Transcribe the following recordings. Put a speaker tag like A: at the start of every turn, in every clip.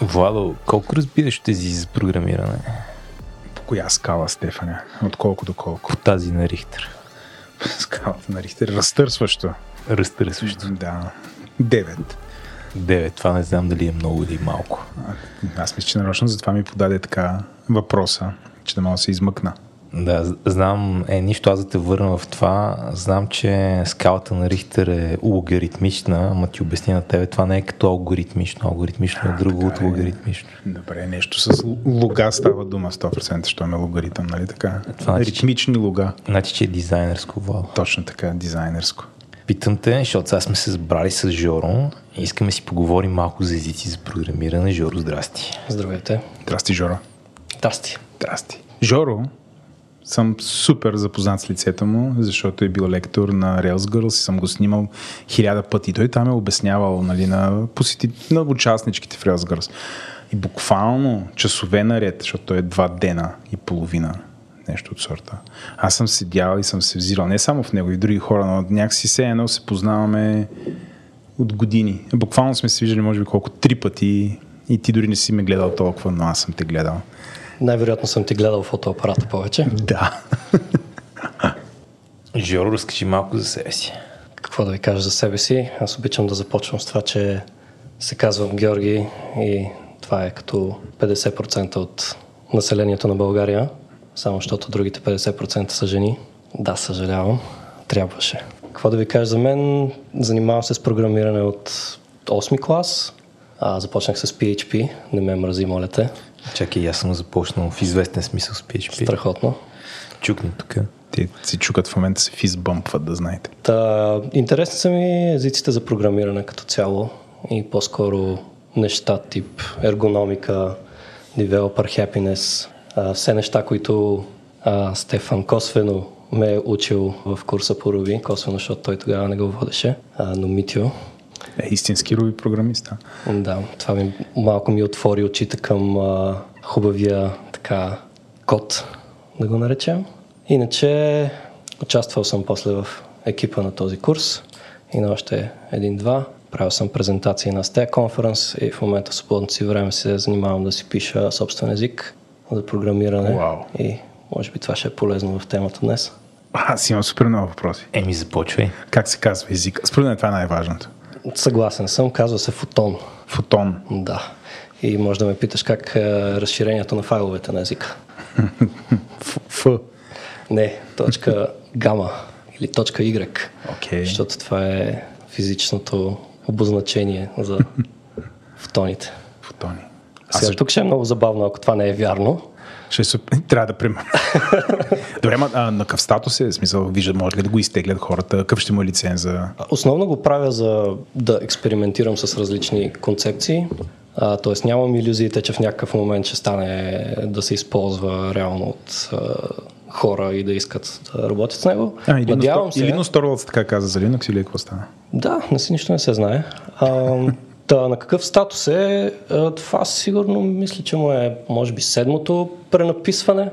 A: Владо, колко разбираш тези за програмиране?
B: По коя скала, Стефане? От колко до колко?
A: По тази на Рихтер.
B: Скалата на Рихтер. Разтърсващо.
A: Разтърсващо.
B: Да. Девет.
A: Девет. Това не знам дали е много или малко.
B: Аз мисля, че нарочно затова ми подаде така въпроса, че да мога да се измъкна.
A: Да, знам, е, нищо аз да те върна в това. Знам, че скалата на Рихтер е логаритмична, ама ти обясня на тебе, това не е като алгоритмично. Алгоритмично е друго от
B: е.
A: логаритмично.
B: Добре, нещо с луга става дума 100%, що е логаритъм, нали така?
A: Това значи,
B: Ритмични луга.
A: Значи, че е дизайнерско, Владо.
B: Точно така, дизайнерско.
A: Питам те, защото сега сме се забрали с Жоро и искаме си поговорим малко за езици за програмиране. Жоро, здрасти.
C: Здравейте.
B: Здрасти, Жоро.
C: Здрасти.
B: Здрасти. Жоро, съм супер запознат с лицето му, защото е бил лектор на Rails Girls и съм го снимал хиляда пъти. Той там е обяснявал нали, на, посети, на участничките в Rails Girls. И буквално часове наред, защото той е два дена и половина нещо от сорта. Аз съм седял и съм се взирал не само в него и в други хора, но някакси все едно се познаваме от години. Буквално сме се виждали, може би, колко три пъти и ти дори не си ме гледал толкова, но аз съм те гледал.
C: Най-вероятно съм ти гледал фотоапарата повече.
B: Да.
A: Жоро, разкажи малко за себе си.
C: Какво да ви кажа за себе си? Аз обичам да започвам с това, че се казвам Георги и това е като 50% от населението на България, само защото другите 50% са жени. Да, съжалявам. Трябваше. Какво да ви кажа за мен? Занимавам се с програмиране от 8 клас. А, започнах с PHP. Не ме мрази, моля те.
A: Чакай, аз съм започнал в известен смисъл с PHP.
C: Страхотно.
A: Чукни тук.
B: Те си чукат в момента се физбъмпват, да знаете.
C: Та, интересни са ми езиците за програмиране като цяло и по-скоро неща тип ергономика, developer happiness, а, все неща, които а, Стефан косвено ме е учил в курса по Руби, косвено, защото той тогава не го водеше, а, но Митио.
B: Е, истински Руби програмист.
C: Да, това ми малко ми отвори очите към а, хубавия така код, да го наречем. Иначе участвал съм после в екипа на този курс и на още един-два. Правил съм презентации на Stack Conference и в момента в свободното си време се занимавам да си пиша собствен език за програмиране.
B: Wow.
C: И може би това ще е полезно в темата днес.
B: Аз имам супер много въпроси.
A: Еми, започвай.
B: Как се казва език? Според мен това е най-важното.
C: Съгласен съм, казва се фотон.
B: Фотон.
C: Да. И може да ме питаш как е разширението на файловете на езика.
B: Ф.
C: Не, точка гама или точка Y.
B: Okay.
C: Защото това е физичното обозначение за фотоните.
B: Фотони.
C: Сега, тук ще е много забавно, ако това не е вярно.
B: Ще се... Трябва да приема. Добре, а, на какъв статус е? Смисъл, вижда, може ли да го изтеглят хората? Какъв ще му е лиценза?
C: Основно го правя за да експериментирам с различни концепции. А, тоест нямам иллюзиите, че в някакъв момент ще стане да се използва реално от а, хора и да искат да работят с него.
B: А,
C: Надявам се.
B: Или Torvalds така каза за Linux или какво стана?
C: Да, не си нищо не се знае. А, Та, на какъв статус е? Това сигурно мисля, че му е, може би, седмото пренаписване.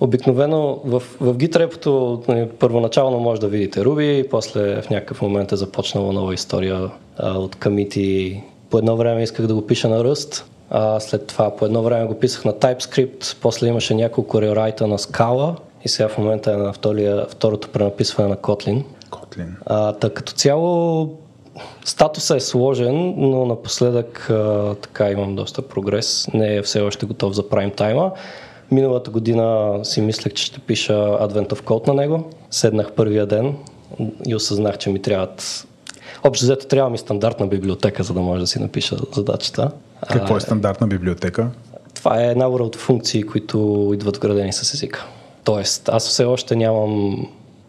C: Обикновено в, в Git нали, първоначално може да видите Ruby, после в някакъв момент е започнала нова история а, от камити. По едно време исках да го пиша на Rust, а след това по едно време го писах на TypeScript, после имаше няколко рерайта на Scala и сега в момента е на втория, второто пренаписване на Kotlin.
B: Kotlin.
C: А, та, като цяло Статусът е сложен, но напоследък а, така имам доста прогрес. Не е все още готов за прайм тайма. Миналата година си мислех, че ще пиша Advent of Code на него. Седнах първия ден и осъзнах, че ми трябват Общо взето трябва ми стандартна библиотека, за да може да си напиша задачата.
B: Какво е стандартна библиотека?
C: Това е набор от функции, които идват вградени с езика. Тоест, аз все още нямам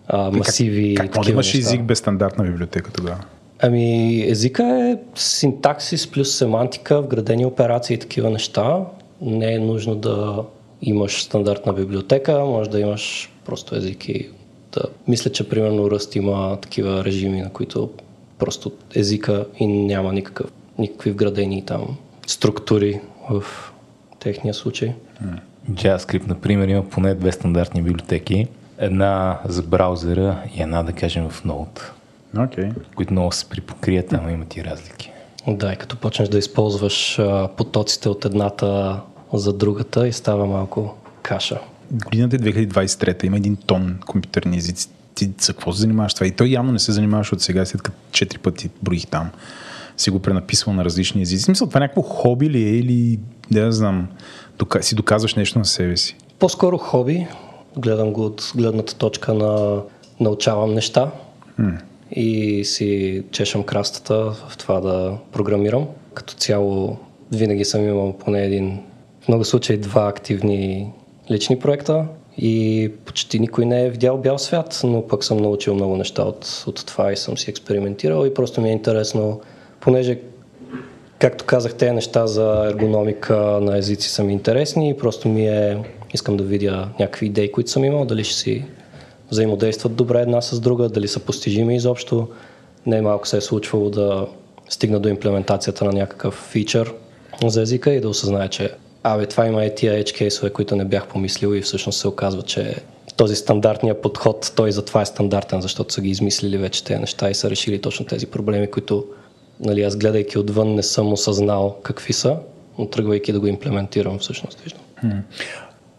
C: а, масиви.
B: Как, как може да имаш език без стандартна библиотека тогава?
C: Ами езика е синтаксис плюс семантика, вградени операции и такива неща. Не е нужно да имаш стандартна библиотека, може да имаш просто език и да... Мисля, че примерно Ръст има такива режими, на които просто езика и няма никакъв, никакви вградени там структури в техния случай.
A: JavaScript, например, има поне две стандартни библиотеки. Една за браузъра и една, да кажем, в Node
B: okay.
A: които много се припокрият, ама имат и разлики.
C: Да, и като почнеш да използваш а, потоците от едната за другата и става малко каша.
B: Годината е 2023, има един тон компютърни езици. Ти за какво се занимаваш това? И той явно не се занимаваш от сега, след като четири пъти броих там. Си го пренаписвал на различни езици. Смисъл, това някакво хоби ли е или, да не знам, дока- си доказваш нещо на себе си?
C: По-скоро хоби. Гледам го от гледната точка на научавам неща и си чешам крастата в това да програмирам. Като цяло винаги съм имал поне един, в много случаи два активни лични проекта и почти никой не е видял бял свят, но пък съм научил много неща от, от това и съм си експериментирал и просто ми е интересно, понеже както казах, тези неща за ергономика на езици са ми интересни и просто ми е, искам да видя някакви идеи, които съм имал, дали ще си взаимодействат добре една с друга, дали са постижими изобщо. Не малко се е случвало да стигна до имплементацията на някакъв фичър за езика и да осъзная, че абе, това има и тия edge кейсове, които не бях помислил и всъщност се оказва, че този стандартния подход, той затова е стандартен, защото са ги измислили вече тези неща и са решили точно тези проблеми, които нали, аз гледайки отвън не съм осъзнал какви са, но тръгвайки да го имплементирам всъщност виждам.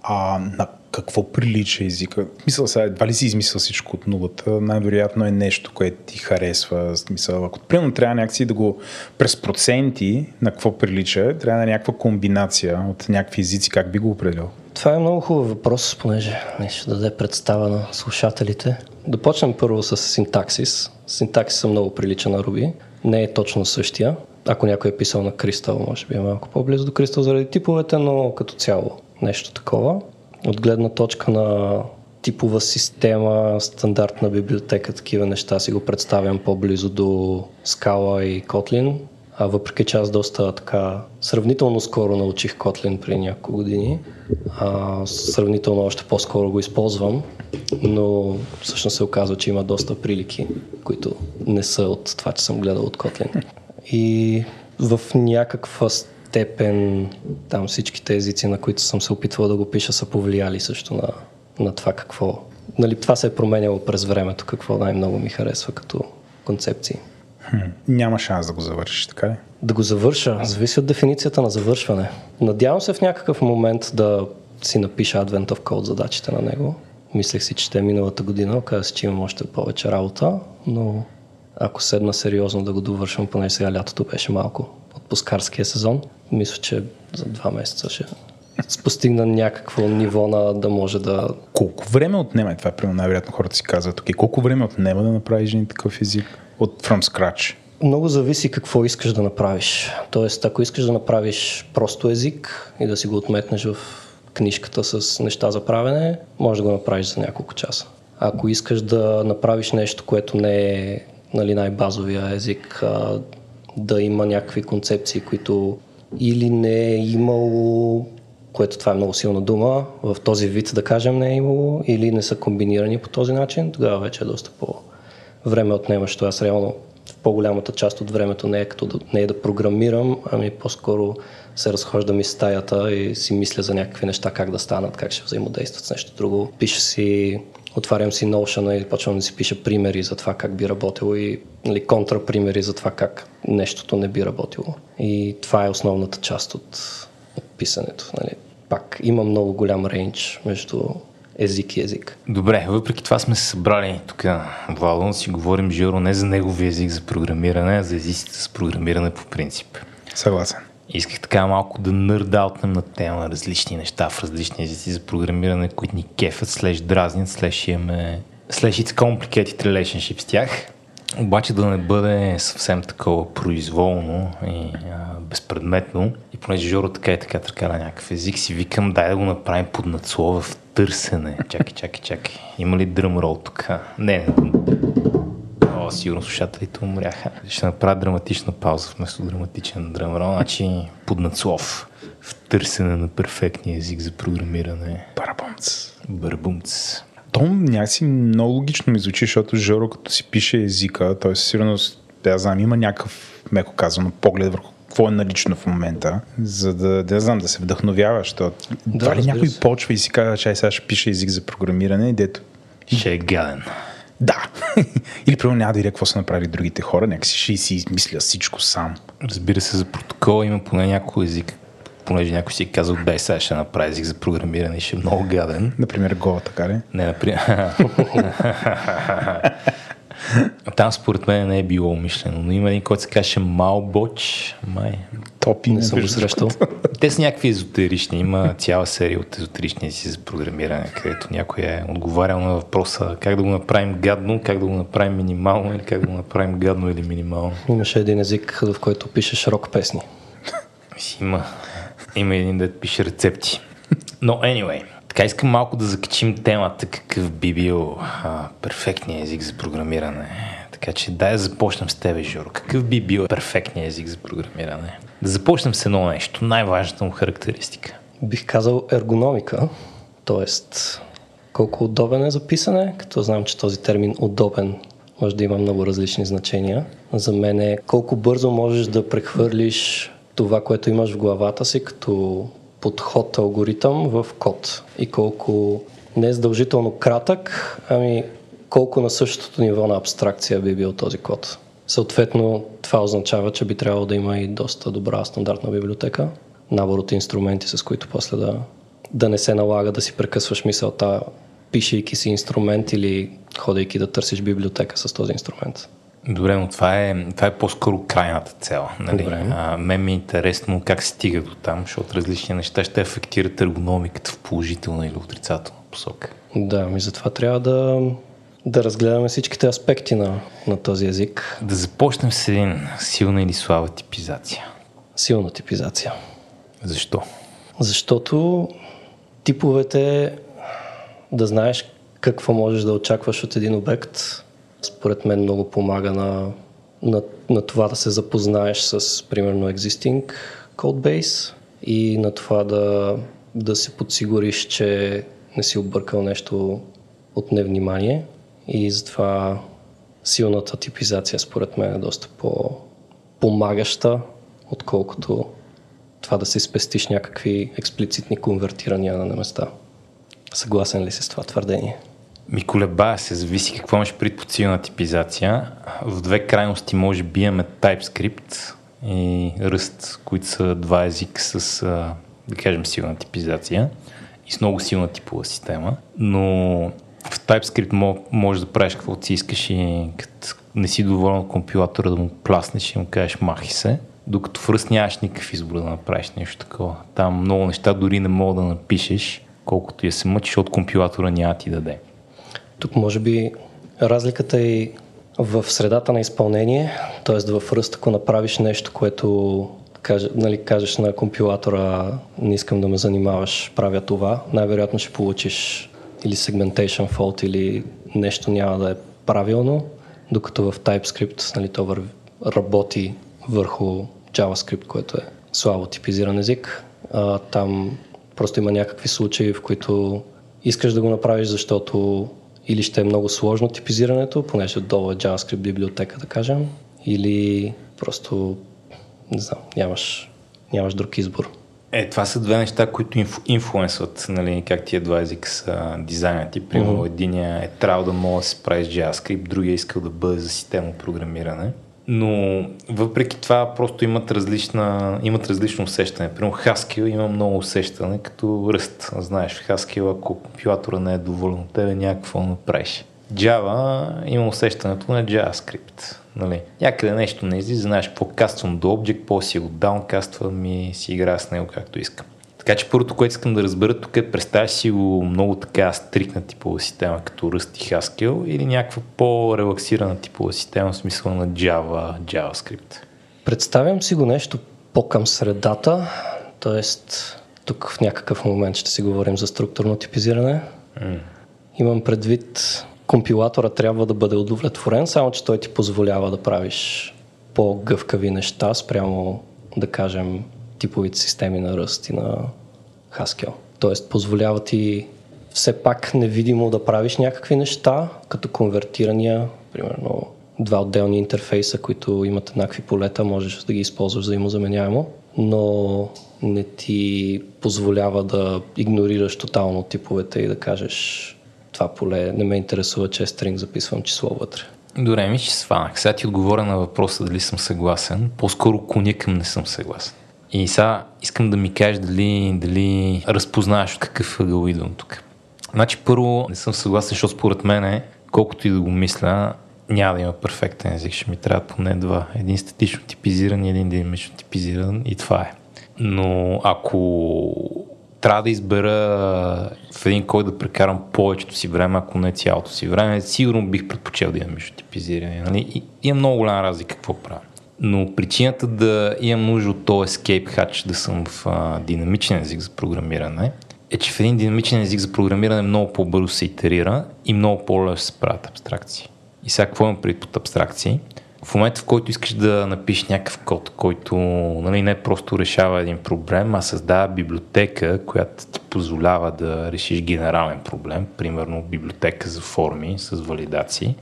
B: А на какво прилича езика? Мисля сега, едва ли си измислил всичко от нулата? Най-вероятно е нещо, което ти харесва. Смисъл, ако примерно трябва някакси да го през проценти на какво прилича, трябва да е някаква комбинация от някакви езици, как би го определил?
C: Това е много хубав въпрос, понеже не ще даде представа на слушателите. Да почнем първо с синтаксис. Синтаксиса много прилича на Ruby. Не е точно същия. Ако някой е писал на Crystal, може би е малко по-близо до Crystal заради типовете, но като цяло нещо такова. От гледна точка на типова система, стандартна библиотека, такива неща си го представям по-близо до Scala и Kotlin. А въпреки че аз доста така сравнително скоро научих Kotlin при няколко години, а, сравнително още по-скоро го използвам, но всъщност се оказва, че има доста прилики, които не са от това, че съм гледал от Kotlin. И в някаква там всичките езици, на които съм се опитвал да го пиша, са повлияли също на, на това какво. Нали, това се е променяло през времето, какво най-много ми харесва като концепции.
B: Хм, няма шанс да го завършиш, така ли?
C: Да го завърша, зависи от дефиницията на завършване. Надявам се в някакъв момент да си напиша Advent of Code задачите на него. Мислех си, че ще е миналата година, оказа се, че имам още повече работа, но ако седна сериозно да го довършвам, поне сега лятото беше малко отпускарския сезон, мисля, че за два месеца ще постигна някакво ниво на да може да...
B: Колко време отнема, това е примерно най-вероятно хората си казват, окей, колко време отнема да направиш един такъв език от from scratch?
C: Много зависи какво искаш да направиш. Тоест, ако искаш да направиш просто език и да си го отметнеш в книжката с неща за правене, може да го направиш за няколко часа. Ако искаш да направиш нещо, което не е нали, най-базовия език, а, да има някакви концепции, които или не е имало, което това е много силна дума, в този вид да кажем не е имало, или не са комбинирани по този начин, тогава вече е доста по време отнемащо. Аз реално в по-голямата част от времето не е, като да, не е да програмирам, ами по-скоро се разхождам из стаята и си мисля за някакви неща, как да станат, как ще взаимодействат с нещо друго. Пиша си, отварям си Notion и почвам да си пиша примери за това как би работило и нали, контрапримери за това как нещото не би работило. И това е основната част от, от писането. Нали. Пак има много голям рейндж между език и език.
A: Добре, въпреки това сме се събрали тук, Владо, да си говорим Жиро не за неговия език за програмиране, а за езиците с програмиране по принцип.
B: Съгласен.
A: Исках така малко да нърдаутнем на тема на различни неща в различни езици за програмиране, които ни кефят, слеж дразнят, слеж имаме слеж it's complicated relationship с тях. Обаче да не бъде съвсем такова произволно и а, безпредметно. И понеже Жоро така и така така на някакъв език, си викам, дай да го направим под надслова в търсене. Чакай, чакай, чакай. Има ли дръмрол тук? Не, не. О, сигурно слушателите умряха. Ще направя драматична пауза вместо драматичен дръмрол. Значи под надслов. В търсене на перфектния език за програмиране.
B: Парабонц.
A: Бърбумц.
B: То някакси много логично ми звучи, защото Жоро като си пише езика, т.е. сигурно, да знам, има някакъв, меко казано, поглед върху какво е налично в момента, за да, да знам, да се вдъхновява, защото
C: Да,
B: това ли някой
C: се.
B: почва и си казва, че сега ще пише език за програмиране дето
A: Ще е гаден.
B: Да. Или примерно няма да видя какво са направили другите хора, някакси ще си измисля всичко сам.
A: Разбира се, за протокола има поне някой език, понеже някой си е казал, дай сега ще направи език за програмиране и ще е много гаден.
B: Например, Go, така ли?
A: Не, например. Там според мен не е било умишлено, но има един, който се каже Малбоч. Май.
B: Топи
C: Не съм го срещал.
A: Те са някакви езотерични. Има цяла серия от езотерични си за програмиране, където някой е отговарял на въпроса как да го направим гадно, как да го направим минимално или как да го направим гадно или минимално.
C: Имаше един език, в който пишеш рок песни.
A: Има, има един да пише рецепти. Но anyway, така искам малко да закачим темата какъв би бил перфектният език за програмиране. Така че дай да започнем с тебе, Жоро. Какъв би бил перфектният език за програмиране? Да започнем с едно нещо, най-важната му характеристика.
C: Бих казал ергономика, т.е. колко удобен е за писане, като знам, че този термин удобен може да има много различни значения. За мен е колко бързо можеш да прехвърлиш това, което имаш в главата си като подход, алгоритъм в код и колко не е задължително кратък, ами колко на същото ниво на абстракция би бил този код. Съответно, това означава, че би трябвало да има и доста добра стандартна библиотека, набор от инструменти, с които после да, да не се налага да си прекъсваш мисълта, пишейки си инструмент или ходейки да търсиш библиотека с този инструмент.
A: Добре, но това е, това е по-скоро крайната цел. Нали?
C: Добре.
A: А, мен ми е интересно как се стига до там, защото различни неща ще афектират ергономиката в положителна или отрицателна посока.
C: Да, ми затова трябва да, да разгледаме всичките аспекти на, на този език.
A: Да започнем с един силна или слаба типизация.
C: Силна типизация.
A: Защо?
C: Защото типовете да знаеш какво можеш да очакваш от един обект, според мен много помага на, на, на това да се запознаеш с, примерно, existing codebase и на това да, да се подсигуриш, че не си объркал нещо от невнимание и затова силната типизация според мен е доста по-помагаща, отколкото това да си спестиш някакви експлицитни конвертирания на места. Съгласен ли си с това твърдение?
A: Ми колебая се, зависи какво имаш пред под типизация. В две крайности може би имаме TypeScript и Rust, които са два езика с, да кажем, силна типизация и с много силна типова система. Но в TypeScript мо- можеш да правиш каквото си искаш и като не си доволен от компилатора да му пласнеш и му кажеш махи се. Докато в Rust нямаш никакъв избор да направиш нещо такова. Там много неща дори не мога да напишеш, колкото я се мъчиш от компилатора няма ти даде.
C: Тук може би разликата е в средата на изпълнение, т.е. в Rust, ако направиш нещо, което каже, нали, кажеш на компилатора не искам да ме занимаваш, правя това, най-вероятно ще получиш или segmentation fault или нещо няма да е правилно, докато в TypeScript нали, то работи върху JavaScript, което е слабо типизиран език. А, там просто има някакви случаи, в които искаш да го направиш, защото или ще е много сложно типизирането, понеже отдолу е JavaScript библиотека, да кажем, или просто, не знам, нямаш, нямаш друг избор.
A: Е, това са две неща, които инф, инфлуенсват, нали, как тия два езика са дизайнати. Примерно, mm-hmm. единия е трябва да мога да се прави с JavaScript, другия е искал да бъде за системно програмиране. Но въпреки това просто имат, различна, имат различно усещане. Примерно Haskell има много усещане като ръст. Знаеш, в Haskell, ако компилатора не е доволен от тебе, някакво направиш. Java има усещането на JavaScript. Нали? Някъде нещо не излиза, знаеш какво каствам до Object, по си го даункаствам и си играя с него както искам. Така че първото, което искам да разбера тук е представяш си го много така стрикна типова система, като Rust и Haskell или някаква по-релаксирана типова система в смисъла на Java, JavaScript.
C: Представям си го нещо по-към средата, т.е. тук в някакъв момент ще си говорим за структурно типизиране.
A: Mm.
C: Имам предвид, компилатора трябва да бъде удовлетворен, само че той ти позволява да правиш по-гъвкави неща спрямо, да кажем, типовите системи на ръст и на Haskell. Тоест, позволява ти все пак невидимо да правиш някакви неща, като конвертирания, примерно два отделни интерфейса, които имат еднакви полета, можеш да ги използваш взаимозаменяемо, но не ти позволява да игнорираш тотално типовете и да кажеш това поле не ме интересува, че е стринг, записвам число вътре.
A: Добре, ми ще сванах. Сега ти отговоря на въпроса дали съм съгласен. По-скоро коня към не съм съгласен. И сега искам да ми кажеш дали, дали разпознаваш какъв ъгъл идвам тук. Значи първо не съм съгласен, защото според мен, колкото и да го мисля, няма да има перфектен език, ще ми трябва поне два. Един статично типизиран и един динамично типизиран и това е. Но ако трябва да избера в един кой да прекарам повечето си време, ако не цялото си време, сигурно бих предпочел имам типизиране. Нали? И, има много голяма разлика какво правя. Но причината да имам нужда от този escape hatch да съм в а, динамичен език за програмиране е, че в един динамичен език за програмиране много по-бързо се итерира и много по-лесно се правят абстракции. И сега какво имам пред под абстракции? В момента, в който искаш да напишеш някакъв код, който нали, не просто решава един проблем, а създава библиотека, която ти позволява да решиш генерален проблем, примерно библиотека за форми с валидации,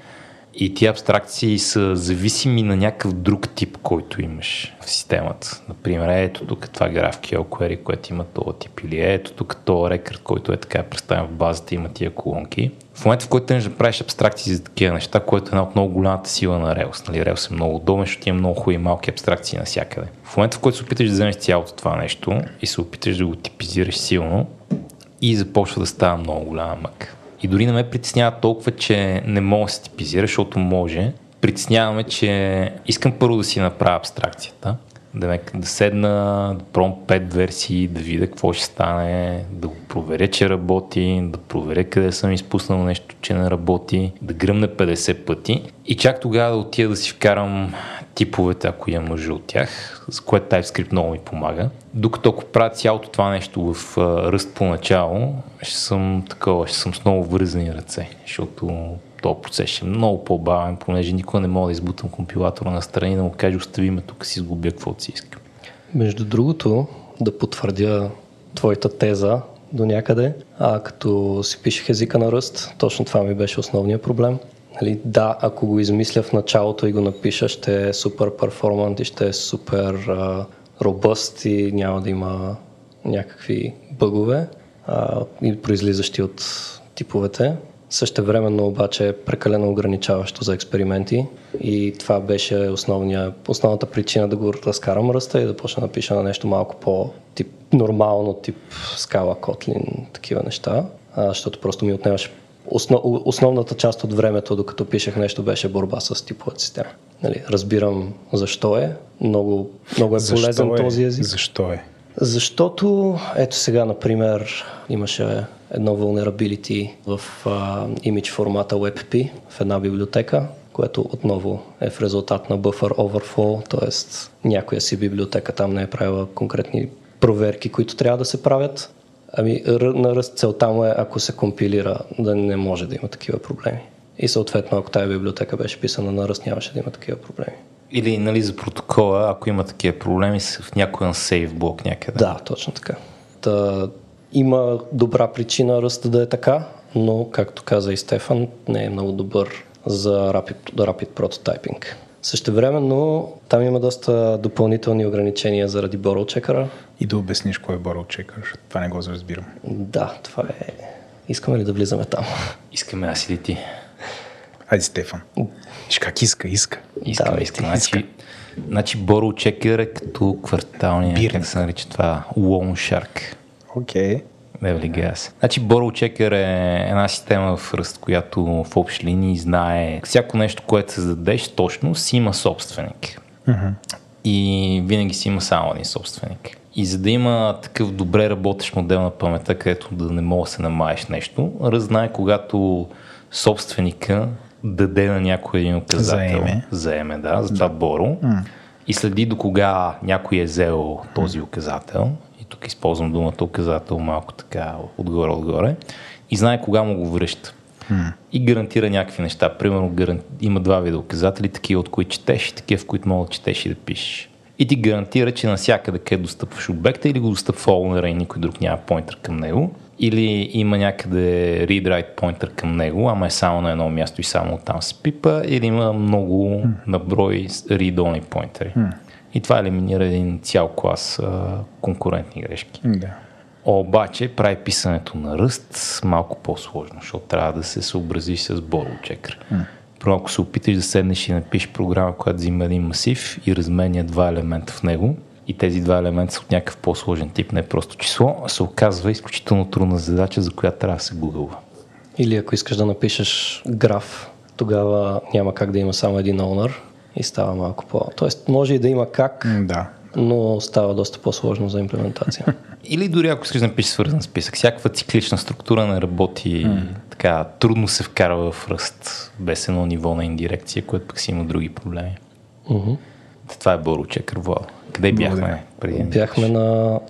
A: и тия абстракции са зависими на някакъв друг тип, който имаш в системата. Например, ето тук това GraphQL query, което има този тип, или ето тук този рекърд, който е така представен в базата, има тия колонки. В момента, в който тънеш да правиш абстракции за такива неща, което е една от много голямата сила на Rails. Нали, Rails е много удобен, защото има много хубави малки абстракции навсякъде. В момента, в който се опиташ да вземеш цялото това нещо и се опиташ да го типизираш силно, и започва да става много голяма мъка. И дори не ме притеснява толкова, че не мога да се типизира, защото може. Притесняваме, че искам първо да си направя абстракцията, да, да седна, да пробвам 5 версии, да видя какво ще стане, да го проверя, че работи, да проверя къде съм изпуснал нещо, че не работи, да гръмне 50 пъти и чак тогава да отида да си вкарам типовете, ако имам нужда от тях, с което TypeScript много ми помага. Докато ако правя цялото това нещо в uh, ръст поначало, ще съм такова, ще съм с много вързани ръце, защото този процес ще е много по-бавен, понеже никога не мога да избутам компилатора на страни да му кажа остави ме тук си сгубя каквото си искам.
C: Между другото, да потвърдя твоята теза до някъде, а като си пишех езика на ръст, точно това ми беше основният проблем. Нали, да, ако го измисля в началото и го напиша, ще е супер перформант и ще е супер робъст и няма да има някакви бъгове а, и произлизащи от типовете. Същевременно обаче е прекалено ограничаващо за експерименти и това беше основния, основната причина да го разкарам ръста и да почна да пиша на нещо малко по-тип нормално, тип скала, Kotlin, такива неща, а, защото просто ми отнемаше основ, основната част от времето, докато пишех нещо, беше борба с типовата система. Нали, разбирам защо е, много, много е защо полезен
B: е?
C: този език.
B: Защо е?
C: Защото, ето сега, например, имаше едно vulnerability в uh, image формата WebP в една библиотека, което отново е в резултат на buffer overflow, т.е. някоя си библиотека там не е правила конкретни проверки, които трябва да се правят. Ами на ръст целта му е, ако се компилира, да не може да има такива проблеми. И съответно, ако тази библиотека беше писана на ръст, нямаше да има такива проблеми.
A: Или нали, за протокола, ако има такива проблеми, са в някой сейф блок някъде.
C: Да, точно така. Та, има добра причина ръста да е така, но, както каза и Стефан, не е много добър за rapid, rapid prototyping. Същевременно там има доста допълнителни ограничения заради borrow checker
B: И да обясниш кой е borrow checker, защото това не го разбирам.
C: Да, това е... Искаме ли да влизаме там?
A: Искаме аз или ти.
B: Айде, Стефан. Виж как иска, иска.
A: Иска,
C: да,
A: иска. Значи, значи borrow checker е като кварталния, Бирен. как се нарича това, loan shark.
B: Окей. Okay.
A: Gas. Значи Borrow Checker е една система в ръст, която в общи линии знае всяко нещо, което се зададеш точно, си има собственик.
B: Uh-huh.
A: И винаги си има само един собственик. И за да има такъв добре работещ модел на паметта, където да не мога да се намаеш нещо, знае когато собственика даде на някой един указател.
B: Заеме.
A: Заеме, да, за това Боро. Mm. И следи до кога някой е взел този указател тук използвам думата указател малко така отгоре-отгоре, и знае кога му го връща.
B: Hmm.
A: И гарантира някакви неща. Примерно гаранти... има два вида указатели, такива от които четеш и такива, в които мога да четеш и да пишеш. И ти гарантира, че навсякъде къде достъпваш обекта или го достъпва олнера и никой друг няма поинтер към него, или има някъде read-write pointer към него, ама е само на едно място и само там се пипа, или има много hmm. наброй read-only поинтери.
B: Hmm.
A: И това елиминира един цял клас а, конкурентни грешки.
B: Да.
A: Обаче прави писането на ръст малко по-сложно, защото трябва да се съобразиш с borrow checker. Mm. Ако се опиташ да седнеш и напишеш програма, която взима един масив и разменя два елемента в него, и тези два елемента са от някакъв по-сложен тип, не просто число, се оказва изключително трудна задача, за която трябва да се гугълва.
C: Или ако искаш да напишеш граф, тогава няма как да има само един owner и става малко по... Тоест, може и да има как,
B: Да.
C: но става доста по-сложно за имплементация.
A: Или дори ако искаш да напишеш свързан списък. Всякаква циклична структура не работи mm. така, трудно се вкарва в ръст без едно ниво на индирекция, което пък си има други проблеми.
C: Мгм.
A: Това е Боручек, Влад. Къде
B: Благодаря.
A: бяхме преди?
C: Бяхме на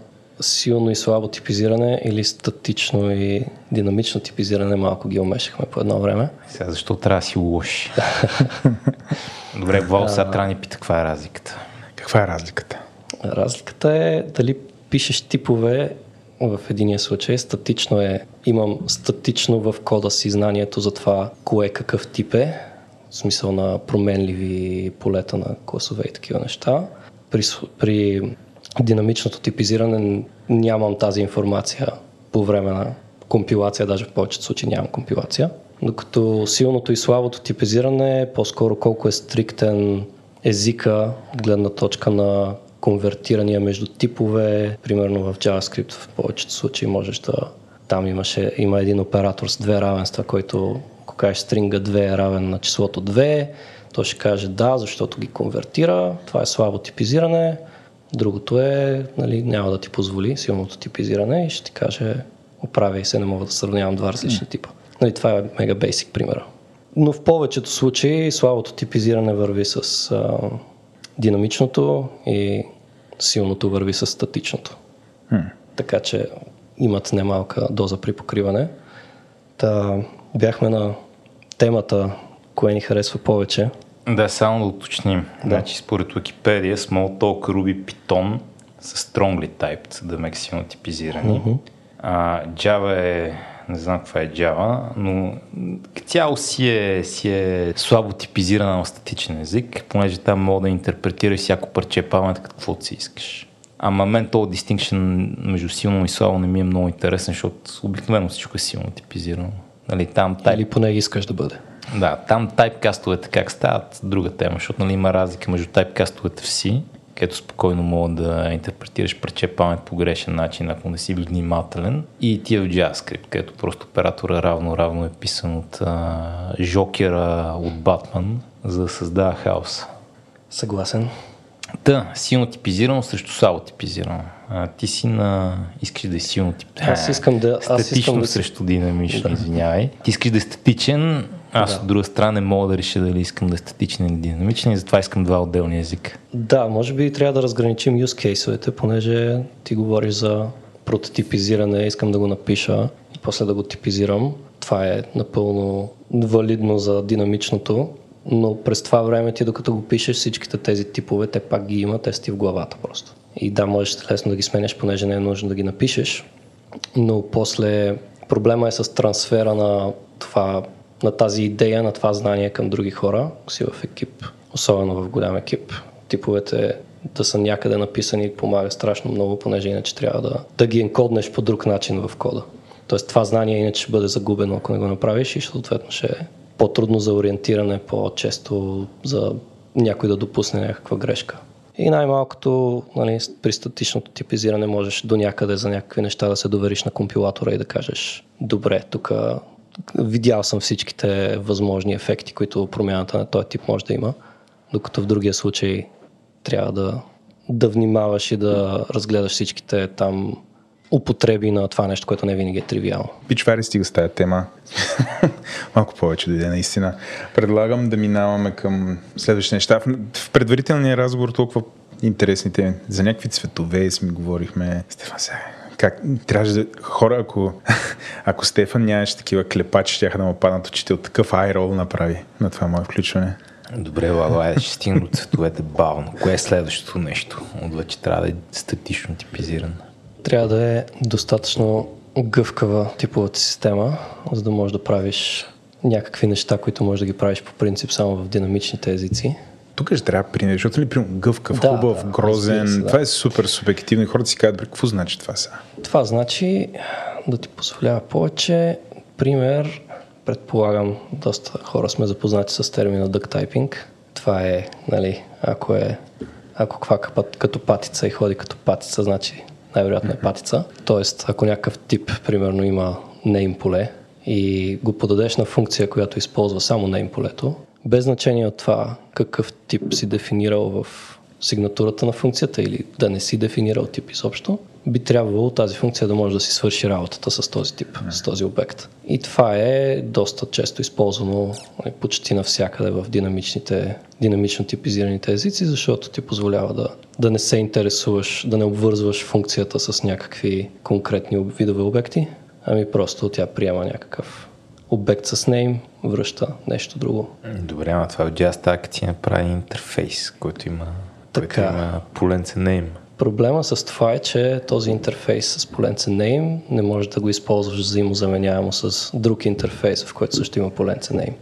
C: силно и слабо типизиране или статично и динамично типизиране, малко ги умешахме по едно време.
A: Сега защо трябва да си лоши? Добре, Вал, сега трябва да ни пита каква е разликата.
B: Каква е разликата?
C: Разликата е дали пишеш типове в единия случай. Статично е, имам статично в кода си знанието за това кое какъв тип е, в смисъл на променливи полета на класове и такива неща. При, при динамичното типизиране нямам тази информация по време на компилация, даже в повечето случаи нямам компилация. Докато силното и слабото типизиране е по-скоро колко е стриктен езика от гледна точка на конвертирания между типове. Примерно в JavaScript в повечето случаи можеш да... Там имаше, има един оператор с две равенства, който ако кажеш стринга 2 е равен на числото 2, то ще каже да, защото ги конвертира. Това е слабо типизиране. Другото е, нали, няма да ти позволи силното типизиране и ще ти каже оправяй се, не мога да сравнявам два различни типа. Нали, това е мега бейсик примера. Но в повечето случаи слабото типизиране върви с а, динамичното и силното върви с статичното. Така че имат немалка доза при покриване. Та, бяхме на темата, кое ни харесва повече.
A: Да, само да уточним. Да. Значи, според Wikipedia, Smalltalk, Ruby, Python са strongly typed, да ме силно типизирани.
C: Мгм.
A: А, Java е, не знам каква е Java, но цяло си е, си е слабо типизирана на статичен език, понеже там мога да интерпретираш всяко парче памет каквото си искаш. Ама мен този distinction между силно и слабо не ми е много интересен, защото обикновено всичко е силно типизирано. Нали, там type
C: Или поне искаш да бъде.
A: Да, там тайпкастовете как стават, друга тема, защото нали, има разлика между тайпкастовете в C, където спокойно мога да интерпретираш парче памет по грешен начин, ако не си внимателен, и тия в JavaScript, където просто оператора равно-равно е писан от а, Жокера от Батман, за да създава хаос.
C: Съгласен.
A: Та, силно типизирано срещу слабо типизирано. А, ти си на... Искаш да е силно типизирано.
C: Аз искам да- аз
A: Статично
C: искам да си-
A: срещу динамично, извинявай. Ти искаш да е статичен, аз
C: Да.
A: от друга страна не мога да реша дали искам да е статичен или динамичен и затова искам два отделни езика.
C: Да, може би трябва да разграничим use case-овете, понеже ти говориш за прототипизиране, искам да го напиша и после да го типизирам. Това е напълно валидно за динамичното, но през това време ти докато го пишеш всичките тези типове, те пак ги има, те са ти в главата просто. И да, можеш лесно да ги сменяш, понеже не е нужно да ги напишеш, но после проблема е с трансфера на това, на тази идея, на това знание към други хора, си в екип, особено в голям екип. Типовете да са някъде написани помага страшно много, понеже иначе трябва да, да ги енкоднеш по друг начин в кода. Тоест това знание иначе ще бъде загубено, ако не го направиш и съответно ще е по-трудно за ориентиране, по-често за някой да допусне някаква грешка. И най-малкото нали, при статичното типизиране можеш до някъде за някакви неща да се довериш на компилатора и да кажеш добре, тук видял съм всичките възможни ефекти, които промяната на този тип може да има, докато в другия случай трябва да, да внимаваш и да разгледаш всичките там употреби на това нещо, което не винаги е тривиално.
B: Пичвари стига с тази тема. Малко повече дойде наистина. Предлагам да минаваме към следващите неща. В- предварителния разговор толкова интересните за някакви цветове си говорихме. Стефан, сега, как, трябваше да... Хора, ако, ако Стефан нямаше такива клепачи, ще да му паднат очите от такъв айрол направи на това мое включване.
A: Добре, Ладо, айде ще стигна до цветовете бавно. Кое е следващото нещо? Отвече трябва да е статично типизиран.
C: Трябва да е достатъчно гъвкава типовата система, за да можеш да правиш някакви неща, които можеш да ги правиш по принцип само в динамичните езици.
B: Тук ще трябва пример, защото ли примерно гъвкав,
C: Да,
B: хубав,
C: да,
B: грозен,
C: да.
B: това е супер субективно и хората си казват, «Бре, какво значи това сега?
C: Това значи да ти позволява повече. Пример, предполагам, доста хора сме запознати с термина duct typing. Това е, нали, ако е ако квака път, като патица и ходи като патица, значи най-вероятно е патица. Тоест, ако някакъв тип, примерно, има name поле и го подадеш на функция, която използва само name полето, без значение от това какъв тип си дефинирал в сигнатурата на функцията или да не си дефинирал тип изобщо, би трябвало тази функция да може да си свърши работата с този тип, с този обект. И това е доста често използвано нали, почти навсякъде в динамичните, динамично типизираните езици, защото ти позволява да, да не се интересуваш, да не обвързваш функцията с някакви конкретни видове обекти, ами просто тя приема някакъв обект с name, връща нещо друго.
A: Добре, ама това от JSTAC ти направи интерфейс, който има, който
C: Така.
A: има поленце name.
C: Проблема с това е, че този интерфейс с поленце name не можеш да го използваш взаимозаменяемо с друг интерфейс, в който също има поленце name.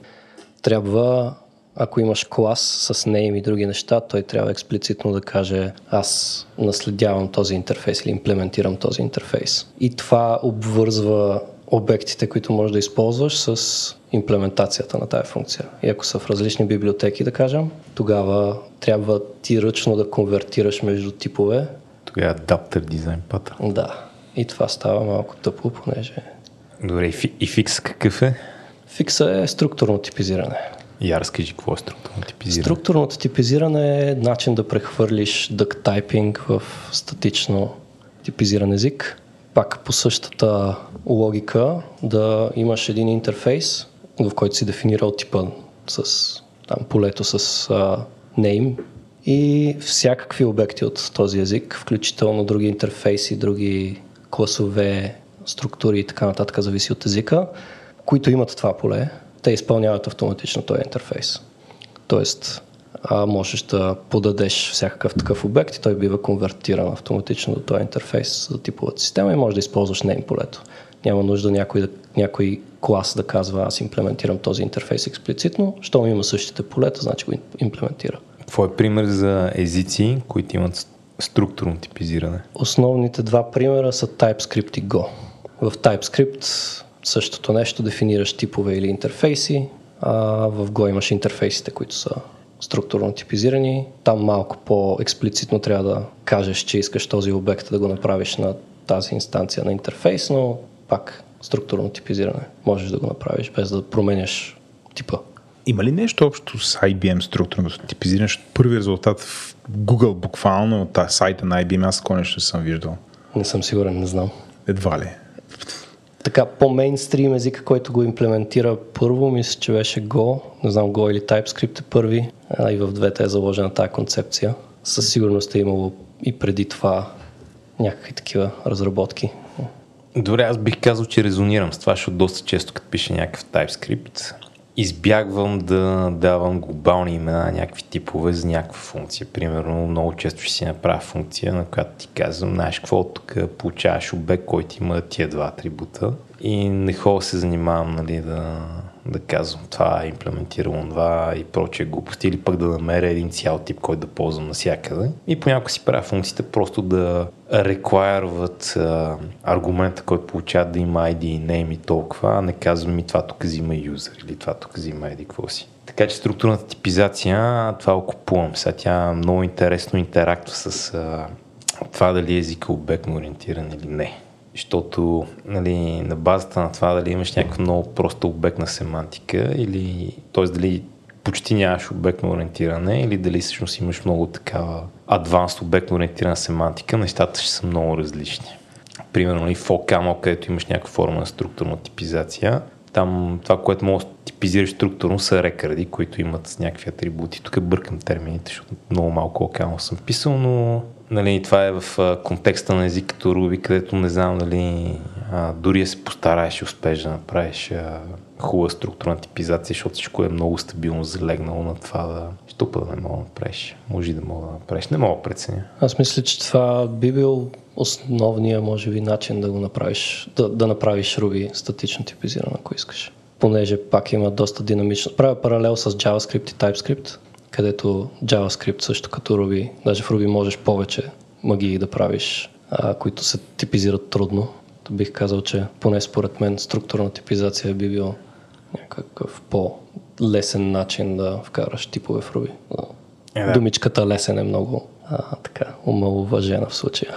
C: Трябва, ако имаш клас с name и други неща, той трябва експлицитно да каже аз наследявам този интерфейс или имплементирам този интерфейс. И това обвързва обектите, които можеш да използваш с имплементацията на тази функция. И ако са в различни библиотеки, да кажем, тогава трябва ти ръчно да конвертираш между типове.
A: Тогава адаптер дизайн пата.
C: Да. И това става малко тъпо, понеже
A: Добре, и, фи, и фикс какъв е?
C: фикса е структурно типизиране.
A: Я разкажи какво е структурно типизиране.
C: Структурното типизиране е начин да прехвърлиш duck typing в статично типизиран език. Пак по същата логика да имаш един интерфейс, в който си дефинирал типа с там, полето с а, name и всякакви обекти от този език, включително други интерфейси, други класове, структури и така нататък, зависи от езика, които имат това поле, те изпълняват автоматично този интерфейс. Тоест, а, можеш да подадеш всякакъв такъв обект и той бива конвертиран автоматично до този интерфейс за типовата система и може да използваш name полето. Няма нужда някой, да, някой клас да казва аз имплементирам този интерфейс експлицитно, щом има същите полета, значи го имплементира.
A: Какво е пример за езици, които имат структурно типизиране?
C: Основните два примера са TypeScript и Go. В TypeScript същото нещо, дефинираш типове или интерфейси, а в Go имаш интерфейсите, които са структурно типизирани. Там малко по-експлицитно трябва да кажеш, че искаш този обект да го направиш на тази инстанция на интерфейс, но пак структурно типизиране. Можеш да го направиш без да променяш типа.
B: Има ли нещо общо с IBM структурното типизиране? Първи резултат в Google буквално от сайта на IBM, аз такова нещо не съм виждал.
C: Не съм сигурен, не знам.
B: Едва ли.
C: Така, по-мейнстрим езика, който го имплементира първо, мисля, че беше Go. Не знам, Go или TypeScript е първи. А, и в двете е заложена тази концепция. Със сигурност е имало и преди това някакви такива разработки.
A: Добре, аз бих казал, че резонирам с това, защото доста често, като пише някакъв TypeScript, избягвам да давам глобални имена на някакви типове за някаква функция. Примерно, много често ще си направя функция, на която ти казвам, знаеш какво, тук получаваш обект, който има тия два атрибута и не хора се занимавам нали, да, да казвам това е това и прочие глупости или пък да намеря един цял тип, който да ползвам навсякъде. И понякога си правя функциите просто да реквайрват аргумента, който получават да има ID и name и толкова, а не казвам ми това тук взима юзер или това тук взима еди какво си. Така че структурната типизация, това го. Сега тя много интересно интерактва с а, това дали език е обектно ориентиран или не. Защото нали, на базата на това дали имаш някаква много проста обектна семантика или т.е. дали почти нямаш обектно ориентиране или дали всъщност имаш много такава адванс обектно ориентирана семантика, нещата ще са много различни. Примерно нали, в OCaml, където имаш някаква форма на структурна типизация, там това, което може да типизираш структурно са рекърди, които имат някакви атрибути. Тук бъркам термините, защото много малко OCaml съм писал, но нали, това е в контекста на език като Ruby, където не знам дали дори да се постараеш и успееш да направиш а, хубава структурна типизация, защото всичко е много стабилно залегнало на това да... Път да не мога да направиш? Може да мога да направиш. Не мога да преценя.
C: Аз мисля, че това би бил основния, може би, начин да го направиш, да, да направиш Ruby статично типизирано, ако искаш. Понеже пак има доста динамично. Правя паралел с JavaScript и TypeScript, където JavaScript също като Ruby, даже в Ruby можеш повече магии да правиш, а, които се типизират трудно. То бих казал, че поне според мен структурна типизация би бил някакъв по-лесен начин да вкараш типове в Ruby.
A: Е, да.
C: Думичката лесен е много а, така омалуважена в случая.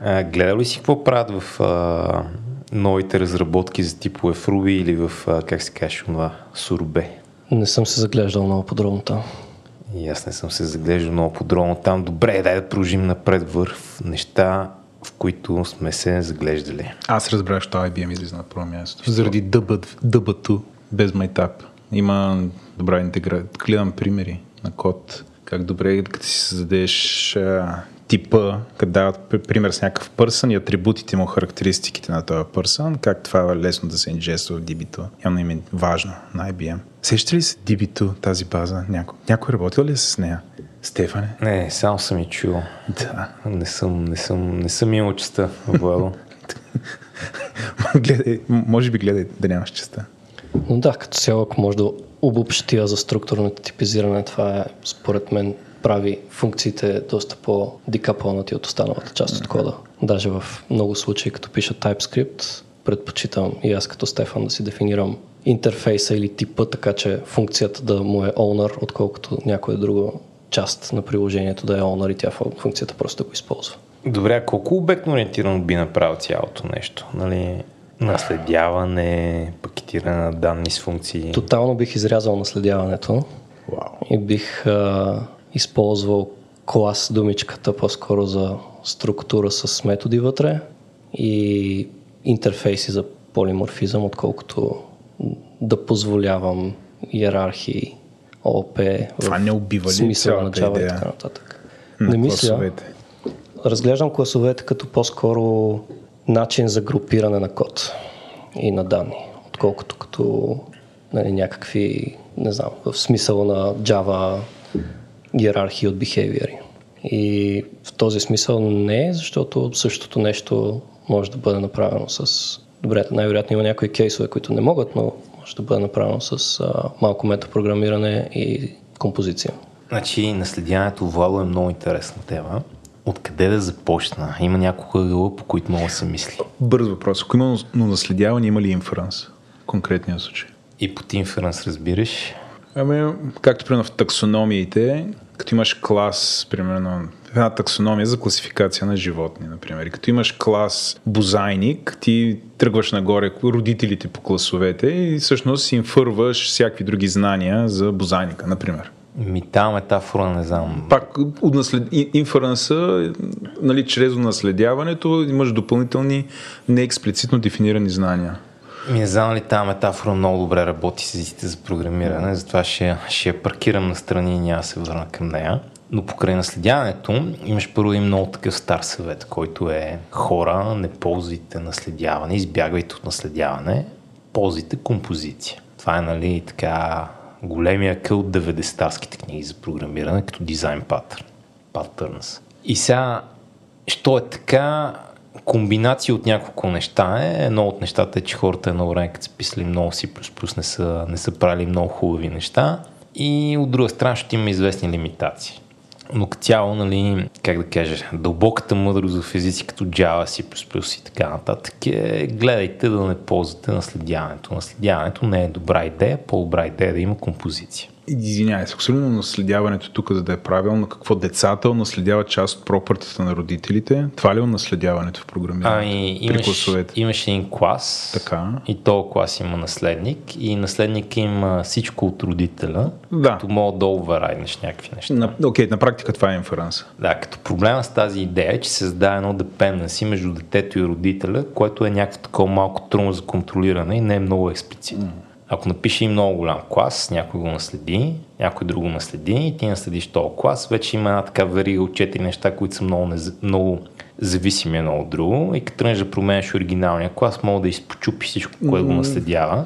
A: А, гледал ли си какво правят в а, новите разработки за типове в Ruby или в, а, как се каже, това, Сурбе?
C: Не съм се заглеждал много подробно там.
A: И аз не съм се заглеждал много подробно там. Добре, дай да продължим напред върх неща, в които сме се заглеждали.
B: Аз разбрах, че IBM излиза на първо място. Заради DB, DB2 без MyTab. Има добра интеграция. Гледам примери на код. Как добре, като си създадеш а, типа, като дават пр- пример с някакъв пърсън и атрибутите му, характеристиките на този пърсън, как това е лесно да се инжества в DB2. Явно им е важно на IBM. Сеща ли се DB2, тази база? Някой, някой работил ли е с нея? Стефане?
A: Не, само съм и чул.
B: Да.
A: Не съм, не съм, не съм имал честа, Владо.
B: гледай, може би гледай да нямаш честа.
C: Но да, като цяло, ако може да обобщя за структурното типизиране, това е, според мен, прави функциите доста по-декапълнати от останалата част от кода. Даже в много случаи, като пиша TypeScript, предпочитам и аз като Стефан да си дефинирам интерфейса или типа, така че функцията да му е owner, отколкото някоя друга част на приложението да е owner и тя функцията просто да го използва.
A: Добре, а колко обектно ориентирано би направил цялото нещо? Нали? Наследяване, пакетиране на данни с функции.
C: Тотално бих изрязал наследяването
B: Вау.
C: и бих а, използвал клас думичката по-скоро за структура с методи вътре и интерфейси за полиморфизъм, отколкото да позволявам иерархии, ООП,
B: Това не убива ли
C: смисъла на Java и
B: идея
C: така нататък.
B: на
C: не мисля.
B: класовете?
C: Разглеждам класовете като по-скоро начин за групиране на код и на данни, отколкото като нали, някакви, не знам, в смисъла на Java иерархии от behavior. И в този смисъл не, защото същото нещо може да бъде направено с... Добре, най-вероятно има някои кейсове, които не могат, но може да бъде направено с а, малко метапрограмиране и композиция.
A: Значи наследяването Владо е много интересна тема. Откъде да започна? Има няколко ъгъла, по които много се мисли.
B: Бърз въпрос. Ако има но наследяване, има ли инференс? В конкретния случай.
A: И под инференс разбираш.
B: Ами, както примерно в таксономиите, като имаш клас, примерно, една таксономия за класификация на животни, например. И като имаш клас бозайник, ти тръгваш нагоре родителите по класовете и всъщност инфърваш всякакви други знания за бозайника, например.
A: Ми тази метафора не знам.
B: Пак наслед... ин- инференса, нали, чрез наследяването имаш допълнителни неексплицитно дефинирани знания.
A: Ми не знам ли тази метафора много добре работи с езиците за програмиране, затова ще, ще я паркирам на страни и няма се върна към нея. Но покрай наследяването имаш първо един много такъв стар съвет, който е хора, не ползвайте наследяване, избягвайте от наследяване, ползвайте композиция. Това е нали така големия къл от 90-тарските книги за програмиране, като дизайн патърн. Patterns. И сега, що е така, комбинация от няколко неща е. Едно от нещата е, че хората едно време, като са писали много C++, не са, не са правили много хубави неща. И от друга страна ще има известни лимитации. Но като цяло, нали, как да кажа, дълбоката мъдрост в езици като Java, C++ и така нататък е гледайте да не ползвате наследяването. Наследяването не е добра идея, по-добра идея е да има композиция.
B: Извинявай, се, особено наследяването тук, за да е правилно, какво децата унаследяват част от пропъртите на родителите. Това ли е унаследяването в програмирането?
A: Ами, имаш, имаш един клас
B: Така.
A: и този клас има наследник и наследник има всичко от родителя,
B: Да.
A: като мога да оверайднеш някакви неща.
B: На, окей, на практика това е инференса.
A: Да, като проблема с тази идея е, че се създава едно dependency между детето и родителя, което е някакво такова малко трудно за контролиране и не е много експлицитно. Ако напише и много голям клас, някой го наследи, някой друго наследи и ти наследиш този клас, вече има една така верига от четири неща, които са много, нез... много зависими едно от друго и като тръгнеш да променеш оригиналния клас, мога да изпочупи всичко, което го наследява.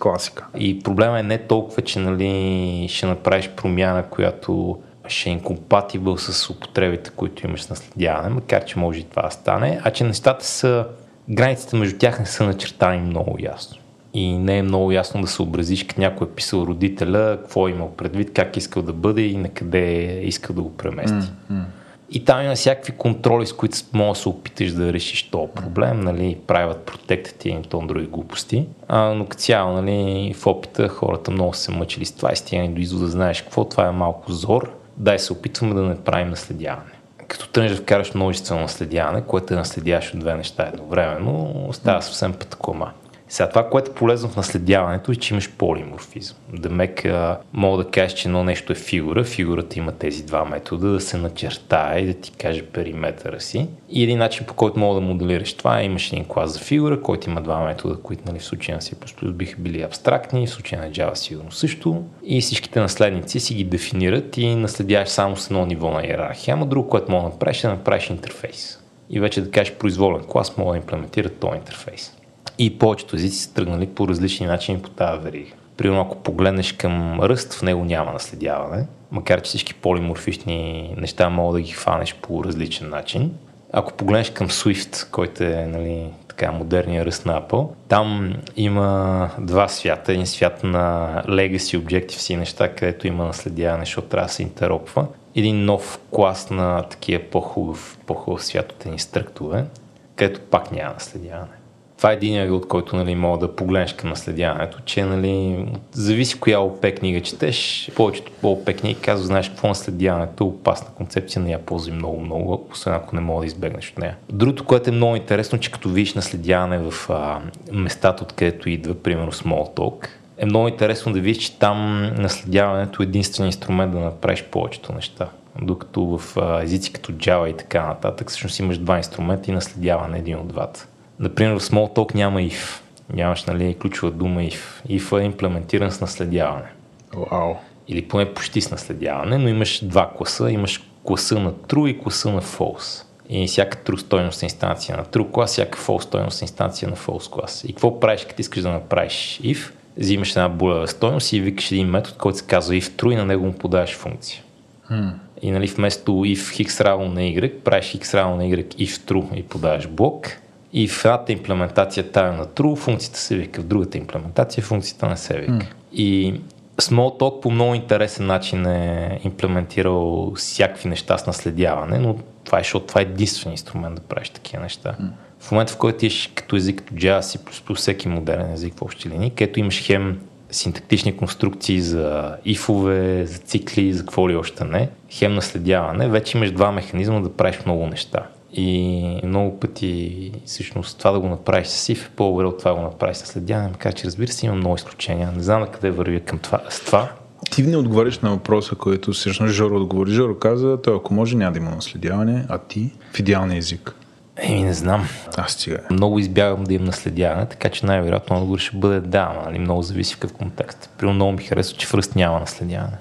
B: Класика.
A: И проблема е не толкова, че нали, ще направиш промяна, която ще е инкомпатибъл с употребите, които имаш наследяване, макар че може и това да стане, а че нещата са, границите между тях не са начертани много ясно. И не е много ясно да съобразиш, като някой е писал родителя, какво е имал предвид, как е искал да бъде и на къде е искал да го премести. Mm-hmm. И там има всякакви контроли, с които може да се опиташ да решиш този проблем, нали, правят протектът и то други глупости. А, но като цяло, нали, в опита хората много се мъчили с това и стигане до извода, знаеш какво, това е малко зор, дай се опитваме да не правим наследяване. Като тръгнеш да вкараш множествено наследяване, което е наследяваш от две неща едновременно, става съвсем пътакома. Сега това, което е полезно в наследяването е, че имаш полиморфизъм. Да мек, мога да кажеш, че едно нещо е фигура, фигурата има тези два метода, да се начертае и да ти каже периметъра си. И един начин по който мога да моделираш това е, имаш един клас за фигура, който има два метода, които нали, в случая на C++ биха били абстрактни, в случая на Java сигурно също. И всичките наследници си ги дефинират и наследяваш само с едно ниво на иерархия. Ама друго, което мога да направиш е да направиш интерфейс. И вече да кажеш произволен клас, мога да имплементира този интерфейс. И повечето езици са тръгнали по различни начини по тази верига. Примерно, ако погледнеш към ръст, в него няма наследяване, макар че всички полиморфични неща могат да ги хванеш по различен начин. Ако погледнеш към Swift, който е нали, така модерния ръст на Apple, там има два свята. Един свят на Legacy Objective-C неща, където има наследяване, защото трябва да се интеропва. Един нов клас на такива по-хубав, по-хубав свят от едни структури, където пак няма наследяване това е един от който нали, мога да погледнеш към наследяването, че нали, зависи коя ОП книга четеш. Повечето ОП книги казва, знаеш какво наследяването е опасна концепция, не я ползи много-много, освен ако не мога да избегнеш от нея. Другото, което е много интересно, че като видиш наследяване в а, местата, откъдето идва, примерно Smalltalk, е много интересно да видиш, че там наследяването е единствен инструмент да направиш повечето неща. Докато в езици като Java и така нататък, всъщност имаш два инструмента и наследяване един от двата. Например, в Smalltalk няма if. Нямаш нали, ключова дума if. If е имплементиран с наследяване.
B: Wow.
A: Или поне почти с наследяване, но имаш два класа. Имаш класа на true и класа на false. И всяка true стойност е инстанция на true клас, всяка false стойност е инстанция на false клас. И какво правиш, като искаш да направиш if? Взимаш една булева стойност и викаш един метод, който се казва if true и на него му подаваш функция. Hmm. И нали, вместо if x равно на y, правиш x равно на y if true и подаваш блок и в едната имплементация тая на true, функцията се вика, в другата имплементация функцията не се вика. Mm. И Smalltalk по много интересен начин е имплементирал всякакви неща с наследяване, но това е, защото това е единствен инструмент да правиш такива неща. Mm. В момента, в който имаш като език като Java, C++, всеки модерен език в общи линии, където имаш хем синтактични конструкции за ифове, за цикли, за какво ли още не, хем наследяване, вече имаш два механизма да правиш много неща. И много пъти, всъщност, това да го направиш с SIF е по-добре от това да го направиш с следяне, макар че разбира се има много изключения. Не знам на къде вървя към това, с това.
B: Ти не отговаряш на въпроса, който всъщност Жоро отговори. Жоро каза, той ако може няма да има наследяване, а ти в идеалния език.
A: Еми, не знам.
B: Аз стига.
A: Много избягам да имам наследяване, така че най-вероятно отговор ще бъде да, нали? много зависи в какъв контекст. При много ми харесва, че в Ръст няма наследяване.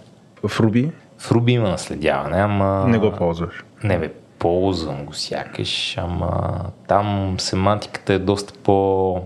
B: В Руби?
A: В Руби има наследяване, ама...
B: Не го ползваш.
A: Не бе, ползвам го сякаш, ама там семантиката е доста по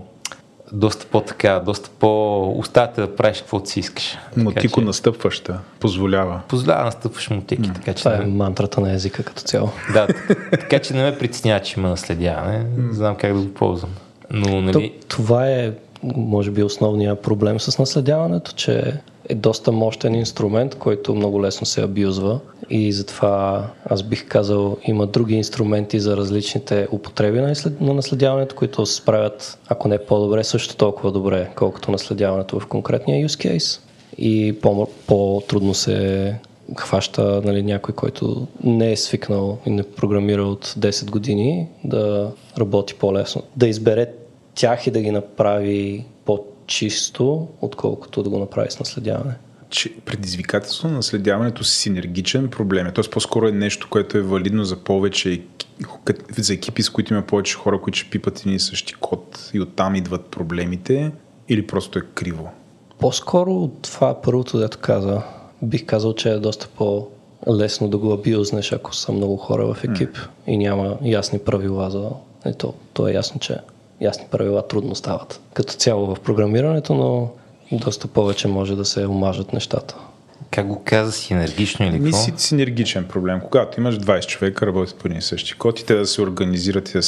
A: доста по-така, доста по оставате да правиш каквото си искаш.
B: Мотико че... настъпваща позволява.
A: Позволява настъпваш мотики. Mm. Така, че
C: Това е мантрата на езика като цяло.
A: Да, така че не ме притеснява, че има наследяване. Mm. Знам как да го ползвам. Но, нали...
C: То, това е, може би, основният проблем с наследяването, че е доста мощен инструмент, който много лесно се абюзва и затова аз бих казал има други инструменти за различните употреби на, на наследяването, които се справят, ако не по-добре, също толкова добре, колкото наследяването в конкретния use case и по- по-трудно се хваща нали, някой, който не е свикнал и не програмира от 10 години да работи по-лесно. Да избере тях и да ги направи по-чисто, отколкото да го направи с наследяване
B: че предизвикателство на наследяването с синергичен проблем е. Тоест по-скоро е нещо, което е валидно за повече за екипи, с които има повече хора, които ще пипат един и същи код и оттам идват проблемите или просто е криво?
C: По-скоро това първото, дето каза, бих казал, че е доста по лесно да го абюзнеш, ако са много хора в екип mm. и няма ясни правила за... И то, то е ясно, че ясни правила трудно стават. Като цяло в програмирането, но доста повече може да се омажат нещата.
A: Как го каза, синергично или какво?
B: Си, синергичен проблем. Когато имаш 20 човека, работят по един и същи код и те да се организират и да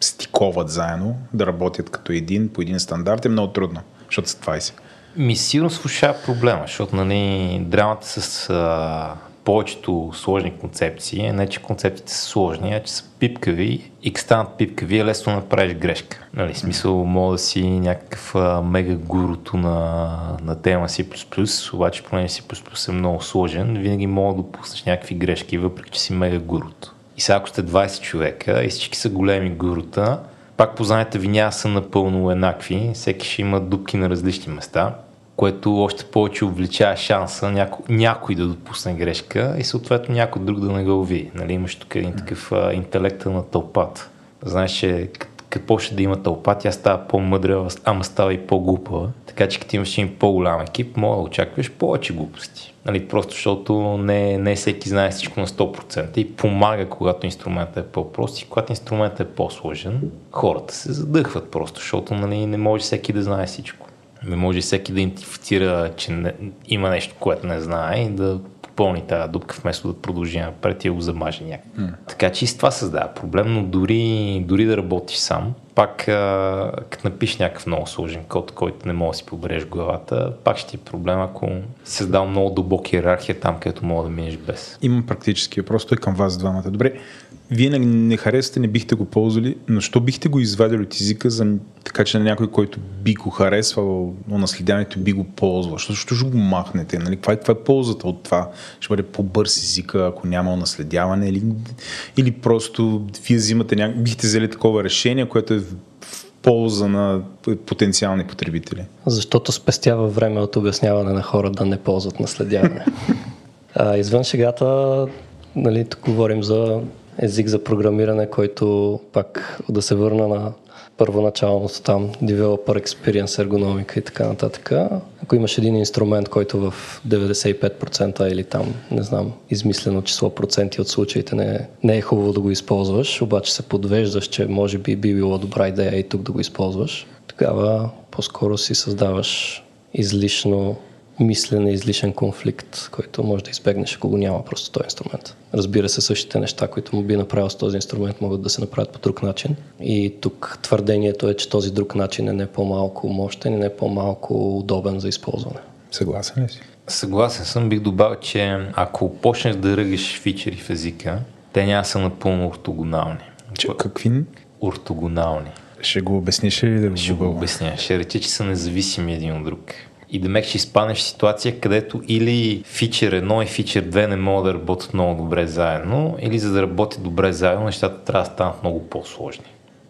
B: стиковат заедно, да работят като един, по един стандарт е много трудно. защото са 20.
A: Ми сигурно слуша проблема, защото нали, драмата с а, повечето сложни концепции е не, че концепциите са сложни, а че са пипкави и като станат пипкави е лесно да направиш грешка. Нали, смисъл, мога да си някакъв а, мега гуруто на, на тема C++, обаче понеже C++ е много сложен, винаги мога да допуснеш някакви грешки, въпреки че си мега гуруто. И сега ако сте 20 човека и всички са големи гурута, пак познанията ви няма са напълно еднакви, всеки ще има дупки на различни места което още повече увеличава шанса някой, някой да допусне грешка и съответно някой друг да не го уви. Нали, имаш тук един такъв а, интелект на тълпата. Знаеш, че като почне да има тълпа, тя става по-мъдра, ама става и по-глупава. Така че като имаш един по-голям екип, мога да очакваш повече глупости. Нали, просто защото не, не всеки знае всичко на 100% и помага, когато инструментът е по-прост и когато инструментът е по-сложен, хората се задъхват просто, защото нали, не може всеки да знае всичко. Не може всеки да идентифицира, че не, има нещо, което не знае и да попълни тази дупка, вместо да продължи напред и го замаже някак. Mm. Така че и с това създава проблем, но дори, дори да работиш сам, пак а, като напишеш някакъв много сложен код, който не може да си побереш главата, пак ще ти е проблем, ако създал много дълбока иерархия там, където мога да минеш без.
B: Имам практически въпрос, той към вас двамата. Добре, вие не, не харесате, не бихте го ползвали, но що бихте го извадили от езика, за, така че на някой, който би го харесвал, наследяването би го ползвал? Що, що ще го махнете? Нали? Каква, е, каква е ползата от това? Ще бъде по-бърз езика, ако няма наследяване? Или, или просто вие взимате ня... бихте взели такова решение, което е в полза на потенциални потребители?
C: Защото спестява време от обясняване на хора да не ползват наследяване. а, извън шегата, нали, тук говорим за език за програмиране, който пак да се върна на първоначалното там, developer experience, ергономика и така нататък. Ако имаш един инструмент, който в 95% или там, не знам, измислено число проценти от случаите не, не е хубаво да го използваш, обаче се подвеждаш, че може би би било добра идея и тук да го използваш, тогава по-скоро си създаваш излишно мислене, излишен конфликт, който може да избегнеш, ако го няма просто този инструмент. Разбира се, същите неща, които му би направил с този инструмент, могат да се направят по друг начин. И тук твърдението е, че този друг начин е не по-малко мощен и не по-малко удобен за използване.
B: Съгласен ли си?
A: Съгласен съм. Бих добавил, че ако почнеш да ръгаш фичери в езика, те няма са напълно ортогонални.
B: Че, какви?
A: Ортогонални.
B: Ще го обясниш ли да
A: Ще го обясня. Ще рече, че са независими един от друг и да мек ще изпаднеш в ситуация, където или фичър 1 и фичър 2 не могат да работят много добре заедно, или за да работят добре заедно, нещата трябва да станат много по-сложни.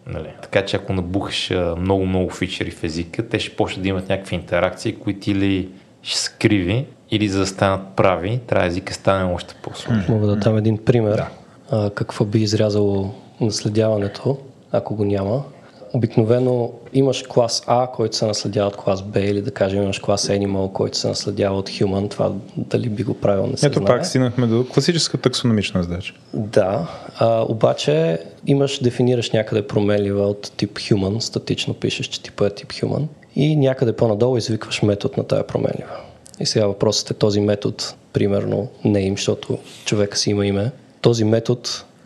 A: Нали? Така че ако набухаш много-много фичери в езика, те ще почнат да имат някакви интеракции, които или ще са криви, или за да станат прави, трябва езика стане още по-сложен.
C: Мога да дам един пример. Да. А, какво би изрязало наследяването, ако го няма. Обикновено имаш клас А, който се наследява от клас Б или да кажем имаш клас Animal, който се наследява от Human. Това дали би го правил не се
B: Ето
C: знае.
B: пак стигнахме до класическа таксономична задача.
C: Да, а, обаче имаш, дефинираш някъде променлива от тип Human, статично пишеш, че типа е тип Human и някъде по-надолу извикваш метод на тая променлива. И сега въпросът е този метод, примерно name, защото човека си има име. Този метод,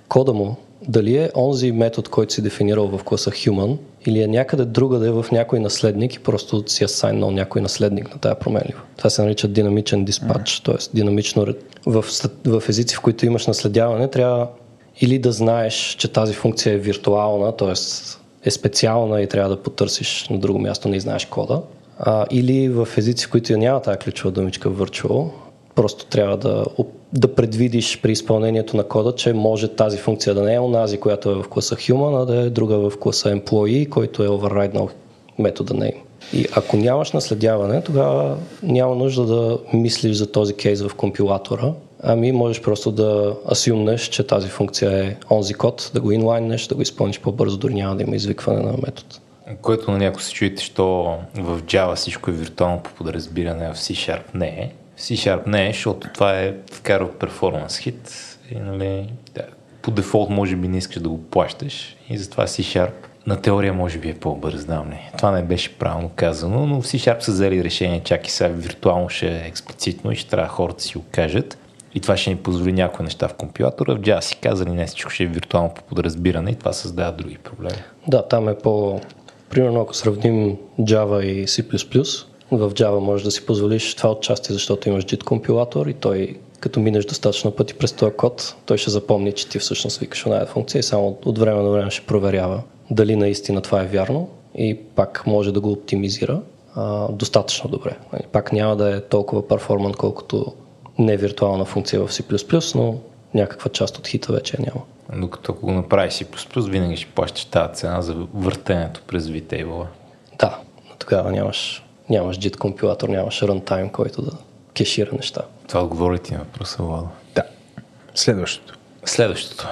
C: кода му дали е онзи метод, който си дефинирал в класа human, или е някъде другаде в някой наследник и просто си асайнал някой наследник на тая променлива. Това се нарича динамичен диспач, т.е. динамично в, в езици, в които имаш наследяване, трябва или да знаеш, че тази функция е виртуална, т.е. е специална и трябва да потърсиш на друго място, не знаеш кода, а, или в езици, в които няма тази ключова думичка virtual, просто трябва да, да предвидиш при изпълнението на кода, че може тази функция да не е онази, която е в класа human, а да е друга в класа employee, който е override метода name. И ако нямаш наследяване, тогава няма нужда да мислиш за този кейс в компилатора, ами можеш просто да асюмнеш, че тази функция е онзи код, да го инлайнеш, да го изпълниш по-бързо, дори няма да има извикване на метод.
A: Което на някои се чуете, що в Java всичко е виртуално по подразбиране, а в C-Sharp не е. C-Sharp не е, защото това е вкарва перформанс хит и нали, по дефолт може би не искаш да го плащаш и затова C-Sharp на теория може би е по-бърз, знам не. Това не беше правилно казано, но C-Sharp са взели решение, чак и сега виртуално ще е експлицитно и ще трябва хората си го кажат. И това ще ни позволи някои неща в компилатора. В Java си казали не всичко ще е виртуално по подразбиране и това създава други проблеми.
C: Да, там е по Примерно, ако сравним Java и C++, в Java можеш да си позволиш това отчасти, защото имаш JIT компилатор и той като минеш достатъчно пъти през този код, той ще запомни, че ти всъщност викаш оная функция и само от време на време ще проверява дали наистина това е вярно и пак може да го оптимизира а, достатъчно добре. Нали, пак няма да е толкова перформант, колкото не виртуална функция в C++, но някаква част от хита вече няма.
A: Докато ако го направиш C++, винаги ще плащаш тази цена за въртенето през VTable.
C: Да, но тогава нямаш, нямаш JIT компилатор, нямаш runtime, който да кешира неща.
A: Това отговори ти на въпроса, Владо.
B: Да. Следващото.
A: Следващото.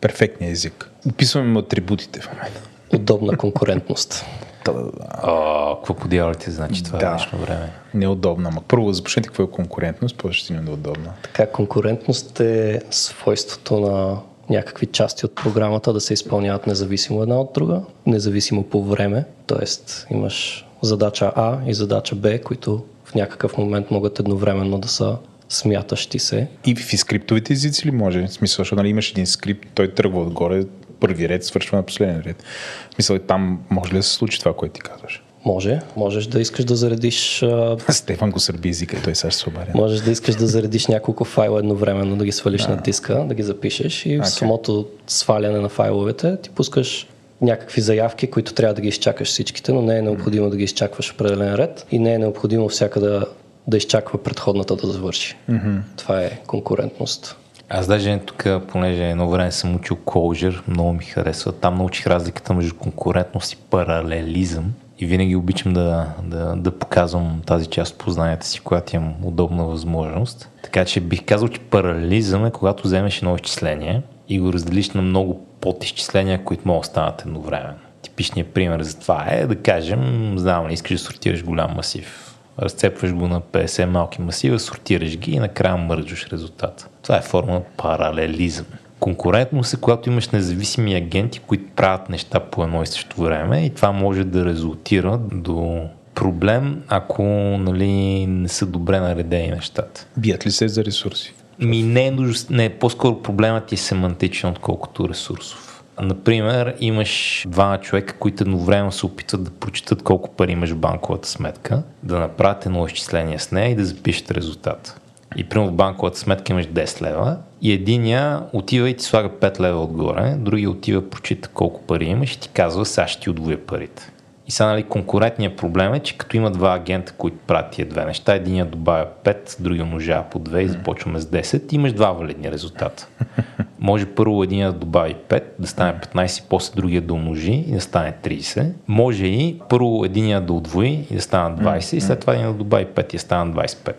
B: Перфектният език. Описваме му атрибутите в момента.
C: Удобна конкурентност.
A: О, какво по дяволите значи това да. днешно време?
B: Неудобна. Ма първо започнете какво е конкурентност, после ще стигнем неудобна.
C: Така, конкурентност е свойството на някакви части от програмата да се изпълняват независимо една от друга, независимо по време. Тоест имаш задача А и задача Б, които в някакъв момент могат едновременно да са смятащи се.
B: И в скриптовите езици ли може? В смисъл, защото нали, имаш един скрипт, той тръгва отгоре, първи ред свършва на последния ред. В смисъл, там може ли да се случи това, което ти казваш?
C: Може. Можеш да искаш да заредиш...
B: Стефан го сърби езика той сега ще се обаря.
C: Можеш да искаш да заредиш няколко файла едновременно, да ги свалиш а. на диска, да ги запишеш и okay. в самото сваляне на файловете ти пускаш някакви заявки, които трябва да ги изчакаш всичките, но не е необходимо да ги изчакваш в определен ред и не е необходимо всяка да, да изчаква предходната да завърши. Mm-hmm. Това е конкурентност.
A: Аз даже тук, понеже едно време съм учил Clojure, много ми харесва. Там научих разликата между конкурентност и паралелизъм. И винаги обичам да, да, да показвам тази част от познанията си, която имам удобна възможност. Така че бих казал, че паралелизъм е когато вземеш едно изчисление и го разделиш на много подизчисления, които могат да станат едновременно. Типичният пример за това е да кажем, знам ли, искаш да сортираш голям масив. Разцепваш го на 50 малки масива, сортираш ги и накрая мърджаш резултата. Това е форма на паралелизъм. Конкурентност е когато имаш независими агенти, които правят неща по едно и също време и това може да резултира до проблем, ако нали, не са добре наредени нещата.
B: Бият ли се за ресурси?
A: Ми не е нужно, не, по-скоро проблемът е семантичен, отколкото ресурсов. Например, имаш два човека, които едновременно се опитват да прочитат колко пари имаш в банковата сметка, да направят едно изчисление с нея и да запишат резултата. И примерно в банковата сметка имаш 10 лева и единия отива и ти слага 5 лева отгоре, другия отива, прочита колко пари имаш и ти казва, сега ще ти удвоя парите. И сега нали, конкурентният проблем е, че като има два агента, които правят тия две неща, единия добавя 5, другия умножава по 2 и започваме с 10, имаш два валидни резултата. Може първо един да добави 5, да стане 15, после другия да умножи и да стане 30. Може и първо единия да отвои и да стане 20 и след това един да добави 5 и да стане 25.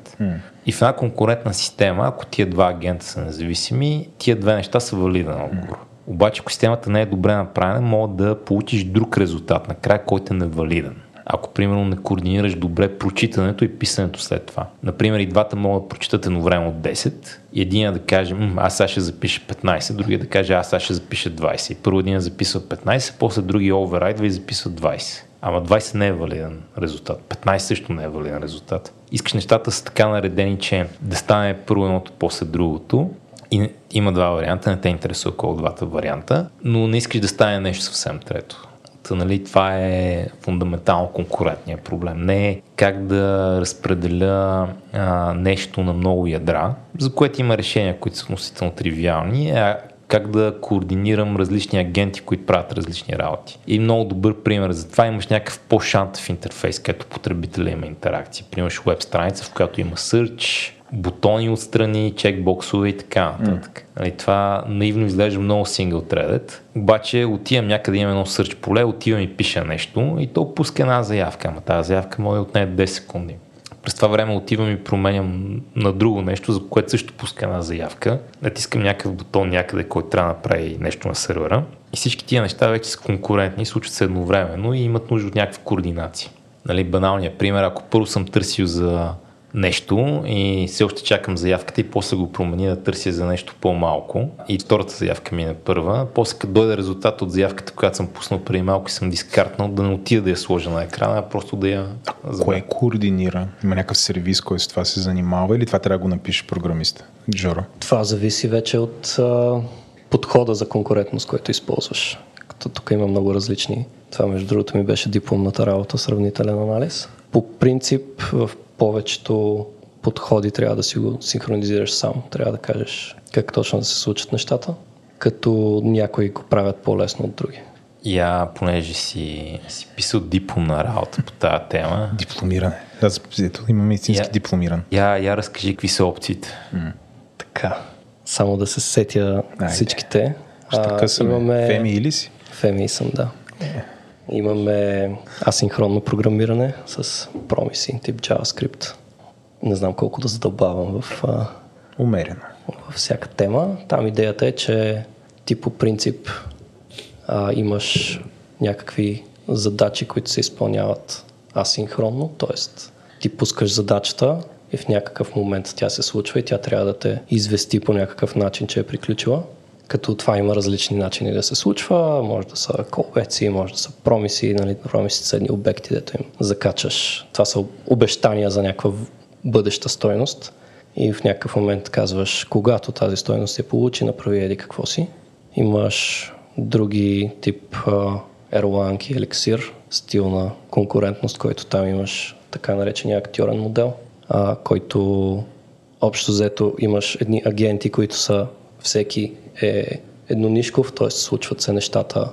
A: И в една конкурентна система, ако тия два агента са независими, тия две неща са валиден отговор. Обаче, ако системата не е добре направена, мога да получиш друг резултат накрая, който е невалиден. Ако, примерно, не координираш добре прочитането и писането след това. Например, и двата могат да прочитат едновременно 10 и един да каже, аз сега ще запиша 15, другия да каже, аз сега ще запиша 20. И първо един записва 15, после другия оверрайдва и записва 20. Ама 20 не е валиден резултат. 15 също не е валиден резултат. Искаш нещата са така наредени, че да стане първо едното, после другото и има два варианта, не те интересува от двата варианта, но не искаш да стане нещо съвсем трето. Та, нали, това е фундаментално конкурентния проблем. Не е как да разпределя а, нещо на много ядра, за което има решения, които са относително тривиални, а как да координирам различни агенти, които правят различни работи. И много добър пример за това имаш някакъв по-шантов интерфейс, където потребителя има интеракция. Примаш веб страница, в която има search, бутони отстрани, чекбоксове и така нататък. Mm. Нали, това наивно изглежда много сингъл threaded, обаче отивам някъде, имам едно сърч поле, отивам и пиша нещо и то пуска една заявка, ама тази заявка може да отнее 10 секунди. През това време отивам и променям на друго нещо, за което също пуска една заявка. Натискам някакъв бутон някъде, който трябва да направи нещо на сервера. И всички тия неща вече са конкурентни, случват се едновременно и имат нужда от някаква координация. Нали, баналният пример, ако първо съм търсил за нещо и все още чакам заявката и после го промени да търся за нещо по-малко. И втората заявка ми е първа. После като дойде резултат от заявката, която съм пуснал преди малко и съм дискартнал, да не отида да я сложа на екрана, а просто да я...
B: А кое координира? Има някакъв сервис, който с това се занимава или това трябва да го напише програмиста? Джоро?
C: Това зависи вече от а, подхода за конкурентност, който използваш. Като тук има много различни Това, между другото, ми беше дипломната работа, сравнителен анализ. По принцип, в повечето подходи трябва да си го синхронизираш сам. Трябва да кажеш как точно да се случат нещата, като някои го правят по-лесно от други.
A: Я, понеже си, си писал дипломна работа по тази тема.
B: Дипломиране. Аз ето, имам истински
A: Я-
B: дипломиран.
A: Я, я разкажи какви са опциите.
C: Така, само да се сетя
B: Айде.
C: всичките.
B: Ще
C: А,
B: късаме.
C: имаме...
B: Феми или си?
C: Феми съм, да. Имаме асинхронно програмиране с Promising тип JavaScript. Не знам колко да задълбавам в,
B: Умерено.
C: във всяка тема. Там идеята е, че ти по принцип а, имаш някакви задачи, които се изпълняват асинхронно, т.е. ти пускаш задачата и в някакъв момент тя се случва и тя трябва да те извести по някакъв начин, че е приключила. Като това има различни начини да се случва, може да са колбеци, може да са промиси, нали, промиси са едни обекти, дето им закачаш. Това са обещания за някаква бъдеща стойност и в някакъв момент казваш, когато тази стойност се получи, направи еди какво си. Имаш други тип а, Erlang и еликсир, стил на конкурентност, който там имаш така наречения актьорен модел, а, който общо взето имаш едни агенти, които са всеки е еднонишков, т.е. случват се нещата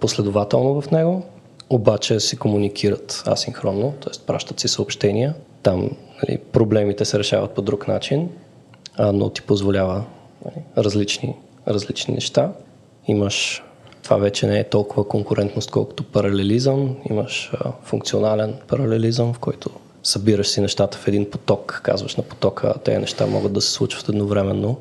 C: последователно в него, обаче си комуникират асинхронно, т.е. пращат си съобщения. Там нали, проблемите се решават по друг начин, а, но ти позволява нали, различни, различни неща. Имаш, това вече не е толкова конкурентност, колкото паралелизъм. Имаш а, функционален паралелизъм, в който събираш си нещата в един поток, казваш на потока, тези неща могат да се случват едновременно.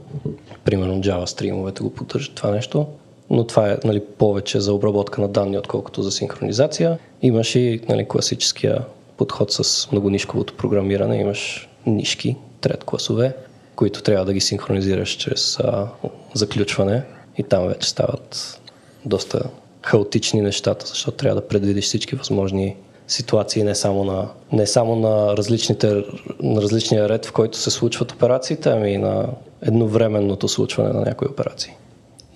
C: Примерно Java стримовете го поддържат това нещо, но това е нали, повече за обработка на данни, отколкото за синхронизация. Имаш и нали, класическия подход с многонишковото програмиране. Имаш нишки, трет класове, които трябва да ги синхронизираш чрез а, заключване и там вече стават доста хаотични нещата, защото трябва да предвидиш всички възможни ситуации, не само на, не само на, различните, на различния ред, в който се случват операциите, ами и на едновременното случване на някои операции.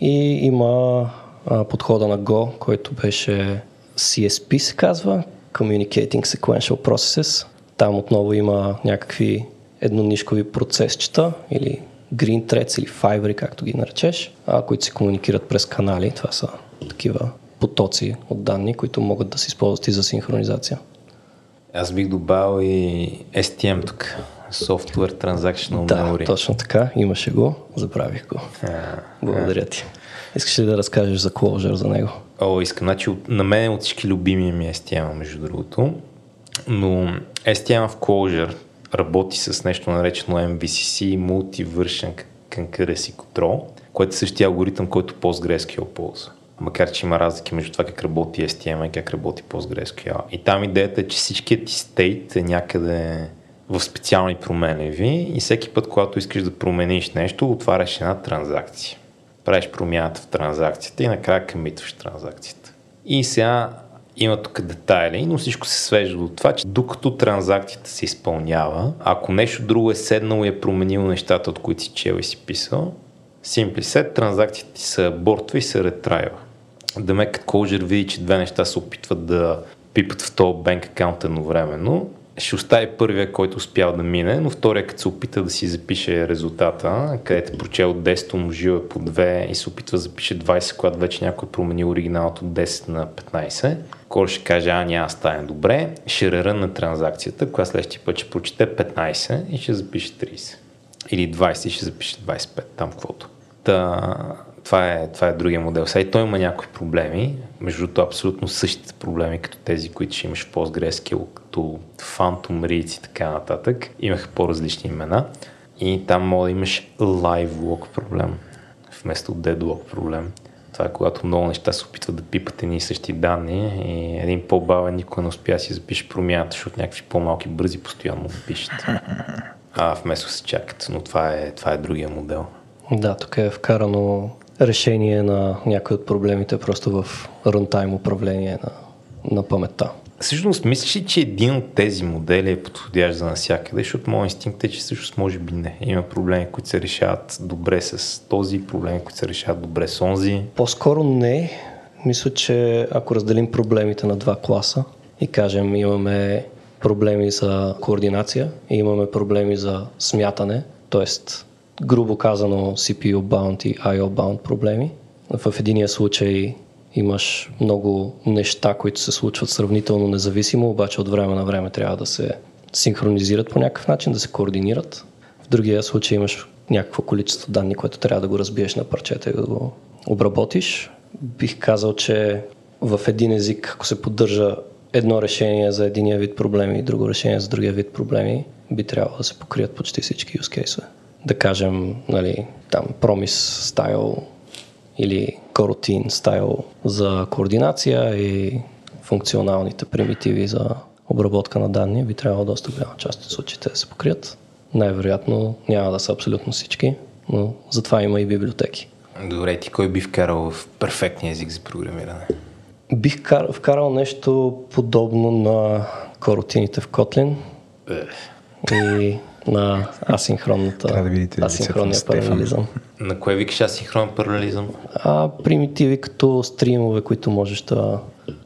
C: И има а, подхода на Go, който беше CSP се казва, Communicating Sequential Processes. Там отново има някакви еднонишкови процесчета или green threads или fiber, както ги наречеш, а, които се комуникират през канали. Това са такива потоци от данни, които могат да се използват и за синхронизация.
A: Аз бих добавил и STM тук. Software Transactional
C: Да,
A: Memory.
C: точно така. Имаше го. Забравих го.
A: А,
C: Благодаря ти. Искаш ли да разкажеш за Clojure за него?
A: О, искам. Значи, на мен от всички любими ми е STM, между другото. Но STM в Clojure работи с нещо наречено MVCC, Multi-Version Concurrency Control, което е същия алгоритъм, който PostgreSQL ползва. Макар, че има разлики между това как работи STM и как работи PostgreSQL. И там идеята е, че всичкият ти стейт е някъде в специални променливи и всеки път, когато искаш да промениш нещо, отваряш една транзакция. Правиш промяната в транзакцията и накрая къмитваш транзакцията. И сега има тук детайли, но всичко се свежда до това, че докато транзакцията се изпълнява, ако нещо друго е седнало и е променило нещата, от които си чел и си писал, Simply set, транзакцията ти се абортва и се ретрайва. Демек, Clojure види, че две неща се опитват да пипат в този банк акаунт едновременно, ще остави първия, който успял да мине, но втория, като се опита да си запише резултата, където прочел 10, умножил е по 2 и се опитва да запише 20, когато вече някой е променил оригиналното от 10 на 15, Кой ще каже, а няма стане добре, ще рерънне транзакцията, която следващия път ще прочете 15 и ще запише 30. Или 20 и ще запише 25, там каквото. Та, това е, това е другия модел. Сега и той има някои проблеми, между другото абсолютно същите проблеми, като тези, които ще имаш в PostgreSQL, като Phantom Reads и така нататък. Имаха по-различни имена. И там може да имаш live log проблем, вместо deadlock проблем. Това е когато много неща се опитват да пипат едни и същи данни и един по-бавен никога не успя да си запише промяната, защото някакви по-малки бързи постоянно пишат. А вместо се чакат. Но това е, това е другия модел.
C: Да, тук е вкарано решение на някои от проблемите просто в runtime управление на, на паметта.
A: Всъщност, мислиш ли, че един от тези модели е подходящ за навсякъде? Защото моят инстинкт е, че всъщност може би не. Има проблеми, които се решават добре с този, проблеми, които се решават добре с онзи.
C: По-скоро не. Мисля, че ако разделим проблемите на два класа и кажем имаме проблеми за координация и имаме проблеми за смятане, т.е. грубо казано CPU-bound и IO-bound проблеми. В единия случай имаш много неща, които се случват сравнително независимо, обаче от време на време трябва да се синхронизират по някакъв начин, да се координират. В другия случай имаш някакво количество данни, което трябва да го разбиеш на парчета и да го обработиш. Бих казал, че в един език, ако се поддържа едно решение за единия вид проблеми и друго решение за другия вид проблеми, би трябвало да се покрият почти всички use case Да кажем, нали, там Promise стайл или Coroutine стайл за координация и функционалните примитиви за обработка на данни би трябвало доста голяма част от случаите да се покрият. Най-вероятно няма да са абсолютно всички, но затова има и библиотеки.
A: Добре, ти кой би вкарал в перфектния език за програмиране?
C: Бих кар, вкарал нещо подобно на коротините в Kotlin и на асинхронната,
B: Трябва да видите
C: асинхронния паралелизъм.
A: На кое викаш асинхронен паралелизъм?
C: А, примитиви като стримове, които можеш да,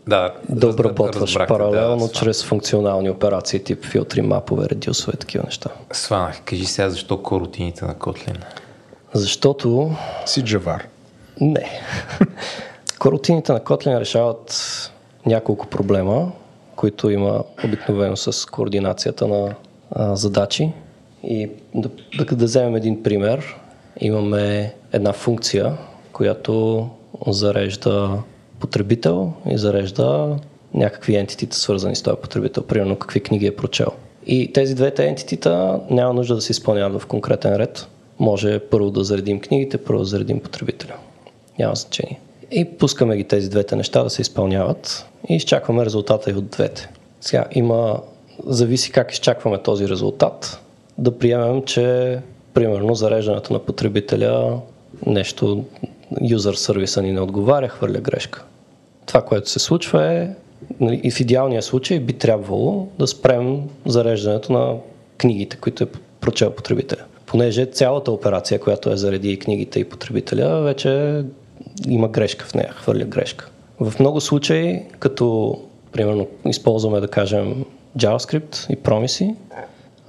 A: Да,
C: да обработваш паралелно
A: да,
C: чрез функционални операции, тип филтри, мапове, редюсове, такива неща.
A: Сванах, кажи сега защо коротините на Kotlin?
C: Защото
B: Си джавар.
C: Не. Корутините на Kotlin решават няколко проблема, които има обикновено с координацията на а, задачи. И да, да, да вземем един пример. Имаме една функция, която зарежда потребител и зарежда някакви ентитита, свързани с този потребител, примерно какви книги е прочел. И тези двете ентитита няма нужда да се изпълняват в конкретен ред. Може първо да заредим книгите, първо да заредим потребителя. Няма значение. И пускаме ги тези двете неща да се изпълняват и изчакваме резултата и от двете. Сега има, зависи как изчакваме този резултат, да приемем, че примерно зареждането на потребителя нещо, юзър сервиса ни не отговаря, хвърля грешка. Това, което се случва е, нали, и в идеалния случай би трябвало да спрем зареждането на книгите, които е прочел потребителя. Понеже цялата операция, която е зареди и книгите и потребителя, вече има грешка в нея, хвърля грешка. В много случаи, като примерно използваме да кажем JavaScript и промиси,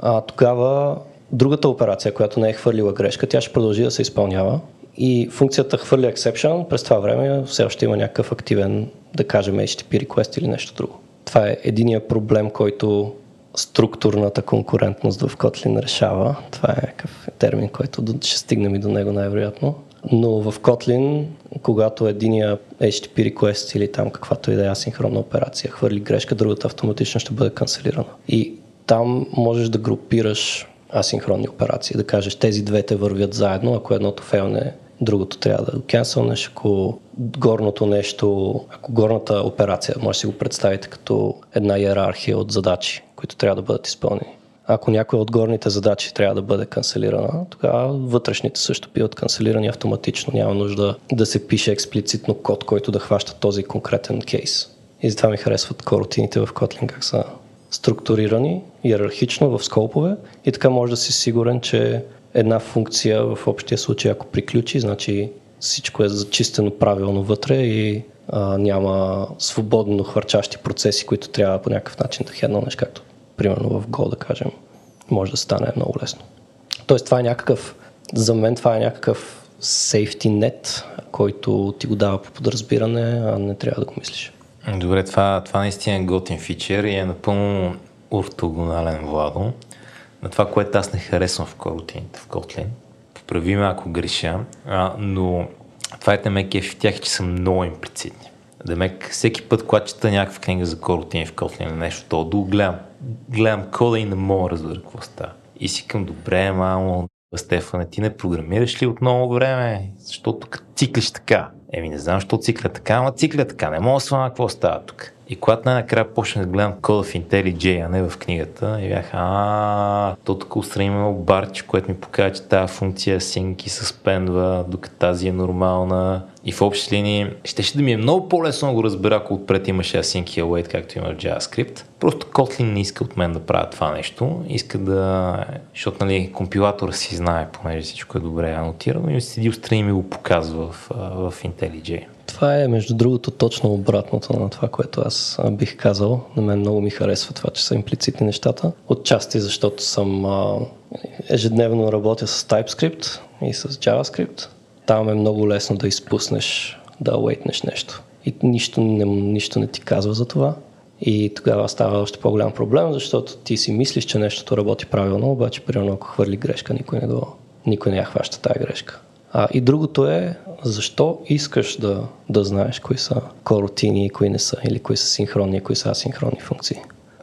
C: а тогава другата операция, която не е хвърлила грешка, тя ще продължи да се изпълнява и функцията хвърля exception, през това време все още има някакъв активен, да кажем HTTP request или нещо друго. Това е единия проблем, който структурната конкурентност в Kotlin решава. Това е някакъв термин, който ще стигнем и до него най-вероятно. Но в Kotlin, когато единия HTTP request или там каквато и да е асинхронна операция хвърли грешка, другата автоматично ще бъде канцелирана. И там можеш да групираш асинхронни операции, да кажеш тези двете вървят заедно, ако едното фейлне, другото трябва да го кенселнеш, ако горното нещо, ако горната операция, може да си го представите като една иерархия от задачи, които трябва да бъдат изпълнени. Ако някоя от горните задачи трябва да бъде канцелирана, тогава вътрешните също биват канцелирани автоматично. Няма нужда да се пише експлицитно код, който да хваща този конкретен кейс. И затова ми харесват коротините в Kotlin, как са структурирани иерархично в скопове и така може да си сигурен, че една функция в общия случай, ако приключи, значи всичко е зачистено правилно вътре и а, няма свободно хвърчащи процеси, които трябва по някакъв начин да хеднеш, както примерно в Go, да кажем, може да стане много лесно. Тоест това е някакъв, за мен това е някакъв safety net, който ти го дава по подразбиране, а не трябва да го мислиш.
A: Добре, това, това наистина е готин фичър и е напълно ортогонален, Владо. На това, което аз не харесвам в коротините в Kotlin. Поправи ме, ако греша, а, но това е ме кеф в тях, че са много имплицитни. Демек, всеки път, когато чета някаква книга за коротини в Kotlin или нещо, то да гледам. Гледам кода и не мога да разбера какво става. И си към добре, мамо, Стефане, ти не програмираш ли от много време? Защото тук циклиш така. Еми не знам, защо цикля така, ама цикля така. Не мога да свана какво става тук. И когато най-накрая почнах да гледам кода в IntelliJ, а не в книгата, и бях, а, то тук устрани едно барче, което ми показва, че тази функция синки съспендва, докато тази е нормална. И в общи линии, ще, ще да ми е много по-лесно да го разбера, ако отпред имаше async и await, както има в JavaScript. Просто Kotlin не иска от мен да правя това нещо. Иска да... Защото, нали, компилатора си знае, понеже всичко е добре анотирано и седи отстрани ми го показва в, в IntelliJ.
C: Това е, между другото, точно обратното на това, което аз бих казал. На мен много ми харесва това, че са имплицитни нещата. Отчасти, защото съм а, ежедневно работя с TypeScript и с JavaScript. Там е много лесно да изпуснеш, да уейтнеш нещо. И нищо не, нищо не ти казва за това. И тогава става още по-голям проблем, защото ти си мислиш, че нещото работи правилно, обаче примерно ако хвърли грешка, никой не, го, никой не я хваща тази грешка. А, и другото е, защо искаш да, да знаеш кои са коротини и кои не са, или кои са синхронни и кои са асинхронни функции.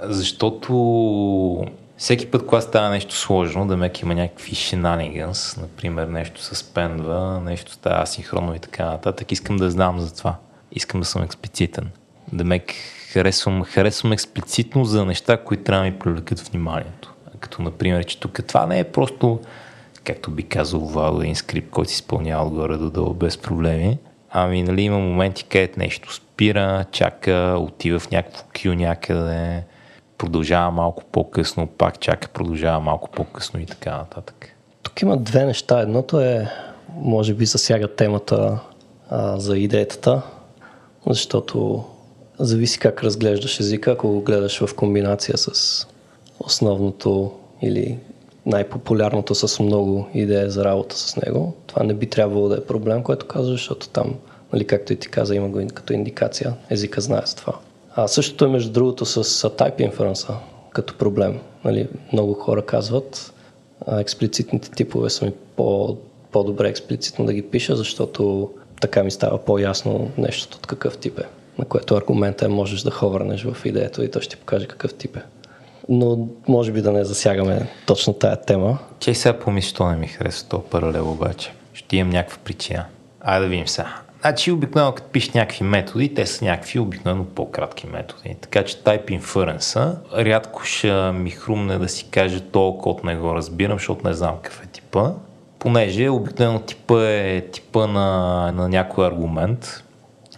A: Защото всеки път, когато става нещо сложно, да мек има някакви shenanigans, например нещо се спендва, нещо става асинхронно и така нататък, искам да знам за това. Искам да съм експлицитен. Да мек харесвам, харесвам експлицитно за неща, които трябва да ми привлекат вниманието. Като например, че тук това не е просто както би казал един скрипт, който си изпълнява отгоре до долу без проблеми. Ами, нали, има моменти, където нещо спира, чака, отива в някакво кю някъде, продължава малко по-късно, пак чака, продължава малко по-късно и така нататък.
C: Тук има две неща. Едното е, може би засяга темата а, за идеята, защото зависи как разглеждаш езика, ако го гледаш в комбинация с основното или най-популярното с много идея за работа с него. Това не би трябвало да е проблем, което казваш, защото там, нали, както и ти каза, има го като индикация. Езика знае за това. А същото е между другото с type inference като проблем. Нали, много хора казват, а, експлицитните типове са ми по, по-добре експлицитно да ги пиша, защото така ми става по-ясно нещото от какъв тип е. На което аргумента е можеш да ховърнеш в идеята и той ще ти покаже какъв тип е но може би да не засягаме точно тая тема.
A: Че сега помисли, що не ми харесва този паралел обаче. Ще имам някаква причина. Айде да видим сега. Значи обикновено като пишеш някакви методи, те са някакви обикновено по-кратки методи. Така че Type Inference рядко ще ми хрумне да си каже толкова код не го разбирам, защото не знам какъв е типа. Понеже обикновено типа е типа на, на някой аргумент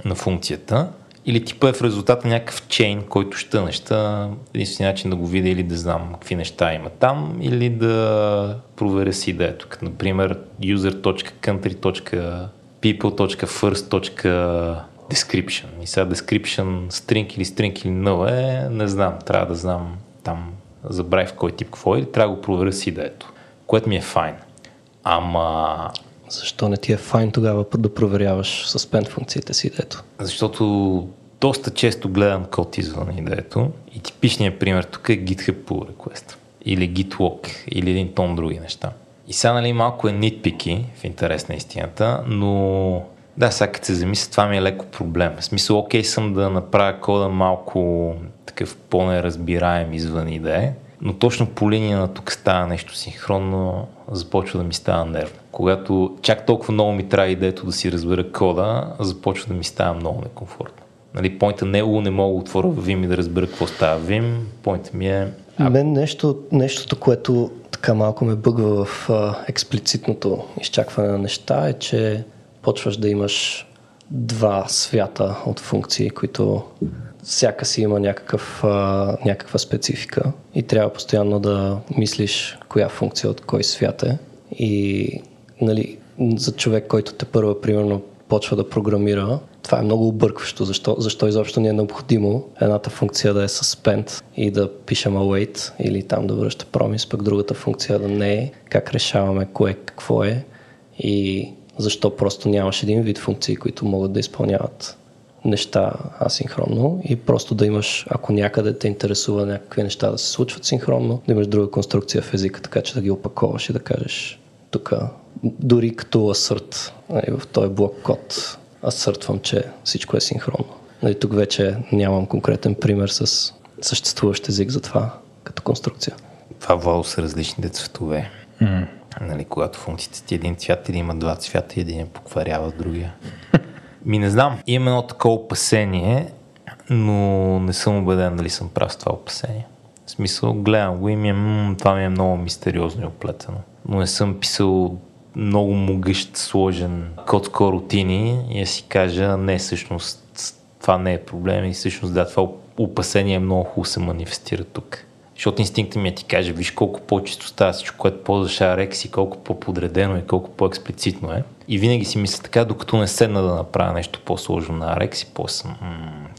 A: на функцията или типа е в резултат на някакъв чейн, който ще неща, единствения начин да го видя или да знам какви неща има там, или да проверя си идеята. Като, например, user.country.people.first.description. И сега description string или string или null е, не знам, трябва да знам там забравя в кой тип какво е, или трябва да го проверя си идеето, което ми е файн. Ама
C: защо не ти е файн тогава да проверяваш suspend функциите си идето?
A: Защото доста често гледам код извън идеето и типичният пример тук е GitHub pull request или GitLog или един тон други неща. И сега нали малко е нитпики в интерес на истината, но да, сега като се замисля, това ми е леко проблем. В смисъл, окей съм да направя кода малко такъв по-неразбираем извън идея, но точно по линия на тук става нещо синхронно, започва да ми става нервно. Когато чак толкова много ми трябва идеето да си разбера кода, започва да ми става много некомфортно. Нали, поинта не е не мога да отворя Vim и да разбера какво става Vim. Поинта ми е...
C: А... Мен нещо, нещото, което така малко ме бъгва в а, експлицитното изчакване на неща е, че почваш да имаш два свята от функции, които всяка си има някакъв, а, някаква специфика и трябва постоянно да мислиш коя функция от кой свят е. И нали, за човек, който те първа, примерно, почва да програмира, това е много объркващо. Защо, защо изобщо ни е необходимо едната функция да е suspend и да пишем await или там да връща промис, пък другата функция да не е. Как решаваме кое какво е и защо просто нямаш един вид функции, които могат да изпълняват неща асинхронно и просто да имаш, ако някъде те интересува някакви неща да се случват синхронно, да имаш друга конструкция в езика, така че да ги опаковаш и да кажеш тук, дори като асърт нали, в този блок код, асъртвам, че всичко е синхронно. Нали, тук вече нямам конкретен пример с съществуващ език за това като конструкция.
A: Това вало са различните цветове. Mm. Нали, когато функциите ти е един цвят или има два цвята и един е покварява другия. Ми не знам. Имам едно такова опасение, но не съм убеден дали съм прав с това опасение. В смисъл, гледам го и ми е, м- това ми е много мистериозно и оплетено. Но не съм писал много могъщ, сложен код с рутини и да си кажа, не, всъщност това не е проблем и всъщност да, това опасение е много хубаво се манифестира тук. Защото инстинктът ми е ти каже, виж колко по-чисто става всичко, което ползваш RX и колко по-подредено и колко по-експлицитно е. И винаги си мисля така, докато не седна да направя нещо по-сложно на RX и по-съм.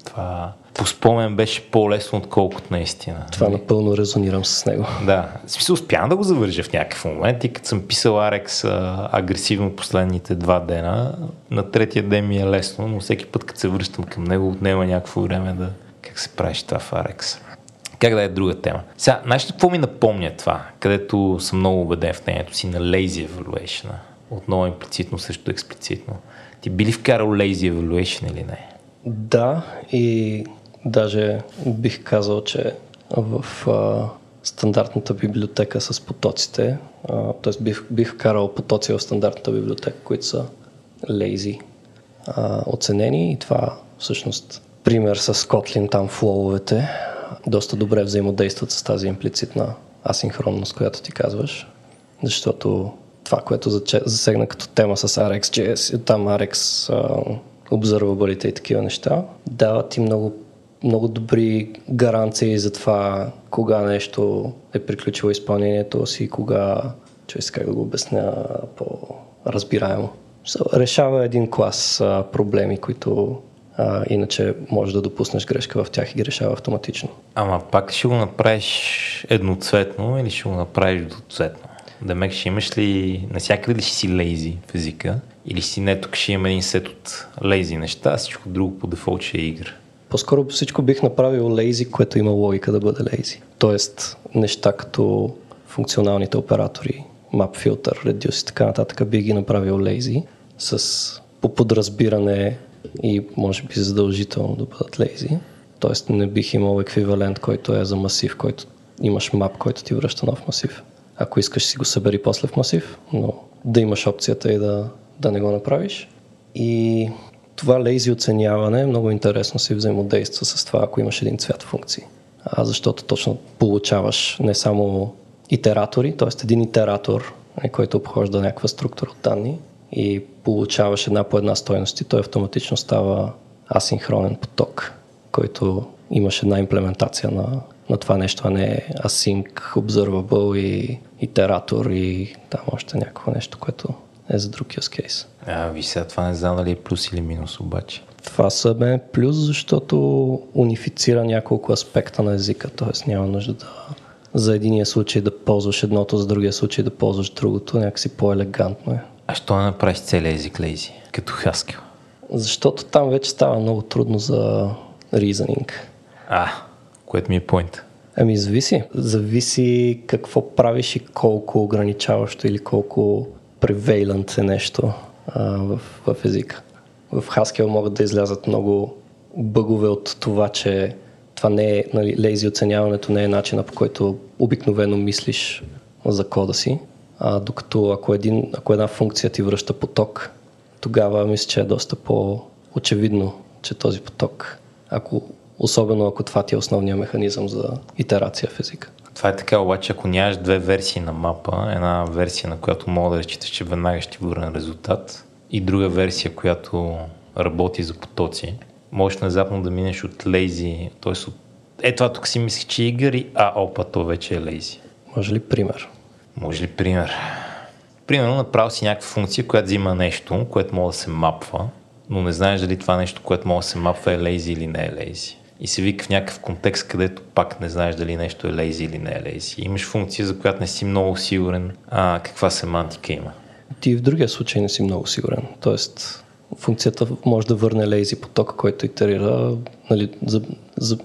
A: това по спомен беше по-лесно, отколкото наистина.
C: Това напълно резонирам с него.
A: Да, в смисъл успявам да го завържа в някакъв момент и като съм писал RX а, агресивно последните два дена, на третия ден ми е лесно, но всеки път като се връщам към него отнема някакво време да как се правиш това в RX. Как да е друга тема. Сега, знаеш какво ми напомня това, където съм много убеден в мнението си на lazy evaluation? Отново имплицитно, също експлицитно. Ти би ли вкарал lazy evaluation или не?
C: Да, и даже бих казал, че в а, стандартната библиотека с потоците, т.е. бих, бих вкарал потоци в стандартната библиотека, които са а, оценени и това всъщност пример с Kotlin, там флоувете, доста добре взаимодействат с тази имплицитна асинхронност, която ти казваш, защото това, което засегна като тема с RxJS, там RX observability и такива неща, дават ти много, много добри гаранции за това кога нещо е приключило изпълнението си, кога, че как да го обясня по-разбираемо. Решава един клас а, проблеми, които а, иначе може да допуснеш грешка в тях и ги решава автоматично.
A: Ама пак ще го направиш едноцветно или ще го направиш двуцветно? Демек ще имаш ли, насякъде ли ще си лейзи в езика? Или си не, тук ще има един сет от лейзи неща, всичко друго по дефолт ще е игра?
C: По-скоро всичко бих направил лейзи, което има логика да бъде лейзи. Тоест неща като функционалните оператори, map filter, reduce и така нататък, бих ги направил лейзи с по подразбиране и може би задължително да бъдат лейзи. Тоест не бих имал еквивалент, който е за масив, който имаш мап, който ти връща нов масив. Ако искаш си го събери после в масив, но да имаш опцията и да, да не го направиш. И това лейзи оценяване много интересно се взаимодейства с това, ако имаш един цвят функции. А защото точно получаваш не само итератори, т.е. един итератор, е, който обхожда някаква структура от данни, и получаваш една по една стойност и той автоматично става асинхронен поток, който имаш една имплементация на, на това нещо, а не async, observable и итератор и там още някакво нещо, което е за друг use case.
A: А, ви сега това не знам дали е плюс или минус обаче.
C: Това са бе плюс, защото унифицира няколко аспекта на езика, т.е. няма нужда да за единия случай да ползваш едното, за другия случай да ползваш другото, някакси по-елегантно е.
A: А що не направиш целия език лейзи, като Haskell?
C: Защото там вече става много трудно за reasoning.
A: А, което ми е поинт.
C: Ами зависи. Зависи какво правиш и колко ограничаващо или колко prevalent е нещо а, в, в езика. В Haskell могат да излязат много бъгове от това, че това не е, нали, лейзи оценяването не е начина по който обикновено мислиш за кода си. А, докато ако, един, ако една функция ти връща поток, тогава мисля, че е доста по-очевидно, че този поток, ако, особено ако това ти е основният механизъм за итерация в езика.
A: Това е така, обаче ако нямаш две версии на мапа, една версия, на която мога да разчиташ, че веднага ще ти върне резултат и друга версия, която работи за потоци, можеш внезапно да минеш от лейзи, т.е. от е това тук си мислих, че е игър а опа, то вече е лейзи.
C: Може ли пример?
A: Може ли пример? Примерно направил си някаква функция, която взима нещо, което може да се мапва, но не знаеш дали това нещо, което може да се мапва е лейзи или не е лейзи. И се вика в някакъв контекст, където пак не знаеш дали нещо е лейзи или не е лейзи. Имаш функция, за която не си много сигурен а, каква семантика има.
C: Ти в другия случай не си много сигурен. Тоест, функцията може да върне лейзи потока, който итерира нали, за, за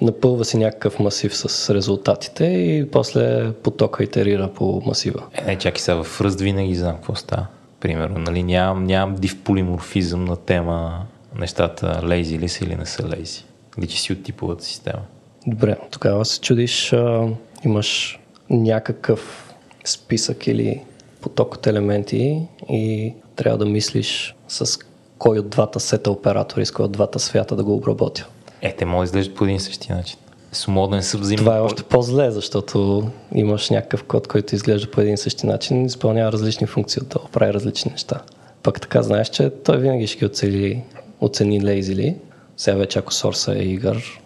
C: напълва си някакъв масив с резултатите и после потока итерира по масива.
A: Е, не, чакай сега, в Rust винаги знам какво става. Примерно, нали, нямам, нямам див полиморфизъм на тема нещата лейзи ли са или не са лейзи. Личи си от типовата система.
C: Добре, тогава се чудиш, а, имаш някакъв списък или поток от елементи и трябва да мислиш с кой от двата сета оператори, с кой от двата свята да го обработя.
A: Е, те могат да изглеждат по един същи начин. Свободен
C: са взаимно. Това е още по-зле, защото имаш някакъв код, който изглежда по един същи начин, изпълнява различни функции, да прави различни неща. Пък така знаеш, че той винаги ще ги оцели, оцени лейзили. Сега вече ако сорса е игър,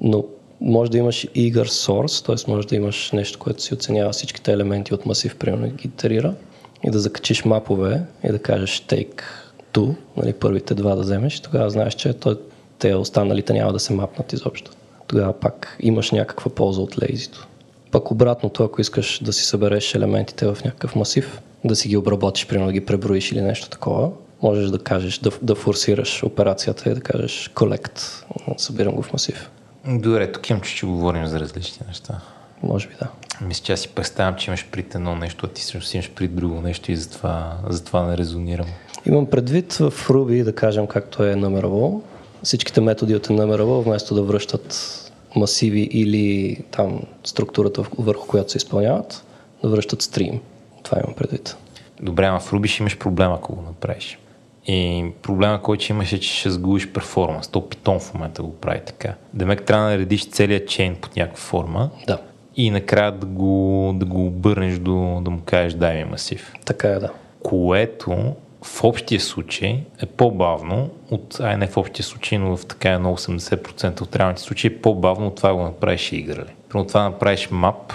C: но може да имаш eager source, т.е. може да имаш нещо, което си оценява всичките елементи от масив, примерно ги итерира и да закачиш мапове и да кажеш take two, нали, първите два да вземеш, тогава знаеш, че той, те останалите няма да се мапнат изобщо. Тогава пак имаш някаква полза от лейзито. Пък обратното, ако искаш да си събереш елементите в някакъв масив, да си ги обработиш, примерно да ги преброиш или нещо такова, можеш да кажеш, да, да форсираш операцията и да кажеш collect, събирам го в масив.
A: Добре, тук имам, че ще говорим за различни неща.
C: Може би да.
A: Мисля, че аз си представям, че имаш пред едно нещо, а ти си имаш пред друго нещо и затова, затова не резонирам.
C: Имам предвид в Ruby, да кажем както е numerable, всичките методи от numerable, вместо да връщат масиви или там структурата върху която се изпълняват, да връщат стрим. Това имам предвид.
A: Добре, ама в Ruby ще имаш проблем, ако го направиш. И проблема, който имаш е, че ще сгубиш перформанс. То Python в момента го прави така. Демек трябва да наредиш целият чейн под някаква форма.
C: Да.
A: И накрая да го, да го обърнеш до, да му кажеш дай ми масив.
C: Така е, да.
A: Което в общия случай е по-бавно от, ай не в общия случай, но в така на 80% от реалните случаи е по-бавно от това да го направиш и играли. Примерно това направиш мап,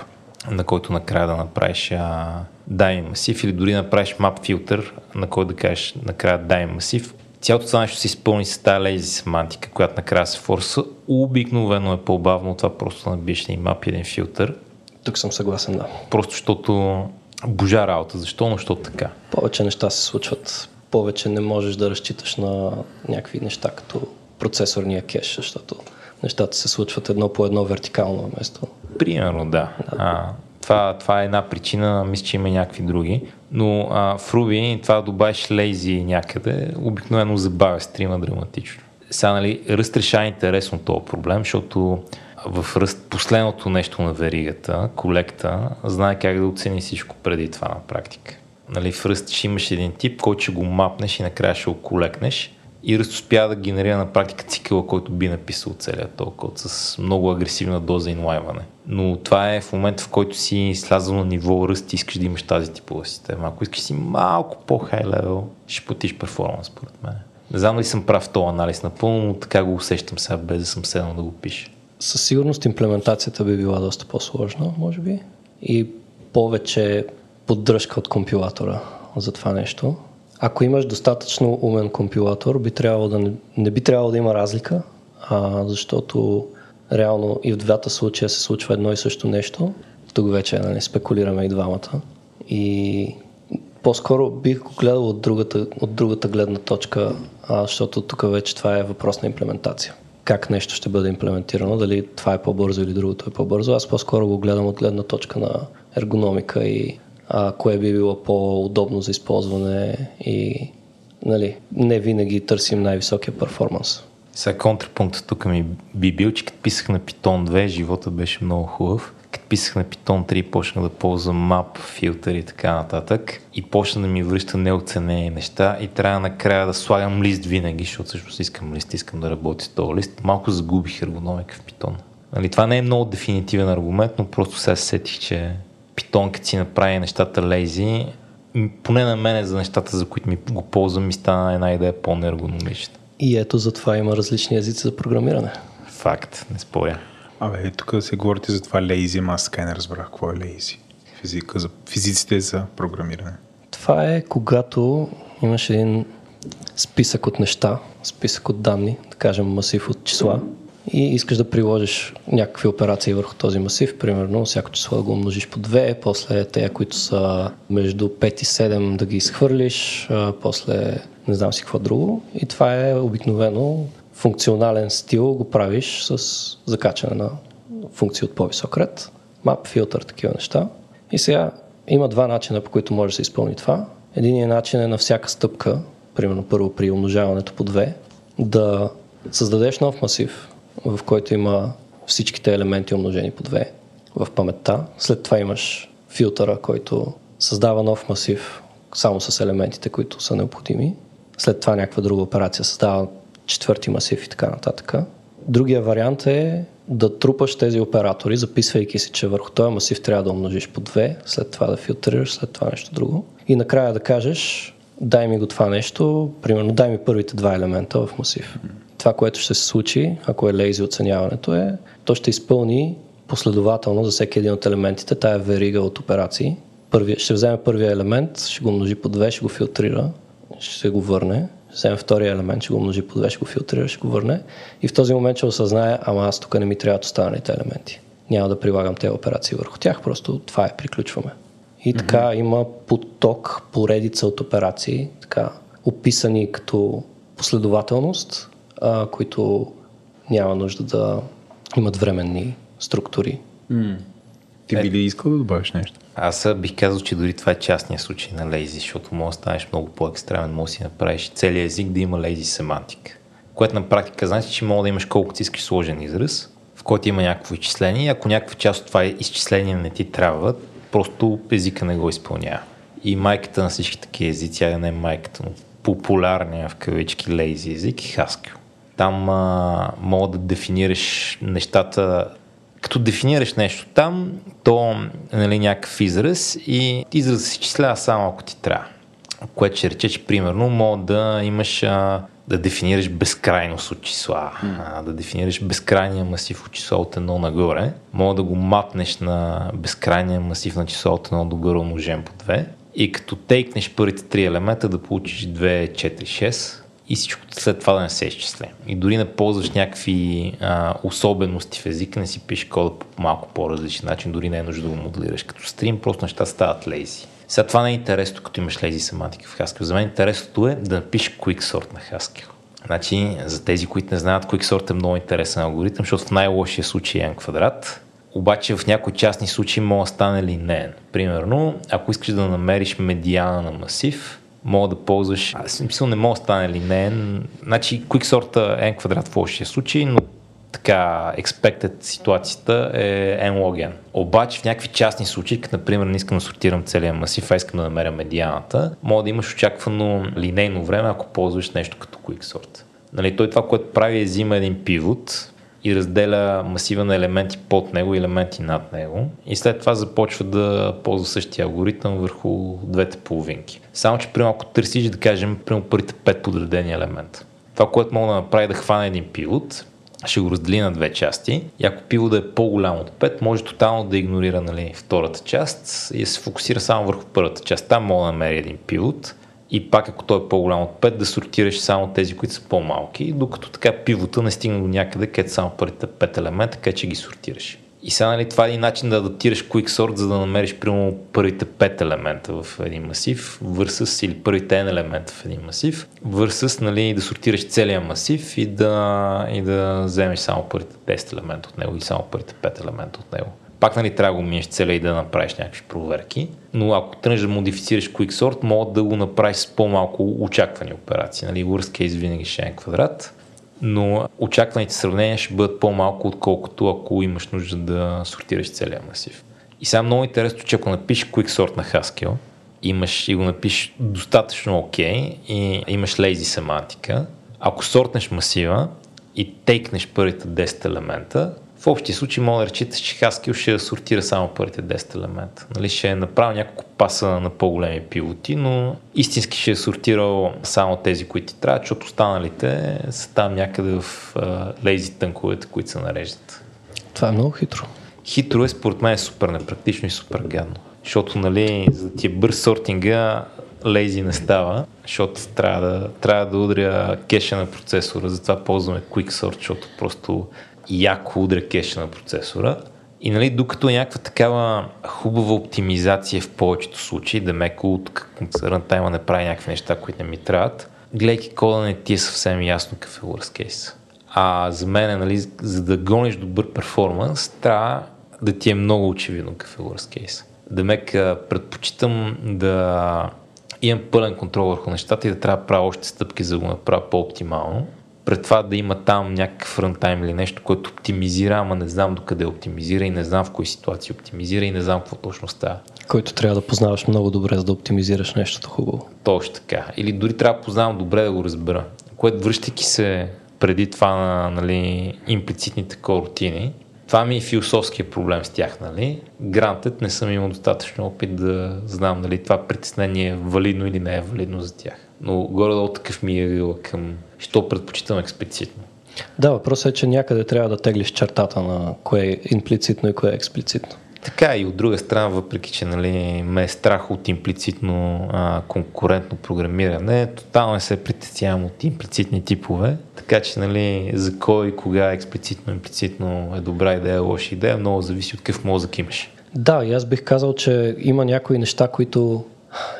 A: на който накрая да направиш а, дай масив или дори направиш мап филтър, на който да кажеш накрая дай масив. Цялото това нещо се изпълни с тази лейзи семантика, която накрая се форса, обикновено е по-бавно това просто набиеш един мап и един филтър.
C: Тук съм съгласен, да.
A: Просто защото божа работа. Защо? Но защото така.
C: Повече неща се случват. Повече не можеш да разчиташ на някакви неща, като процесорния кеш, защото нещата се случват едно по едно вертикално вместо.
A: Примерно, да. да. А, това, това е една причина, мисля, че има някакви други. Но а, в Ruby това добавиш лейзи някъде, обикновено забавя стрима драматично. Сега, нали, Ръст решава интересно този проблем, защото в ръст последното нещо на веригата, колекта, знае как да оцени всичко преди това на практика. Нали, в ръст ще имаш един тип, който ще го мапнеш и накрая ще го колекнеш и Ръст успя да генерира на практика цикъла, който би написал целият код с много агресивна доза инлайване. Но това е в момента, в който си слязал на ниво ръст и искаш да имаш тази типова система. Ако искаш си малко по-хай левел, ще платиш перформанс, според мен. Не знам дали съм прав този анализ напълно, но така го усещам сега, без да съм седнал да го пиша.
C: Със сигурност имплементацията би била доста по-сложна, може би, и повече поддръжка от компилатора за това нещо. Ако имаш достатъчно умен компилатор, би трябвало да не, не би трябвало да има разлика, а, защото реално и в двата случая се случва едно и също нещо. Тук вече нали, спекулираме и двамата. И по-скоро бих го гледал от другата, от другата гледна точка, а, защото тук вече това е въпрос на имплементация. Как нещо ще бъде имплементирано, дали това е по-бързо или другото е по-бързо. Аз по-скоро го гледам от гледна точка на ергономика и а, кое би било по-удобно за използване и нали, не винаги търсим най-високия перформанс.
A: Сега контрапункта тук ми би бил, че като писах на Python 2, живота беше много хубав. Като писах на Python 3, почнах да ползвам мап, филтър и така нататък. И почна да ми връща неоценени неща и трябва накрая да слагам лист винаги, защото всъщност искам лист, искам да работя с този лист. Малко загубих ергономика в Python. Нали, това не е много дефинитивен аргумент, но просто сега сетих, че Python, като си направи нещата лейзи, поне на мен за нещата, за които ми го ползвам, ми стана една идея по-неергономична.
C: И ето затова има различни езици за програмиране.
A: Факт, не споря.
B: Абе, тук да се говорите за това лейзи, аз така не разбрах какво е лейзи. Физика, за, физиците за програмиране.
C: Това е когато имаш един списък от неща, списък от данни, да кажем масив от числа, и искаш да приложиш някакви операции върху този масив, примерно всяко число да го умножиш по 2, после те, които са между 5 и 7 да ги изхвърлиш, после не знам си какво друго. И това е обикновено функционален стил, го правиш с закачане на функции от по-висок ред, мап, филтър, такива неща. И сега има два начина, по които може да се изпълни това. Единият начин е на всяка стъпка, примерно първо при умножаването по 2, да създадеш нов масив, в който има всичките елементи умножени по 2 в паметта. След това имаш филтъра, който създава нов масив само с елементите, които са необходими. След това някаква друга операция създава четвърти масив и така нататък. Другия вариант е да трупаш тези оператори, записвайки си, че върху този масив трябва да умножиш по 2, след това да филтрираш, след това нещо друго. И накрая да кажеш, дай ми го това нещо, примерно дай ми първите два елемента в масив. това, което ще се случи, ако е лейзи оценяването е, то ще изпълни последователно за всеки един от елементите тая верига от операции. Първия, ще вземе първия елемент, ще го множи по две, ще го филтрира, ще го върне, вземе втория елемент, ще го множи по две, ще го филтрира, ще го върне и в този момент ще осъзнае, ама аз тук не ми трябват останалите елементи. Няма да прилагам тези операции върху тях, просто това е, приключваме. И така mm-hmm. има поток, поредица от операции, така описани като последователност, а, които няма нужда да имат временни структури.
B: Mm. Ти би ли искал да добавиш нещо?
A: Аз бих казал, че дори това е частния случай на лейзи, защото може да станеш много по-екстремен, може да си направиш целият език да има лейзи семантика. Което на практика значи, че може да имаш колкото си искаш сложен израз, в който има някакво изчисление ако някаква част от това изчисление не ти трябва, просто езика не го изпълнява. И майката на всички такива езици, а не е майката, но популярния в кавички лейзи език е Haskell. Там а, мога да дефинираш нещата като дефинираш нещо там, то нали, някакъв израз и израз се изчислява само ако ти трябва. Което ще рече, че примерно мога да имаш а, да дефинираш безкрайност от числа, mm. а, да дефинираш безкрайния масив от числа от едно нагоре, мога да го мапнеш на безкрайния масив на числа от едно догоре умножен по 2 и като тейкнеш първите три елемента да получиш 2, 4, 6 и всичко след това да не се изчисле. И дори не ползваш някакви а, особености в езика, не си пишеш кода по малко по-различен начин, дори не е нужда да го моделираш. Като стрим просто неща стават лейзи. Сега това не е интересно, като имаш лейзи семантика в Haskell. За мен интересното е да напишеш quicksort на Haskell. Значи, за тези, които не знаят, quicksort е много интересен алгоритъм, защото в най-лошия случай е n квадрат, обаче в някои частни случаи може да стане линейен. Примерно, ако искаш да намериш медиана на масив, мога да ползваш, аз смисъл не мога да стане линейен, значи quicksort е n квадрат в лошия случай, но така expected ситуацията е n log n. Обаче в някакви частни случаи, като например не искам да сортирам целия масив, а искам да намеря медианата, мога да имаш очаквано линейно време, ако ползваш нещо като quicksort. Нали, той това, което прави е взима един пивот, и разделя масива на елементи под него и елементи над него и след това започва да ползва същия алгоритъм върху двете половинки. Само, че примерно ако търсиш да кажем примерно първите пет подредени елемента. Това, което мога да направи да хване един пилот, ще го раздели на две части и ако пилота е по-голям от 5, може тотално да игнорира нали, втората част и да се фокусира само върху първата част. Там мога да намери един пилот и пак ако той е по-голям от 5, да сортираш само тези, които са по-малки, докато така пивота не стигне до някъде, където само първите 5 елемента, където че ги сортираш. И сега нали, това е един начин да адаптираш Quicksort, за да намериш примерно първите 5 елемента в един масив, versus или първите N елемента в един масив, versus нали, да сортираш целия масив и да, и да вземеш само първите 10 елемента от него или само първите 5 елемента от него пак нали, трябва да го минеш целя и да направиш някакви проверки, но ако тръгнеш да модифицираш Quicksort, мога да го направиш с по-малко очаквани операции. Нали, worst case винаги ще е квадрат, но очакваните сравнения ще бъдат по-малко, отколкото ако имаш нужда да сортираш целия масив. И сега много интересно, че ако напишеш Quicksort на Haskell, имаш и го напишеш достатъчно окей okay, и имаш лейзи семантика, ако сортнеш масива и тейкнеш първите 10 елемента, в общи случаи мога да речете, че Haskell ще сортира само първите 10 елемента. Нали, ще е направил няколко паса на по-големи пилоти, но истински ще е сортирал само тези, които ти трябва, защото останалите са там някъде в лейзи тънковете, които се нареждат.
C: Това е много хитро.
A: Хитро е, според мен е супер непрактично и супер гадно. Защото, нали, за ти е бърз сортинга, лейзи не става, защото трябва да, трябва да удря кеша на процесора, затова ползваме Quicksort, защото просто яко удря кеша на процесора. И нали, докато е някаква такава хубава оптимизация в повечето случаи, да меко от рантайма не прави някакви неща, които не ми трябват, гледайки кода не ти е съвсем ясно какъв е worst case. А за мен, нали, за да гониш добър перформанс, трябва да ти е много очевидно какъв е worst case. Да мек предпочитам да имам пълен контрол върху нещата и да трябва да правя още стъпки, за да го направя по-оптимално пред това да има там някакъв рънтайм или нещо, което оптимизира, ама не знам докъде оптимизира и не знам в кои ситуации оптимизира и не знам какво точно става.
C: Който трябва да познаваш много добре, за да оптимизираш нещото хубаво.
A: Точно така. Или дори трябва да познавам добре да го разбера. Което връщайки се преди това на нали, имплицитните корутини, Това ми е философския проблем с тях, нали? Грантът не съм имал достатъчно опит да знам дали това притеснение е валидно или не е валидно за тях. Но горе-долу такъв ми е към, що предпочитам експлицитно.
C: Да, въпросът е, че някъде трябва да теглиш чертата на кое е имплицитно и кое е експлицитно.
A: Така и от друга страна, въпреки че нали, ме е страх от имплицитно а, конкурентно програмиране, тотално не се притеснявам от имплицитни типове, така че нали, за кой, кога експлицитно, имплицитно е добра идея, лоша идея, много зависи от какъв мозък имаш.
C: Да, и аз бих казал, че има някои неща, които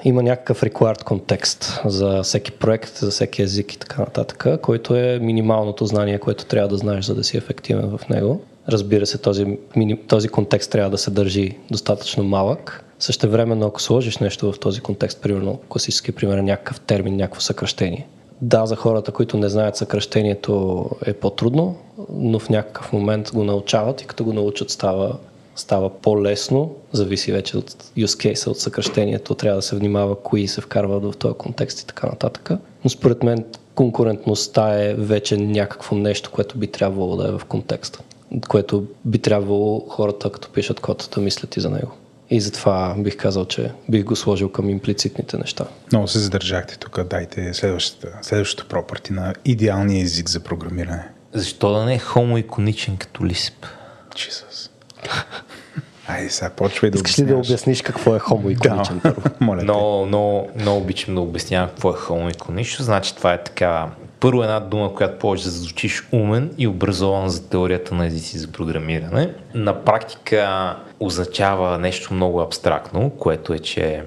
C: има някакъв required контекст за всеки проект, за всеки език и така нататък, който е минималното знание, което трябва да знаеш, за да си ефективен в него. Разбира се, този, този контекст трябва да се държи достатъчно малък. Също времено, ако сложиш нещо в този контекст, примерно класически пример, някакъв термин, някакво съкръщение. Да, за хората, които не знаят съкръщението е по-трудно, но в някакъв момент го научават и като го научат става, става по-лесно. Зависи вече от use case, от съкръщението. Трябва да се внимава кои се вкарват в този контекст и така нататък. Но според мен конкурентността е вече някакво нещо, което би трябвало да е в контекста което би трябвало хората, като пишат код, да мислят и за него. И затова бих казал, че бих го сложил към имплицитните неща.
B: Много се задържахте тук. Дайте следващото пропърти на идеалния език за програмиране.
A: Защо да не е хомоиконичен като Lisp?
B: Jesus. Айде сега, почвай да
C: Искаш ли да обясниш какво е хомоиконичен
B: да. Моля
A: но, но, много обичам да обяснявам какво е хомоиконично. Значи това е така първо една дума, която повече да звучиш умен и образован за теорията на езици за програмиране. На практика означава нещо много абстрактно, което е, че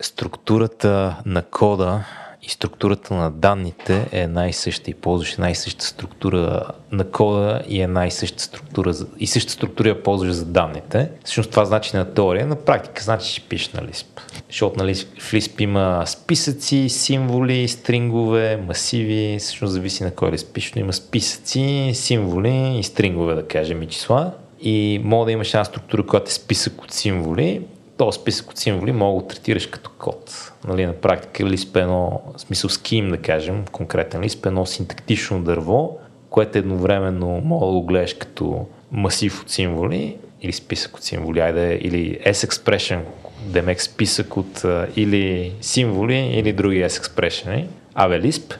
A: структурата на кода и структурата на данните е най-съща и ползваш най-съща структура на кода и е най-съща структура и същата структура я ползваш за данните. Всъщност това значи на теория, на практика значи, че пишеш на Lisp. Защото нали, в Lisp има списъци, символи, стрингове, масиви, всъщност зависи на кой Lisp пишеш, но има списъци, символи и стрингове, да кажем, и числа. И мога да имаш една структура, която е списък от символи, този списък от символи мога да третираш като код. Нали, на практика Lisp е едно, смисъл ским да кажем, конкретен Lisp е едно синтактично дърво, което едновременно мога да го гледаш като масив от символи или списък от символи, айде, или S-expression, демек списък от или символи, или други S-expression, абе Lisp,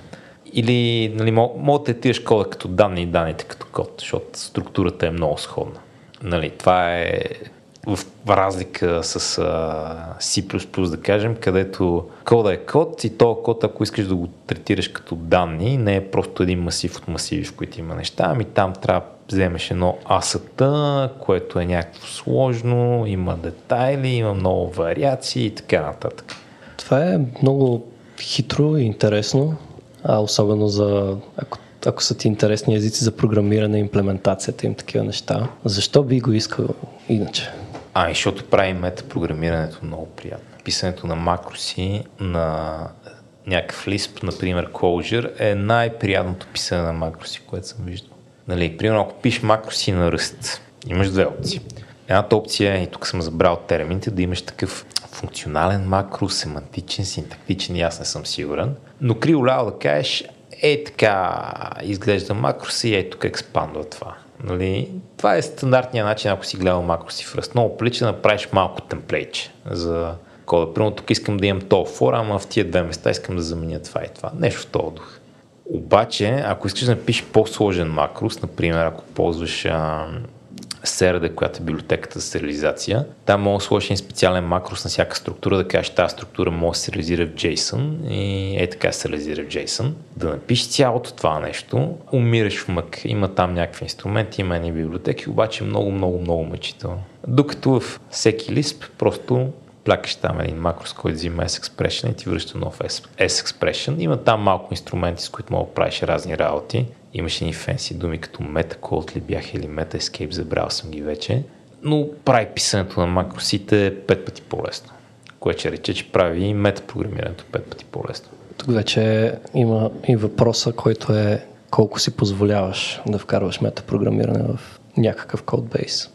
A: или нали, мога да третираш кода като данни и данните като код, защото структурата е много сходна. Нали, това е в разлика с а, C++, да кажем, където кода е код и то код, ако искаш да го третираш като данни, не е просто един масив от масиви, в които има неща, ами там трябва да вземеш едно асата, което е някакво сложно, има детайли, има много вариации и така нататък.
C: Това е много хитро и интересно, а особено за ако ако са ти интересни езици за програмиране, имплементацията им, такива неща. Защо би го искал иначе?
A: А, защото прави метапрограмирането много приятно. Писането на макроси на някакъв лисп, например Clojure, е най-приятното писане на макроси, което съм виждал. Нали, примерно, ако пишеш макроси на ръст, имаш две опции. Едната опция и тук съм забрал термините, да имаш такъв функционален макро, семантичен, синтактичен, и аз не съм сигурен. Но криво да кажеш, е така изглежда макроси и е тук експандва това. Нали? Това е стандартният начин, ако си гледал макроси в Rust. Много прилича да направиш малко темплейче за кода. Примерно тук искам да имам то фора, ама в тия две места искам да заменя това и това. Нещо в този дух. Обаче, ако искаш да напишеш по-сложен макрос, например, ако ползваш а, CRD, която е библиотеката за сериализация. Там мога да сложиш един специален макрос на всяка структура, да кажеш тази структура може да се реализира в JSON и е така се реализира в JSON. Да напишеш цялото това нещо, умираш в мък. Има там някакви инструменти, има едни библиотеки, обаче много, много, много мъчително. Докато в всеки лист просто плякаш там един макрос, който взима S-Expression и ти връща нов S-Expression. Има там малко инструменти, с които мога да правиш разни работи. Имаше ни фенси думи като MetaCode ли бяха или MetaEscape, забрал съм ги вече. Но прави писането на макросите пет пъти по-лесно. Което ще рече, че прави и метапрограмирането пет пъти по-лесно.
C: Тук вече има и въпроса, който е колко си позволяваш да вкарваш метапрограмиране в някакъв кодбейс.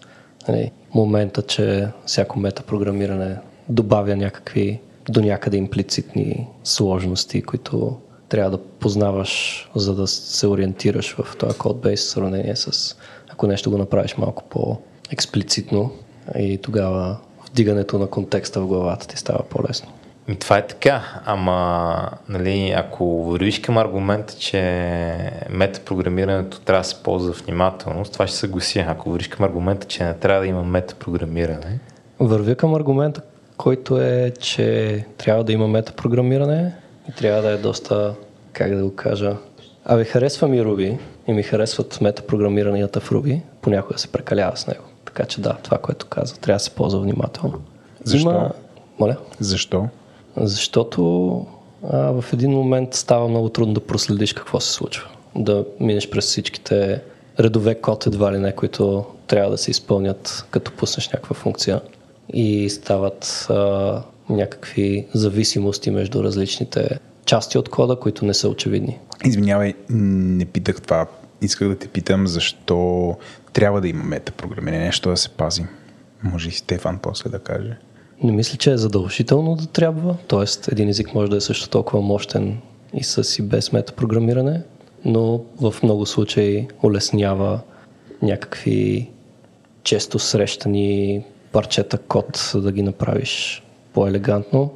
C: Нали, момента, че всяко метапрограмиране добавя някакви до някъде имплицитни сложности, които трябва да познаваш, за да се ориентираш в този кодбейс в сравнение с ако нещо го направиш малко по-експлицитно и тогава вдигането на контекста в главата ти става по-лесно.
A: И това е така, ама нали, ако вървиш към аргумента, че метапрограмирането трябва да се ползва внимателно, с това ще съглася. Ако вървиш към аргумента, че не трябва да има метапрограмиране.
C: Вървя към аргумента, който е, че трябва да има метапрограмиране и трябва да е доста, как да го кажа, Абе, харесва ми Ruby и ми харесват метапрограмиранията в Ruby, понякога се прекалява с него. Така че да, това, което каза, трябва да се ползва внимателно.
B: Защо?
C: Има... Моля?
B: Защо?
C: Защото а, в един момент става много трудно да проследиш какво се случва. Да минеш през всичките редове код едва ли не, които трябва да се изпълнят, като пуснеш някаква функция. И стават а, някакви зависимости между различните части от кода, които не са очевидни.
B: Извинявай, не питах това. Исках да те питам защо трябва да има метапрограмиране, нещо да се пази. Може и Стефан после да каже.
C: Не мисля, че е задължително да трябва. Тоест, един език може да е също толкова мощен и с и без метапрограмиране, но в много случаи улеснява някакви често срещани парчета код да ги направиш по-елегантно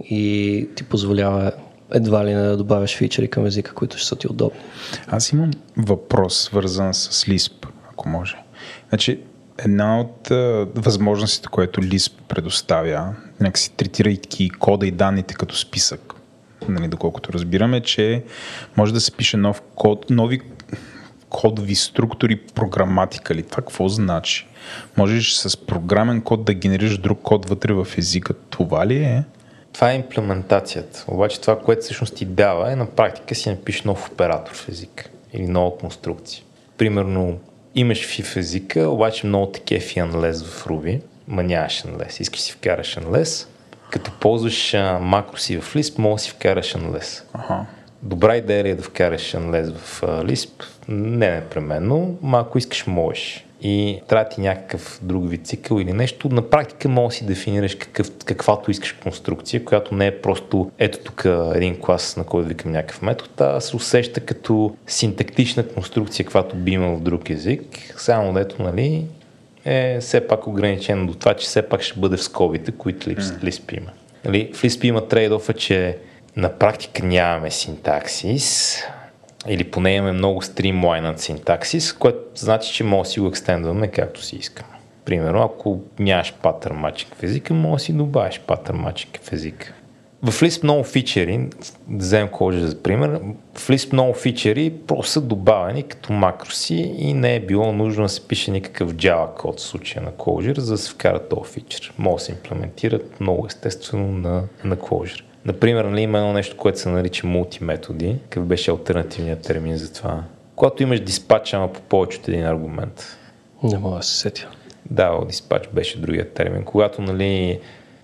C: и ти позволява едва ли не да добавяш фичери към езика, които ще са ти удобни.
B: Аз имам въпрос, свързан с Lisp, ако може. Значи, една от а, възможностите, което Lisp предоставя, някакси третирайки кода и данните като списък, нали, доколкото разбираме, че може да се пише нов код, нови кодови структури, програматика ли? Това какво значи? Можеш с програмен код да генерираш друг код вътре в езика. Това ли е?
A: Това е имплементацията. Обаче това, което всъщност ти дава е на практика си напишеш нов оператор в език или нова конструкция. Примерно имаш FI в езика, обаче много такива FI unless в Ruby, ма нямаш unless. Искаш си вкараш unless, като ползваш а, макроси в Lisp, може да си вкараш unless.
B: Ага.
A: Добра идея е да вкараш unless в а, Lisp? Не непременно, ма ако искаш можеш и трябва ти някакъв друг вид цикъл или нещо, на практика може да си дефинираш какъв, каквато искаш конструкция, която не е просто ето тук един клас, на който викам някакъв метод, а се усеща като синтактична конструкция, каквато би имал в друг език, само дето, нали, е все пак ограничено до това, че все пак ще бъде в скобите, които Lisp има. Нали, в Lisp има трейдофа, че на практика нямаме синтаксис, или поне имаме много стримлайнат синтаксис, което значи, че може да си го екстендваме както си искаме. Примерно, ако нямаш патър мачик в езика, може да си добавиш патър мачик в езика. В Lisp много фичери, да вземем Clojure за пример, в Lisp много фичери просто са добавени като макроси и не е било нужно да се пише никакъв Java код в случая на Clojure, за да се вкара този фичер. Може да се имплементират много естествено на, на Clojure. Например, нали, има едно нещо, което се нарича мултиметоди. Какъв беше альтернативният термин за това? Когато имаш диспатч, ама по повече от един аргумент.
C: Не мога да се сетя.
A: Да, диспатч беше другия термин. Когато, нали,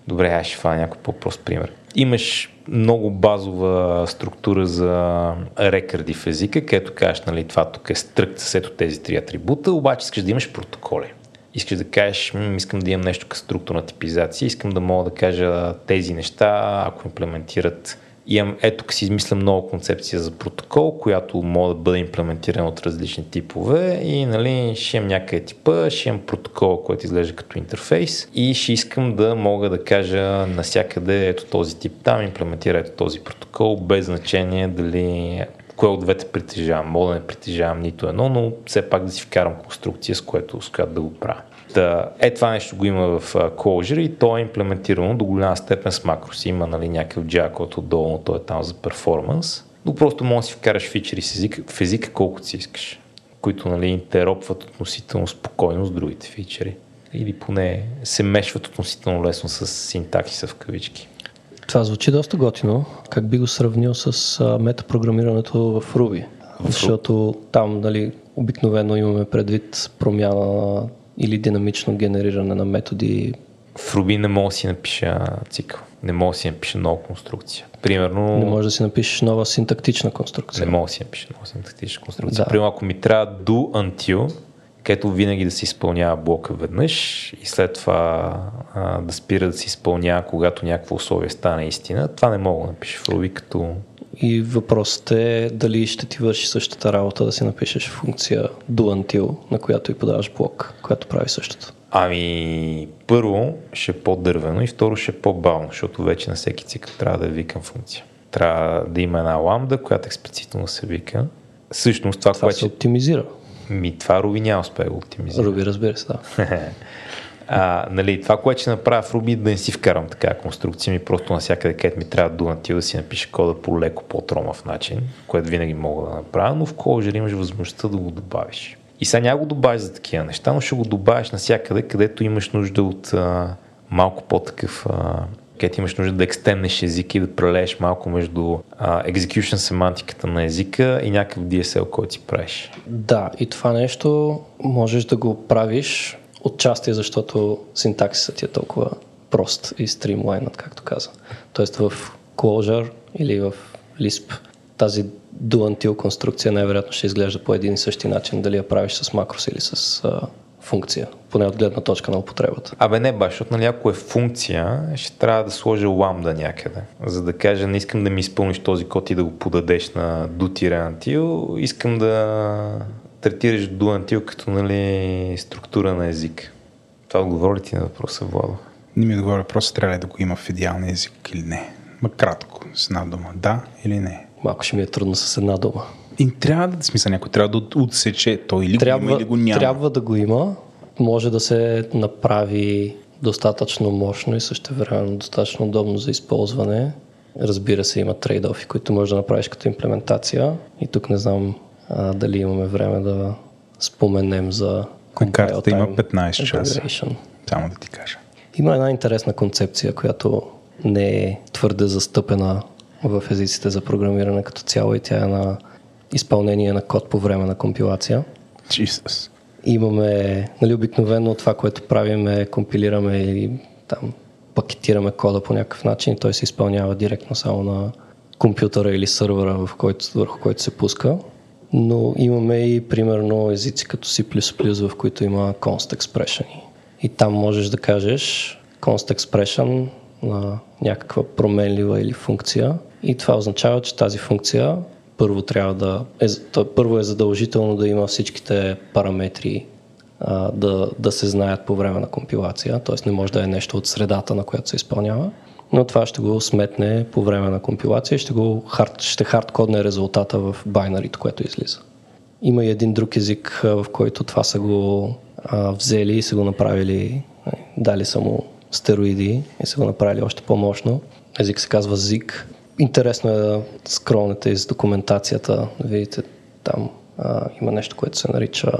A: добре, аз ще фана някой по-прост пример. Имаш много базова структура за рекърди в езика, където кажеш, нали, това тук е стръкт с ето тези три атрибута, обаче искаш да имаш протоколи искаш да кажеш, искам да имам нещо като структурна типизация, искам да мога да кажа тези неща, ако имплементират имам, ето си измисля много концепция за протокол, която може да бъде имплементирана от различни типове и нали, ще имам някъде типа, ще имам протокол, който изглежда като интерфейс и ще искам да мога да кажа насякъде ето този тип там, имплементира ето този протокол, без значение дали кое от двете притежавам. Мога да не притежавам нито едно, но все пак да си вкарам конструкция, с което, с която да го правя. Да, е това нещо го има в Clojure и то е имплементирано до голяма степен с макроси. Има нали, някакъв Java отдолу, но той е там за перформанс. Но просто можеш да си вкараш фичери с език, в езика колкото си искаш, които нали, интеропват относително спокойно с другите фичери. Или поне се мешват относително лесно с синтаксиса в кавички.
C: Това звучи доста готино. Как би го сравнил с а, метапрограмирането в Ruby? Защото там нали, обикновено имаме предвид промяна или динамично генериране на методи.
A: В Ruby не мога да си напиша цикъл. Не мога да си напиша нова конструкция. Примерно...
C: Не може да си напишеш нова синтактична конструкция.
A: Не мога да си напиша нова синтактична конструкция. Да. Примерно ако ми трябва do until, където винаги да се изпълнява блока веднъж и след това а, да спира да се изпълнява, когато някакво условие стане истина. Това не мога да напиша в Ruby като
C: И въпросът е дали ще ти върши същата работа да си напишеш функция do until, на която и подаваш блок, която прави същото.
A: Ами, първо ще е по-дървено и второ ще е по-бавно, защото вече на всеки цикъл трябва да викам функция. Трябва да има една ламда, която експлицитно се вика. Всъщност това,
C: Това
A: което...
C: се оптимизира.
A: Ми, това Руби няма успее да го оптимизира.
C: Руби, разбира се, да.
A: А, нали, това, което ще направя в Ruby, да не си вкарам така конструкция, ми просто навсякъде, където ми трябва да дунати да си напиша кода по леко по-тромав начин, което винаги мога да направя, но в Clojure имаш възможността да го добавиш. И сега няма го добавиш за такива неща, но ще го добавиш навсякъде, където имаш нужда от а, малко по-такъв а, където имаш нужда да екстемнеш езика и да прелееш малко между а, execution семантиката на езика и някакъв DSL, който си правиш.
C: Да, и това нещо можеш да го правиш отчасти, защото синтаксисът ти е толкова прост и стримлайнат, както каза. Тоест в Clojure или в Lisp тази until конструкция най-вероятно ще изглежда по един и същи начин, дали я правиш с макрос или с а, функция, поне от гледна точка на употребата.
A: Абе не баш, защото нали ако е функция, ще трябва да сложа ламда някъде, за да кажа не искам да ми изпълниш този код и да го подадеш на do искам да третираш do като нали, структура на език. Това отговори ли ти на въпроса, Владо?
B: Не ми отговори въпроса, трябва ли да го има в идеалния език или не. Ма кратко, с една дума. Да или не.
C: Малко ще ми е трудно с една дума.
B: И трябва да, смисъл, някой трябва да отсече той или
C: трябва,
B: го има, или го няма.
C: Трябва да го има. Може да се направи достатъчно мощно и също време достатъчно удобно за използване. Разбира се, има трейдофи, които можеш да направиш като имплементация. И тук не знам а, дали имаме време да споменем за
B: На картата има
C: compile time
B: 15 часа. Само да ти кажа.
C: Има една интересна концепция, която не е твърде застъпена в езиците за програмиране като цяло и тя е на изпълнение на код по време на компилация.
B: Jesus.
C: Имаме, нали, обикновено това, което правим е компилираме или там пакетираме кода по някакъв начин и той се изпълнява директно само на компютъра или сървъра, в който, върху който се пуска. Но имаме и примерно езици като C++, в които има const expression. И там можеш да кажеш const expression на някаква променлива или функция. И това означава, че тази функция първо трябва да е, то първо е задължително да има всичките параметри а, да, да се знаят по време на компилация, т.е. не може да е нещо от средата, на която се изпълнява, но това ще го сметне по време на компилация и ще, го хард, ще хардкодне резултата в байнарито, което излиза. Има и един друг език, в който това са го а, взели и са го направили, а, дали са му стероиди и са го направили още по-мощно. Език се казва ZIG. Интересно е да скролнете из документацията, да видите там а, има нещо, което се нарича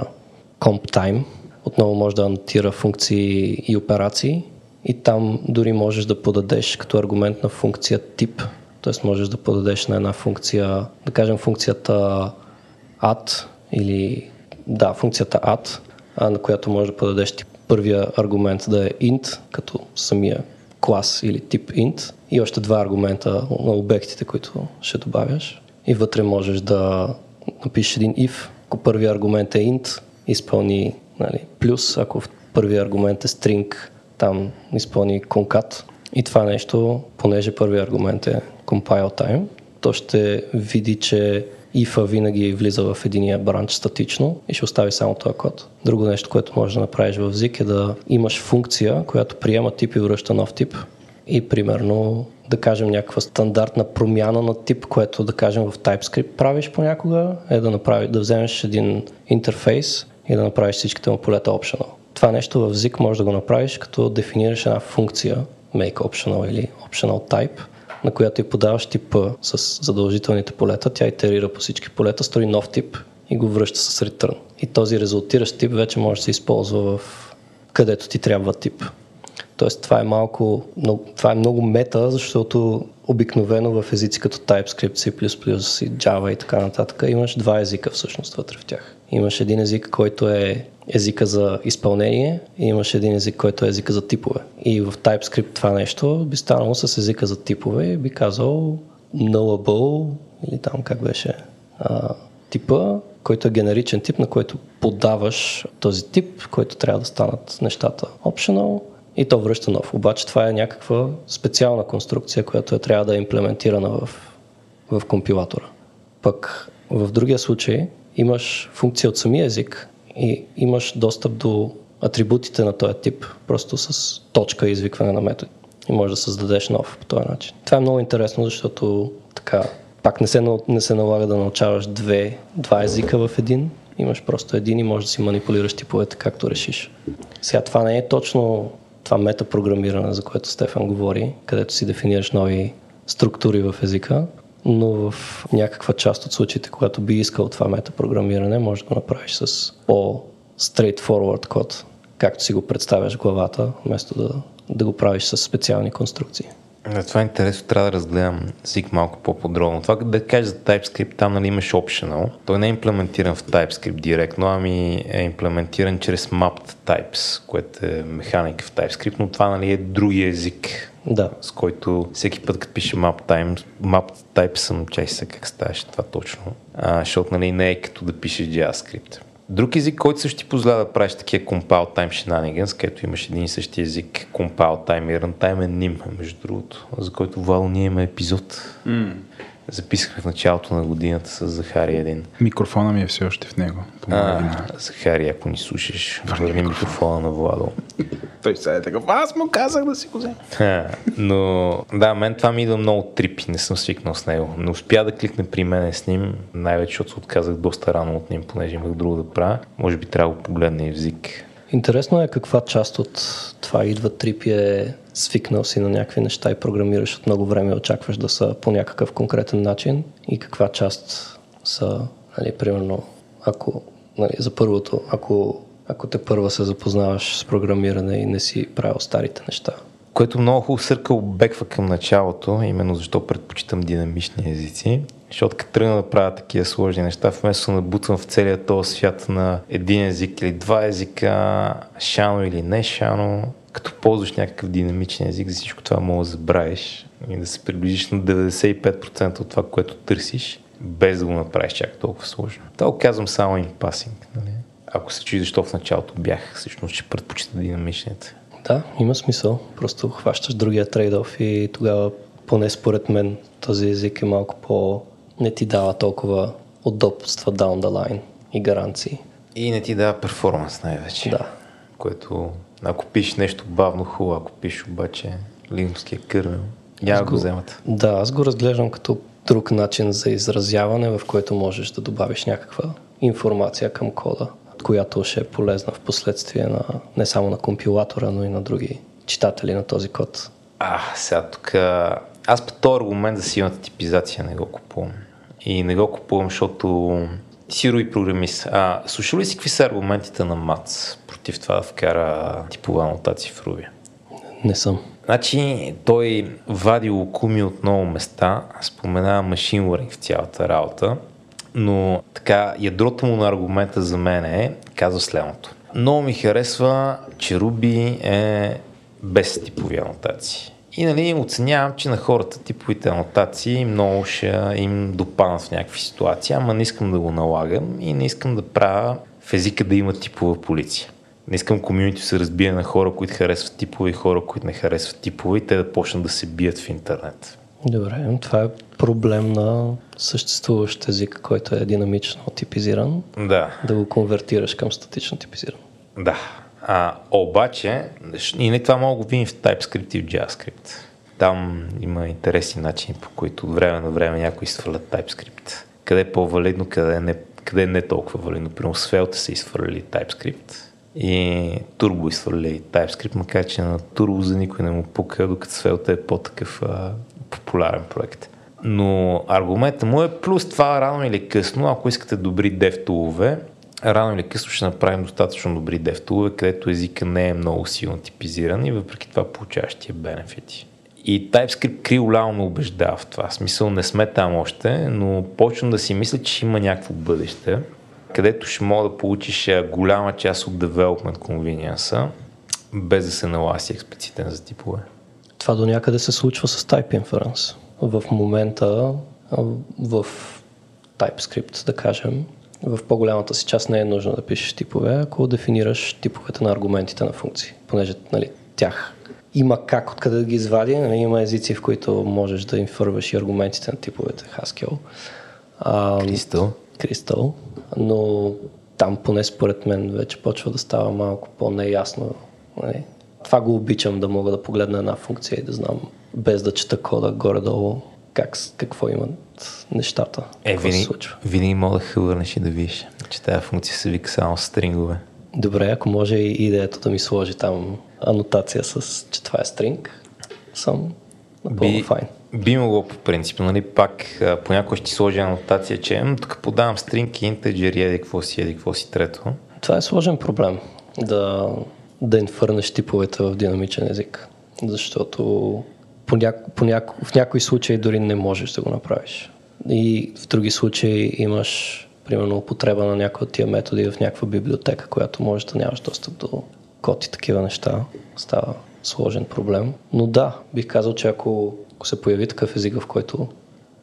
C: CompTime. Отново може да анотира функции и операции и там дори можеш да подадеш като аргумент на функция тип. Т.е. можеш да подадеш на една функция, да кажем функцията add или да, функцията add, а, на която можеш да подадеш тип първия аргумент да е int, като самия клас или тип int и още два аргумента на обектите, които ще добавяш. И вътре можеш да напишеш един if, ако първия аргумент е int, изпълни нали, плюс, ако в първия аргумент е string, там изпълни concat. И това нещо, понеже първият аргумент е compile time, то ще види, че if винаги влиза в единия бранч статично и ще остави само този код. Друго нещо, което можеш да направиш в ZIG е да имаш функция, която приема тип и връща нов тип. И примерно да кажем някаква стандартна промяна на тип, което да кажем в TypeScript правиш понякога, е да, направи, да вземеш един интерфейс и да направиш всичките му полета optional. Това нещо в ZIG може да го направиш, като дефинираш една функция, make optional или optional type, на която и подаваш типа с задължителните полета, тя итерира по всички полета, строи нов тип и го връща с return. И този резултиращ тип вече може да се използва в където ти трябва тип. Тоест това е малко, много, това е много мета, защото обикновено в езици като TypeScript, C++ и Java и така нататък имаш два езика всъщност вътре в тях. Имаш един език, който е езика за изпълнение и имаш един език, който е езика за типове. И в TypeScript това нещо би станало с езика за типове и би казал nullable или там как беше а, типа, който е генеричен тип, на който подаваш този тип, който трябва да станат нещата optional и то връща нов. Обаче това е някаква специална конструкция, която е, трябва да е имплементирана в, в компилатора. Пък в другия случай имаш функция от самия език и имаш достъп до атрибутите на този тип, просто с точка и извикване на методи. И можеш да създадеш нов по този начин. Това е много интересно, защото така пак не се, не се налага да научаваш две, два езика в един, имаш просто един и можеш да си манипулираш типовете както решиш. Сега това не е точно това метапрограмиране, за което Стефан говори, където си дефинираш нови структури в езика, но в някаква част от случаите, когато би искал това метапрограмиране, можеш да го направиш с по-straightforward код, както си го представяш в главата, вместо да, да го правиш с специални конструкции.
A: Това е интересно, трябва да разгледам език малко по-подробно. Това да кажа за TypeScript, там нали имаш optional. Той не е имплементиран в TypeScript директно, ами е имплементиран чрез mapped types, което е механика в TypeScript, но това нали е другия език,
C: да.
A: с който всеки път, като пише map, time, map type съм, чай се как ставаше това точно, а, защото нали, не е като да пишеш JavaScript. Друг език, който също ти позволява да правиш такива compile time shenanigans, където имаш един и същи език, compile time и runtime е NIM, между другото, за който Вало ние имаме епизод. Mm. Записахме в началото на годината с Захари един.
B: Микрофона ми е все още в него.
A: А, Захари, ако ни слушаш, върни микрофона на Владо.
B: Той сега е такъв, аз му казах да си го взема.
A: Но да, мен това ми идва много трипи, не съм свикнал с него. Не успя да кликне при мен с ним, най-вече защото отказах доста рано от ним, понеже имах друго да правя. Може би трябва да го погледна и в ЗИК.
C: Интересно е каква част от това идва трипи е свикнал си на някакви неща и програмираш от много време очакваш да са по някакъв конкретен начин и каква част са, нали, примерно, ако нали, за първото, ако, ако те първа се запознаваш с програмиране и не си правил старите неща.
A: Което много хубаво сърка обеква към началото, именно защо предпочитам динамични езици. Защото като тръгна да правя такива сложни неща, вместо да набутвам в целия този свят на един език или два езика, шано или не шано, като ползваш някакъв динамичен език, за всичко това мога да забравиш и да се приближиш на 95% от това, което търсиш, без да го направиш чак толкова сложно. Това го казвам само passing. Нали? Ако се чуи защо в началото бях, всъщност ще предпочита динамичните.
C: Да, има смисъл. Просто хващаш другия трейдов и тогава, поне според мен, този език е малко по... не ти дава толкова удобства down the line и гаранции.
A: И не ти дава перформанс най-вече.
C: Да.
A: Което, ако пишеш нещо бавно, хубаво, ако пишеш обаче линкския кърмел, няма го вземат.
C: Да, аз го разглеждам като друг начин за изразяване, в който можеш да добавиш някаква информация към кода, която ще е полезна в последствие на, не само на компилатора, но и на други читатели на този код.
A: А, сега тук... Аз по този аргумент за силната типизация не го купувам. И не го купувам, защото ти си руи програмист. А, слушал ли си какви са аргументите на МАЦ против това да вкара типова анотация в Ruby?
C: Не съм.
A: Значи той вади лукуми от много места, споменава машин learning в цялата работа, но така ядрото му на аргумента за мен е, казва следното. Много ми харесва, че Ruby е без типови анотации. И нали, оценявам, че на хората типовите анотации много ще им допаднат в някакви ситуации, ама не искам да го налагам и не искам да правя в езика да има типова полиция. Не искам комьюнити се разбие на хора, които харесват типове и хора, които не харесват типове и те да почнат да се бият в интернет.
C: Добре, това е проблем на съществуващ език, който е динамично типизиран.
A: Да.
C: Да го конвертираш към статично типизиран.
A: Да. А, обаче, и не това мога го видим в TypeScript и в JavaScript. Там има интересни начини, по които от време на време някои изхвърлят TypeScript. Къде е по-валидно, къде е не, къде е не толкова валидно. Примерно Svelte са изхвърляли TypeScript и Turbo изхвърляли TypeScript, макар че на Turbo за никой не му пука, докато Svelte е по-такъв а, популярен проект. Но аргументът му е плюс това рано или късно, ако искате добри DevTool-ове, рано или късно ще направим достатъчно добри DevTool, където езика не е много силно типизиран и въпреки това получаваш тия бенефити. И TypeScript криво ме убеждава в това. В смисъл не сме там още, но почвам да си мисля, че има някакво бъдеще, където ще мога да получиш голяма част от development convenience без да се наласи експлицитен за типове.
C: Това до някъде се случва с Type Inference. В момента в TypeScript, да кажем, в по-голямата си част не е нужно да пишеш типове, ако дефинираш типовете на аргументите на функции, понеже нали, тях има как откъде да ги извади. Нали, има езици, в които можеш да инфърваш и аргументите на типовете Haskell.
A: Кристал.
C: Кристал. Но там поне според мен вече почва да става малко по-неясно. Нали. Това го обичам да мога да погледна една функция и да знам без да чета кода горе-долу как, какво имат нещата.
A: Е, винаги,
C: се случва.
A: винаги мога да хвърнеш и да видиш, че тази функция се вика само стрингове.
C: Добре, ако може и идеята да ми сложи там анотация с, че това е стринг, съм напълно
A: Би,
C: файн.
A: Би могло по принцип, нали, пак понякога ще ти сложи анотация, че тук подавам стринг и интеджер, еди какво си, еди какво си трето.
C: Това е сложен проблем, да, да инфърнеш типовете в динамичен език, защото по няко, по няко, в някои случаи дори не можеш да го направиш. И в други случаи имаш, примерно, употреба на някои от тия методи в някаква библиотека, която може да нямаш достъп до код и такива неща. Става сложен проблем. Но да, бих казал, че ако, ако се появи такъв език, в който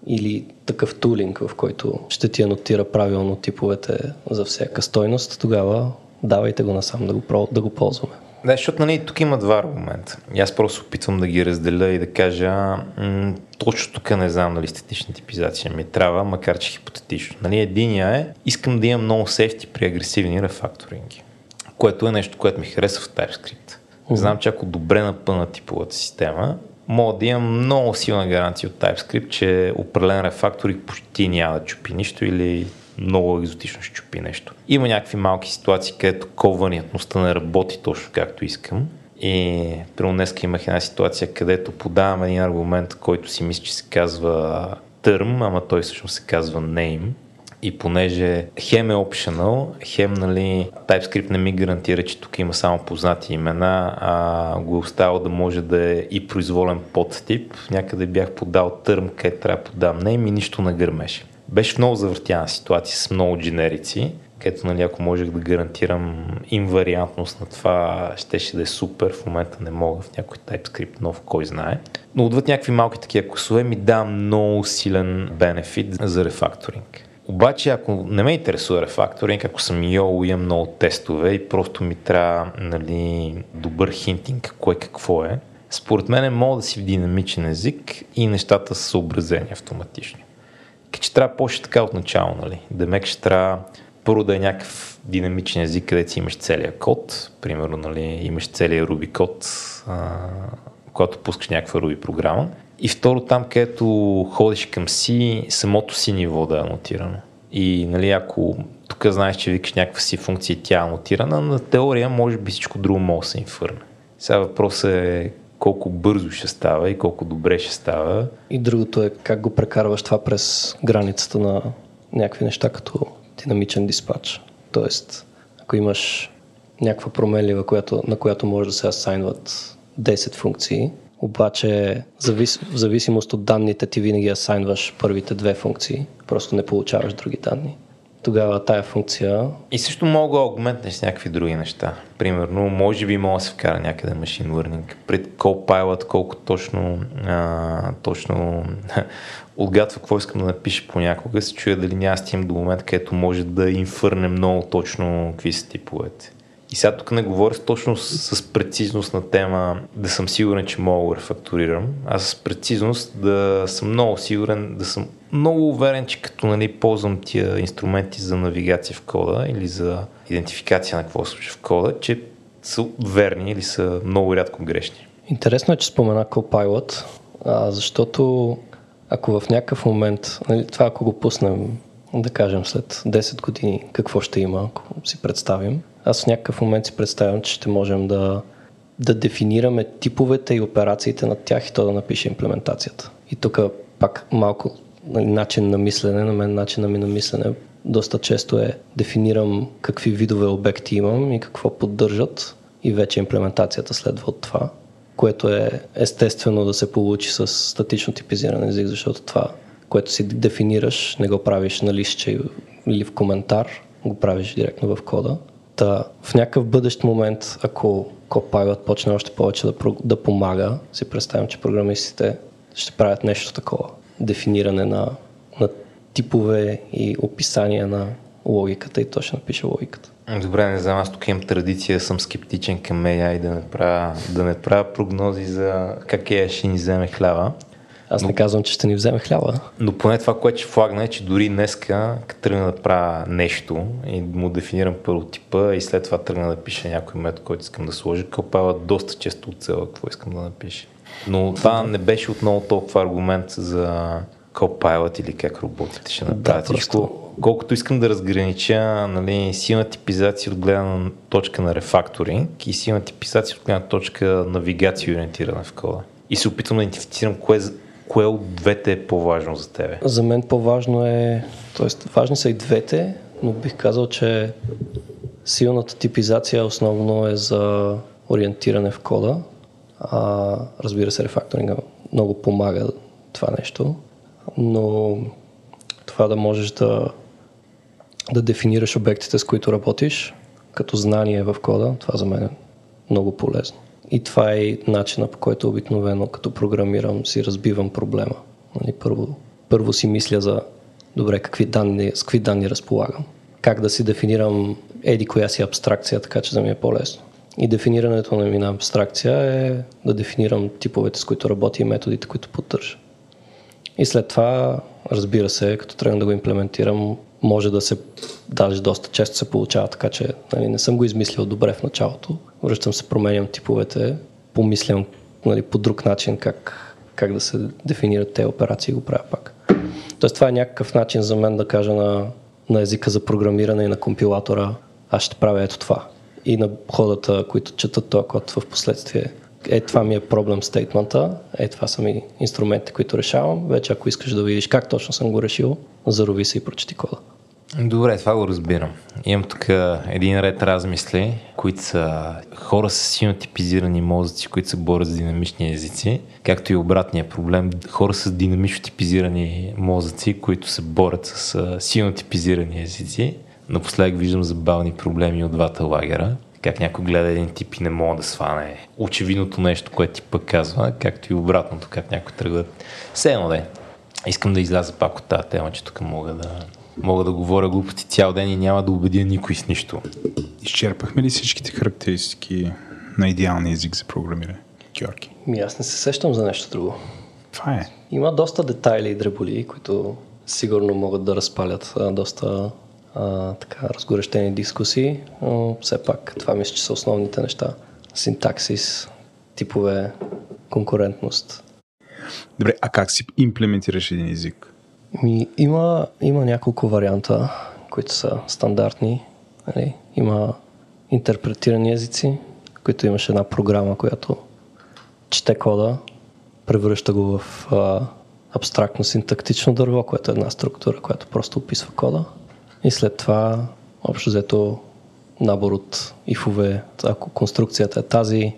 C: или такъв тулинг, в който ще ти анотира правилно типовете за всяка стойност, тогава давайте го насам да го, да го ползваме.
A: Да, защото нали, тук има два аргумента. Аз просто опитвам да ги разделя и да кажа м- точно тук не знам дали статична типизация ми трябва, макар че хипотетично. Нали, единия е, искам да имам много сефти при агресивни рефакторинги, което е нещо, което ми харесва в TypeScript. Знам, че ако добре напълна типовата система, мога да имам много силна гаранция от TypeScript, че определен рефакторик почти няма да чупи нищо или много екзотично ще чупи нещо. Има някакви малки ситуации, където кованиятността не работи точно както искам. И примерно днес имах една ситуация, където подавам един аргумент, който си мисля, че се казва term, ама той всъщност се казва name. И понеже хем е optional, хем нали, TypeScript не ми гарантира, че тук има само познати имена, а го е да може да е и произволен подтип. Някъде бях подал term, където трябва да подам name и нищо не гърмеше. Беше много завъртяна ситуация с много дженерици, където нали, ако можех да гарантирам инвариантност на това, щеше да е супер. В момента не мога в някой TypeScript нов, кой знае. Но отвъд някакви малки такива косове ми дава много силен бенефит за рефакторинг. Обаче, ако не ме интересува рефакторинг, ако съм йол, имам много тестове и просто ми трябва нали, добър хинтинг, кое какво е, според мен мога да си в динамичен език и нещата са съобразени автоматично. Така че трябва почне така от начало, нали? Демек ще трябва първо да е някакъв динамичен език, където си имаш целият код, примерно, нали, имаш целият Ruby код, а, когато пускаш някаква Ruby програма. И второ, там, където ходиш към си, самото си ниво да е анотирано. И нали, ако тук знаеш, че викаш някаква си функция тя е анотирана, на теория може би всичко друго може да се инфърне. Сега въпросът е колко бързо ще става и колко добре ще става.
C: И другото е как го прекарваш това през границата на някакви неща като динамичен диспач. Тоест, ако имаш някаква променлива, която, на която може да се асайнват 10 функции, обаче завис, в зависимост от данните ти винаги асайнваш първите две функции, просто не получаваш други данни. Тогава тая функция
A: И също мога да аугментнеш някакви други неща. Примерно, може би мога да се вкара някъде Machine Learning. Пред Copilot, колко точно, а, точно отгадва какво искам да напиша понякога, се чуя дали няма стигнем до момент, където може да инфърне много точно какви са типовете. И сега тук не говоря точно с, с прецизност на тема да съм сигурен, че мога да рефакторирам, а с прецизност да съм много сигурен, да съм много уверен, че като нали, ползвам тия инструменти за навигация в кода или за идентификация на какво случва в кода, че са верни или са много рядко грешни.
C: Интересно е, че спомена Copilot, а, защото ако в някакъв момент, нали, това ако го пуснем, да кажем след 10 години, какво ще има, ако си представим, аз в някакъв момент си представям, че ще можем да, да дефинираме типовете и операциите на тях и то да напише имплементацията. И тук пак малко нали, начин на мислене, на мен начин ми на мислене доста често е дефинирам какви видове обекти имам и какво поддържат и вече имплементацията следва от това, което е естествено да се получи с статично типизиран език, защото това, което си дефинираш, не го правиш на листче или в коментар, го правиш директно в кода. Та, в някакъв бъдещ момент, ако Copilot почне още повече да, да помага, си представям, че програмистите ще правят нещо такова. Дефиниране на, на типове и описания на логиката и той ще напише логиката.
A: Добре, не знам, аз тук имам традиция съм скептичен към AI да не правя, да не правя прогнози за как AI ще ни вземе хляба.
C: Аз не казвам, че ще ни вземе хляба.
A: Но поне това, което ще флагна е, че дори днеска, като тръгна да правя нещо и му дефинирам първо типа и след това тръгна да пиша някой метод, който искам да сложа, кълпава доста често от цела какво искам да напиша. Но това не беше отново толкова аргумент за Copilot или как роботите ще направят
C: Да,
A: всичко.
C: просто-
A: Колкото искам да разгранича нали, силна типизация от гледна точка на рефакторинг и силна типизация от гледна точка навигация ориентирана в кода. И се опитвам да идентифицирам кое, кое от двете е по-важно за тебе.
C: За мен по-важно е, т.е. важни са и двете, но бих казал, че силната типизация основно е за ориентиране в кода. А, разбира се, рефакторинга много помага това нещо, но това да можеш да, да дефинираш обектите, с които работиш, като знание в кода, това за мен е много полезно. И това е начина по който обикновено като програмирам си разбивам проблема. Нали, първо, първо си мисля за добре какви данни, с какви данни разполагам. Как да си дефинирам еди коя си абстракция, така че да ми е по-лесно. И дефинирането на ми на абстракция е да дефинирам типовете, с които работя и методите, които поддържа. И след това, разбира се, като тръгна да го имплементирам, може да се, даже доста често се получава така, че нали, не съм го измислил добре в началото. Връщам се, променям типовете, помислям нали, по друг начин как, как да се дефинират тези операции и го правя пак. Тоест това е някакъв начин за мен да кажа на, на езика за програмиране и на компилатора, аз ще правя ето това. И на ходата, които четат този код в последствие, е това ми е проблем стейтмента, е това са ми инструментите, които решавам. Вече ако искаш да видиш как точно съм го решил, зарови се и прочети кода.
A: Добре, това го разбирам. Имам тук един ред размисли, които са хора с силно типизирани мозъци, които се борят с динамични езици, както и обратния проблем, хора с динамично типизирани мозъци, които се борят с силно типизирани езици. Напоследък виждам забавни проблеми от двата лагера. Как някой гледа един тип и не мога да сване очевидното нещо, което ти пък казва, както и обратното, как някой тръгва. Все едно да е. Искам да изляза пак от тази тема, че тук мога да, мога да говоря глупости цял ден и няма да убедя никой с нищо.
B: Изчерпахме ли всичките характеристики на идеалния език за програмиране? Георги.
C: Ми аз не се сещам за нещо друго.
B: Това е.
C: Има доста детайли и дреболи, които сигурно могат да разпалят а, доста а, така, разгорещени дискусии, но все пак това мисля, че са основните неща. Синтаксис, типове, конкурентност.
B: Добре, а как си имплементираш един език?
C: Ми, има, има няколко варианта, които са стандартни. Нали? Има интерпретирани езици, които имаш една програма, която чете кода, превръща го в а, абстрактно синтактично дърво, което е една структура, която просто описва кода. И след това, общо взето, набор от ифове. Ако конструкцията е тази,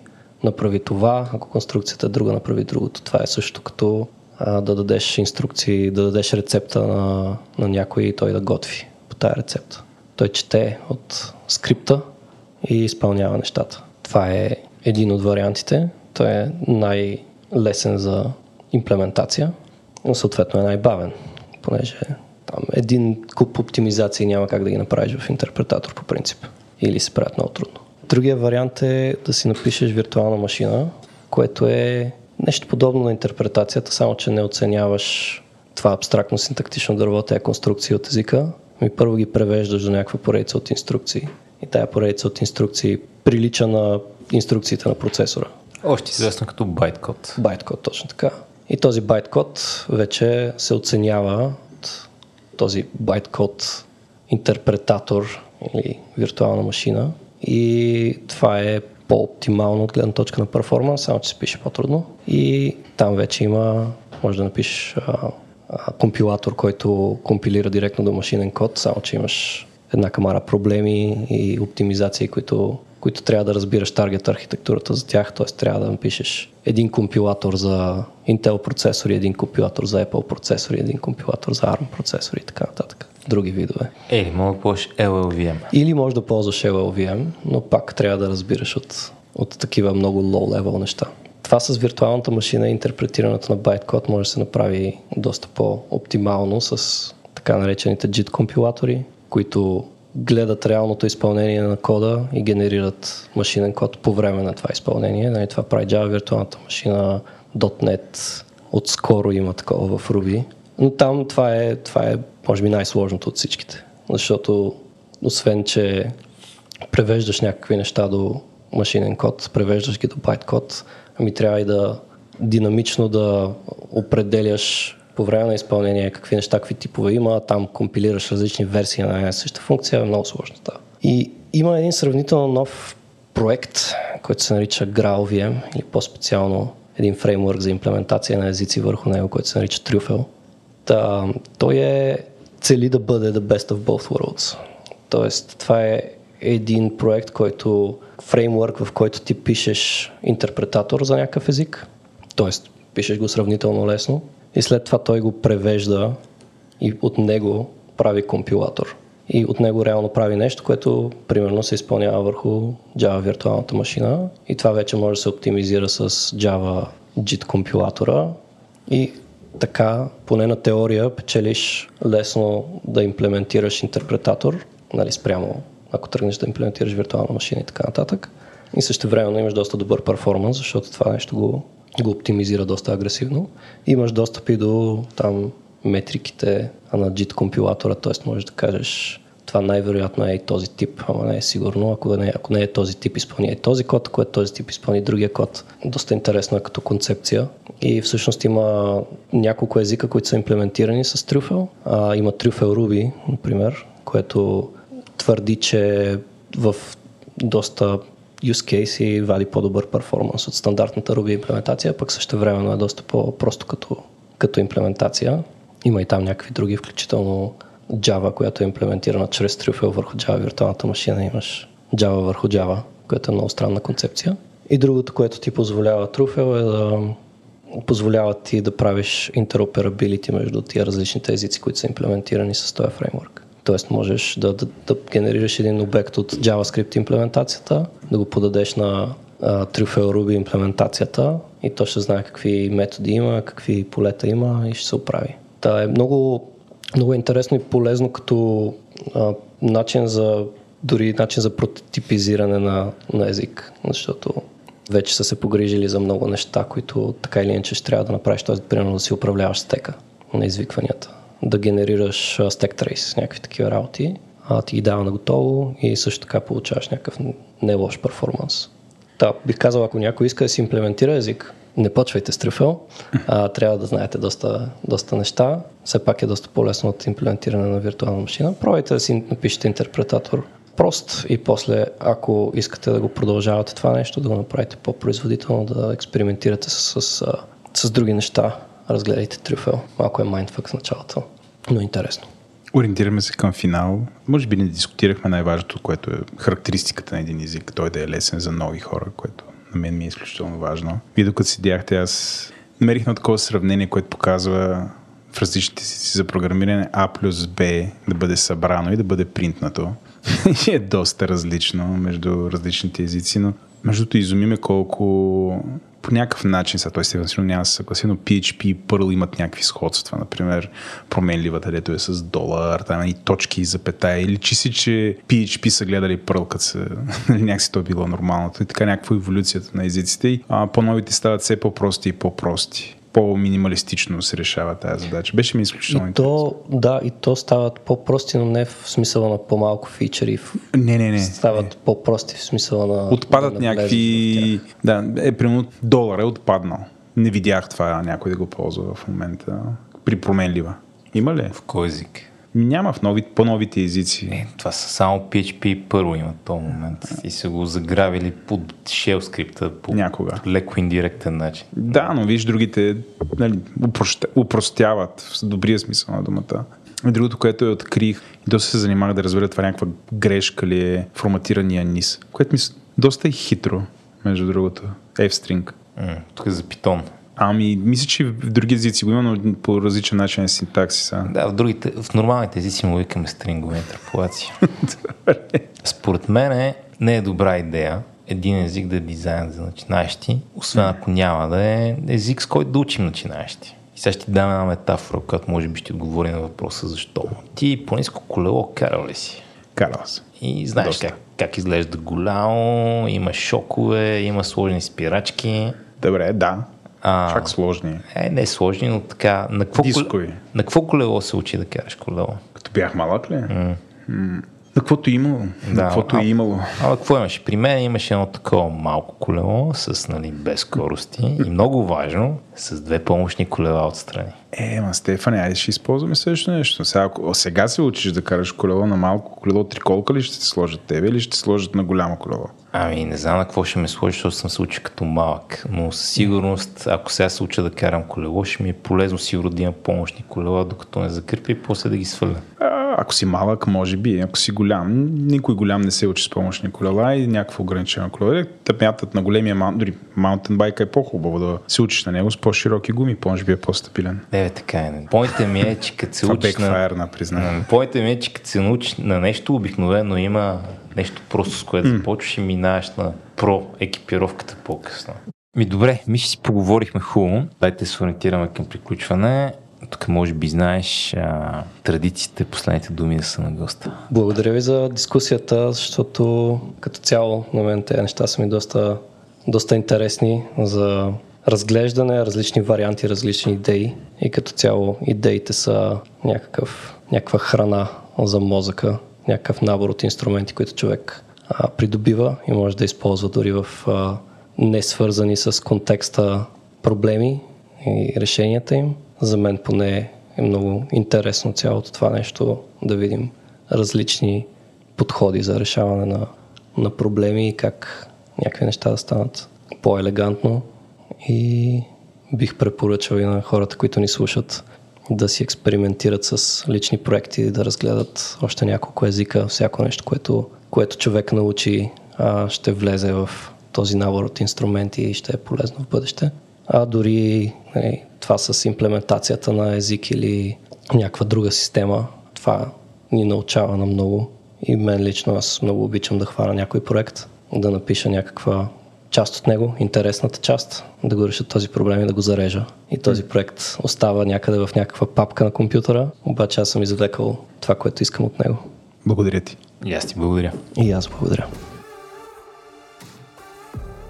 C: направи това, ако конструкцията е друга, направи другото. Това е също като а, да дадеш инструкции, да дадеш рецепта на, на някой и той да готви по тая рецепта. Той чете от скрипта и изпълнява нещата. Това е един от вариантите. Той е най-лесен за имплементация, но съответно е най-бавен, понеже там един куп оптимизации няма как да ги направиш в интерпретатор по принцип. Или се правят много трудно. Другия вариант е да си напишеш виртуална машина, което е нещо подобно на интерпретацията, само че не оценяваш това абстрактно синтактично дърво, тези конструкции от езика, ми първо ги превеждаш до някаква поредица от инструкции. И тая поредица от инструкции прилича на инструкциите на процесора.
A: Още известно като байткод.
C: Байткод, точно така. И този байткод вече се оценява този байткод интерпретатор или виртуална машина. И това е по-оптимално от гледна точка на перформанс, само че се пише по-трудно. И там вече има, може да напишеш а, а, компилатор, който компилира директно до машинен код, само че имаш една камара проблеми и оптимизации, които, които трябва да разбираш таргет архитектурата за тях, т.е. трябва да напишеш един компилатор за Intel процесори, един компилатор за Apple процесори, един компилатор за ARM процесори и така нататък. Други видове.
A: Ели, мога да ползваш LLVM.
C: Или може да ползваш LLVM, но пак трябва да разбираш от, от такива много low-level неща. Това с виртуалната машина и интерпретирането на байткод може да се направи доста по-оптимално с така наречените JIT компилатори, които гледат реалното изпълнение на кода и генерират машинен код по време на това изпълнение. Нали, това прави Java виртуалната машина, .NET, отскоро има такова в Ruby. Но там това е, това е може би най-сложното от всичките. Защото освен, че превеждаш някакви неща до машинен код, превеждаш ги до байт код, ами трябва и да динамично да определяш по време на изпълнение какви неща, какви типове има, там компилираш различни версии на една съща функция, е много сложно това. И има един сравнително нов проект, който се нарича GraalVM или по-специално един фреймворк за имплементация на езици върху него, който се нарича Trufel. Та, той е цели да бъде the best of both worlds. Тоест, това е един проект, който фреймворк, в който ти пишеш интерпретатор за някакъв език, т.е. пишеш го сравнително лесно и след това той го превежда и от него прави компилатор. И от него реално прави нещо, което примерно се изпълнява върху Java виртуалната машина и това вече може да се оптимизира с Java JIT компилатора и така, поне на теория, печелиш лесно да имплементираш интерпретатор, нали, спрямо ако тръгнеш да имплементираш виртуална машина и така нататък. И също време имаш доста добър перформанс, защото това нещо го, го оптимизира доста агресивно. Имаш достъп и до там метриките на JIT компилатора, т.е. можеш да кажеш това най-вероятно е и този тип, ама не е сигурно. Ако не, ако не е този тип, изпълни е този код, ако е този тип, изпълни другия код. Доста интересно е като концепция. И всъщност има няколко езика, които са имплементирани с трюфел. А, има трюфел Ruby, например, което твърди, че в доста use case и вади по-добър перформанс от стандартната Ruby имплементация, пък също времено е доста по-просто като, като имплементация. Има и там някакви други, включително Java, която е имплементирана чрез Trufel върху Java виртуалната машина. Имаш Java върху Java, което е много странна концепция. И другото, което ти позволява Trufel е да позволява ти да правиш интероперабилити между тия различните езици, които са имплементирани с този фреймворк. Тоест можеш да, да, да генерираш един обект от JavaScript имплементацията, да го подадеш на uh, Trufel Ruby имплементацията и то ще знае какви методи има, какви полета има и ще се оправи. Та е много, много интересно и полезно като а, начин за дори начин за прототипизиране на, на език, защото вече са се погрижили за много неща, които така или иначе ще трябва да направиш, т.е. примерно да си управляваш стека на извикванията да генерираш stack trace, някакви такива работи, а ти ги дава на готово и също така получаваш някакъв не лош перформанс. Та, бих казал, ако някой иска да си имплементира език, не почвайте с трюфел, а, трябва да знаете доста, доста неща. Все пак е доста по-лесно от имплементиране на виртуална машина. Пробайте да си напишете интерпретатор прост и после, ако искате да го продължавате това нещо, да го направите по-производително, да експериментирате с, с, с други неща, разгледайте трюфел. Малко е майндфък в началото, но интересно.
B: Ориентираме се към финал. Може би не дискутирахме най-важното, което е характеристиката на един език. Той да е лесен за нови хора, което на мен ми е изключително важно. Вие докато седяхте, аз намерих на такова сравнение, което показва в различните си за програмиране А плюс Б да бъде събрано и да бъде принтнато. е доста различно между различните езици, но междуто изумиме колко по някакъв начин, сега той сигурно няма да се съгласи, но PHP и Perl имат някакви сходства. Например, променливата, дето е с долар, там и точки и запетая. Или че си, че PHP са гледали Perl, като се, нали, някакси то е било нормалното. И така някаква еволюцията на езиците. А, по-новите стават все по-прости и по-прости по-минималистично се решава тази задача. Беше ми изключително
C: и то, Да, и то стават по-прости, но не в смисъла на по-малко фичери.
B: Не, не, не.
C: Стават
B: не.
C: по-прости в смисъла на...
B: Отпадат да някакви... Да, е, примерно долар е отпаднал. Не видях това някой да го ползва в момента. При променлива. Има ли?
A: В кой език?
B: Няма в нови, по-новите езици.
A: Е, това са само PHP първо имат в този момент. И са го загравили под shell скрипта по
B: Някога.
A: леко индиректен начин.
B: Да, но виж другите нали, упростяват в добрия смисъл на думата. Другото, което е открих, и доста се занимавах да разбера това някаква грешка ли е форматирания низ, което ми доста е хитро, между другото. F-string.
A: М, тук е за питон.
B: Ами, мисля, че в други езици го има, но по различен начин е синтаксиса.
A: Да, в, другите, в нормалните езици му викаме стрингове интерполации. Според мен не е добра идея един език да е дизайн за начинаещи, освен ако няма да е език, с който да учим начинаещи. И сега ще ти дам една метафора, която може би ще отговори на въпроса защо. Ти по-низко колело карал ли си?
B: Карал се.
A: И знаеш
B: Доста.
A: как, как изглежда голямо, има шокове, има сложни спирачки.
B: Добре, да.
A: А,
B: Чак сложни.
A: Е, не е сложни, но така. На какво,
B: Дискови.
A: на какво колело се учи да караш колело?
B: Като бях малък ли? М. На каквото е имало. На
A: Да,
B: каквото
A: а-
B: е имало.
A: А какво имаше? При мен имаше едно такова малко колело с нали, без скорости и много важно, с две помощни колела отстрани.
B: Е, ма Стефане, айде ще използваме също нещо. Сега, ако сега се учиш да караш колело на малко колело, триколка ли ще те сложат тебе или ще сложат на голямо колело?
A: Ами не знам на какво ще ме сложи, защото съм се учил като малък. Но със сигурност, ако сега се уча да карам колело, ще ми е полезно сигурно да имам помощни колела, докато не закърпя и после да ги сваля.
B: А, ако си малък, може би. Ако си голям, никой голям не се учи с помощни колела и някакво ограничено колело. Те мятат на големия маунт, дори маунтенбайка е по-хубаво да се учиш на него с по-широки гуми, може би е по-стабилен.
A: Не, бе, така е. не. Поинтът ми е, че като се учиш на...
B: на признание.
A: М, Поинтът ми е, че като се научиш на нещо, обикновено има нещо просто с което започваш и минаваш на про екипировката по-късно. Ми добре, ми ще си поговорихме хубаво. Дайте се ориентираме към приключване. Тук може би знаеш а, традициите, последните думи да са на госта.
C: Благодаря ви за дискусията, защото като цяло на мен тези неща са ми доста, доста интересни за разглеждане, различни варианти, различни идеи и като цяло идеите са някакъв, някаква храна за мозъка, някакъв набор от инструменти, които човек а, придобива и може да използва дори в а, не с контекста проблеми и решенията им. За мен поне е много интересно цялото това нещо да видим различни подходи за решаване на, на проблеми и как някакви неща да станат по-елегантно. И бих препоръчал и на хората, които ни слушат, да си експериментират с лични проекти, да разгледат още няколко езика, всяко нещо, което, което човек научи, а, ще влезе в този набор от инструменти и ще е полезно в бъдеще. А дори нали, това с имплементацията на език или някаква друга система, това ни научава на много. И мен лично аз много обичам да хвана някой проект, да напиша някаква част от него, интересната част, да го реша този проблем и да го зарежа. И този проект остава някъде в някаква папка на компютъра, обаче аз съм извлекал това, което искам от него.
B: Благодаря ти.
A: И аз ти благодаря.
C: И аз благодаря.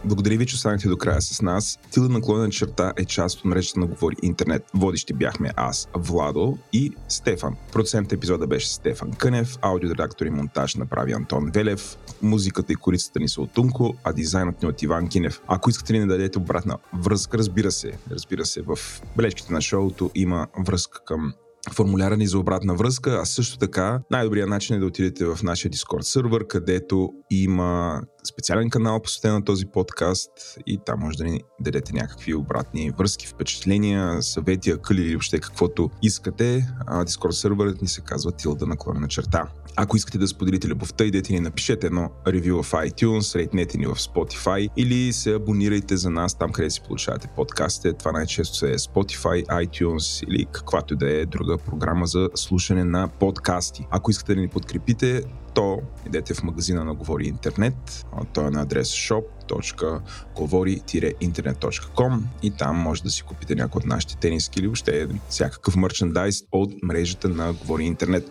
D: Благодаря ви, че останахте до края с нас. Тилда наклонена черта е част от мрежата на Говори Интернет. Водещи бяхме аз, Владо и Стефан. Продуцент епизода беше Стефан Кънев, аудиоредактор и монтаж направи Антон Велев, музиката и корицата ни са от Тунко, а дизайнът ни от Иван Кинев. Ако искате ли да дадете обратна връзка, разбира се, разбира се, в бележките на шоуто има връзка към формуляра ни за обратна връзка, а също така най-добрият начин е да отидете в нашия Discord сервер, където има специален канал посветен на този подкаст и там може да ни дадете някакви обратни връзки, впечатления, съвети, акъли или въобще каквото искате. Discord серверът ни се казва Тилда наклонена черта. Ако искате да споделите любовта, идете ни напишете едно ревю в iTunes, рейтнете ни в Spotify или се абонирайте за нас там, къде си получавате подкастите. Това най-често е Spotify, iTunes или каквато да е друга програма за слушане на подкасти. Ако искате да ни подкрепите, то идете в магазина на Говори Интернет. Той е на адрес shop.govori-internet.com и там може да си купите някои от нашите тениски или въобще всякакъв мерчендайз от мрежата на Говори Интернет.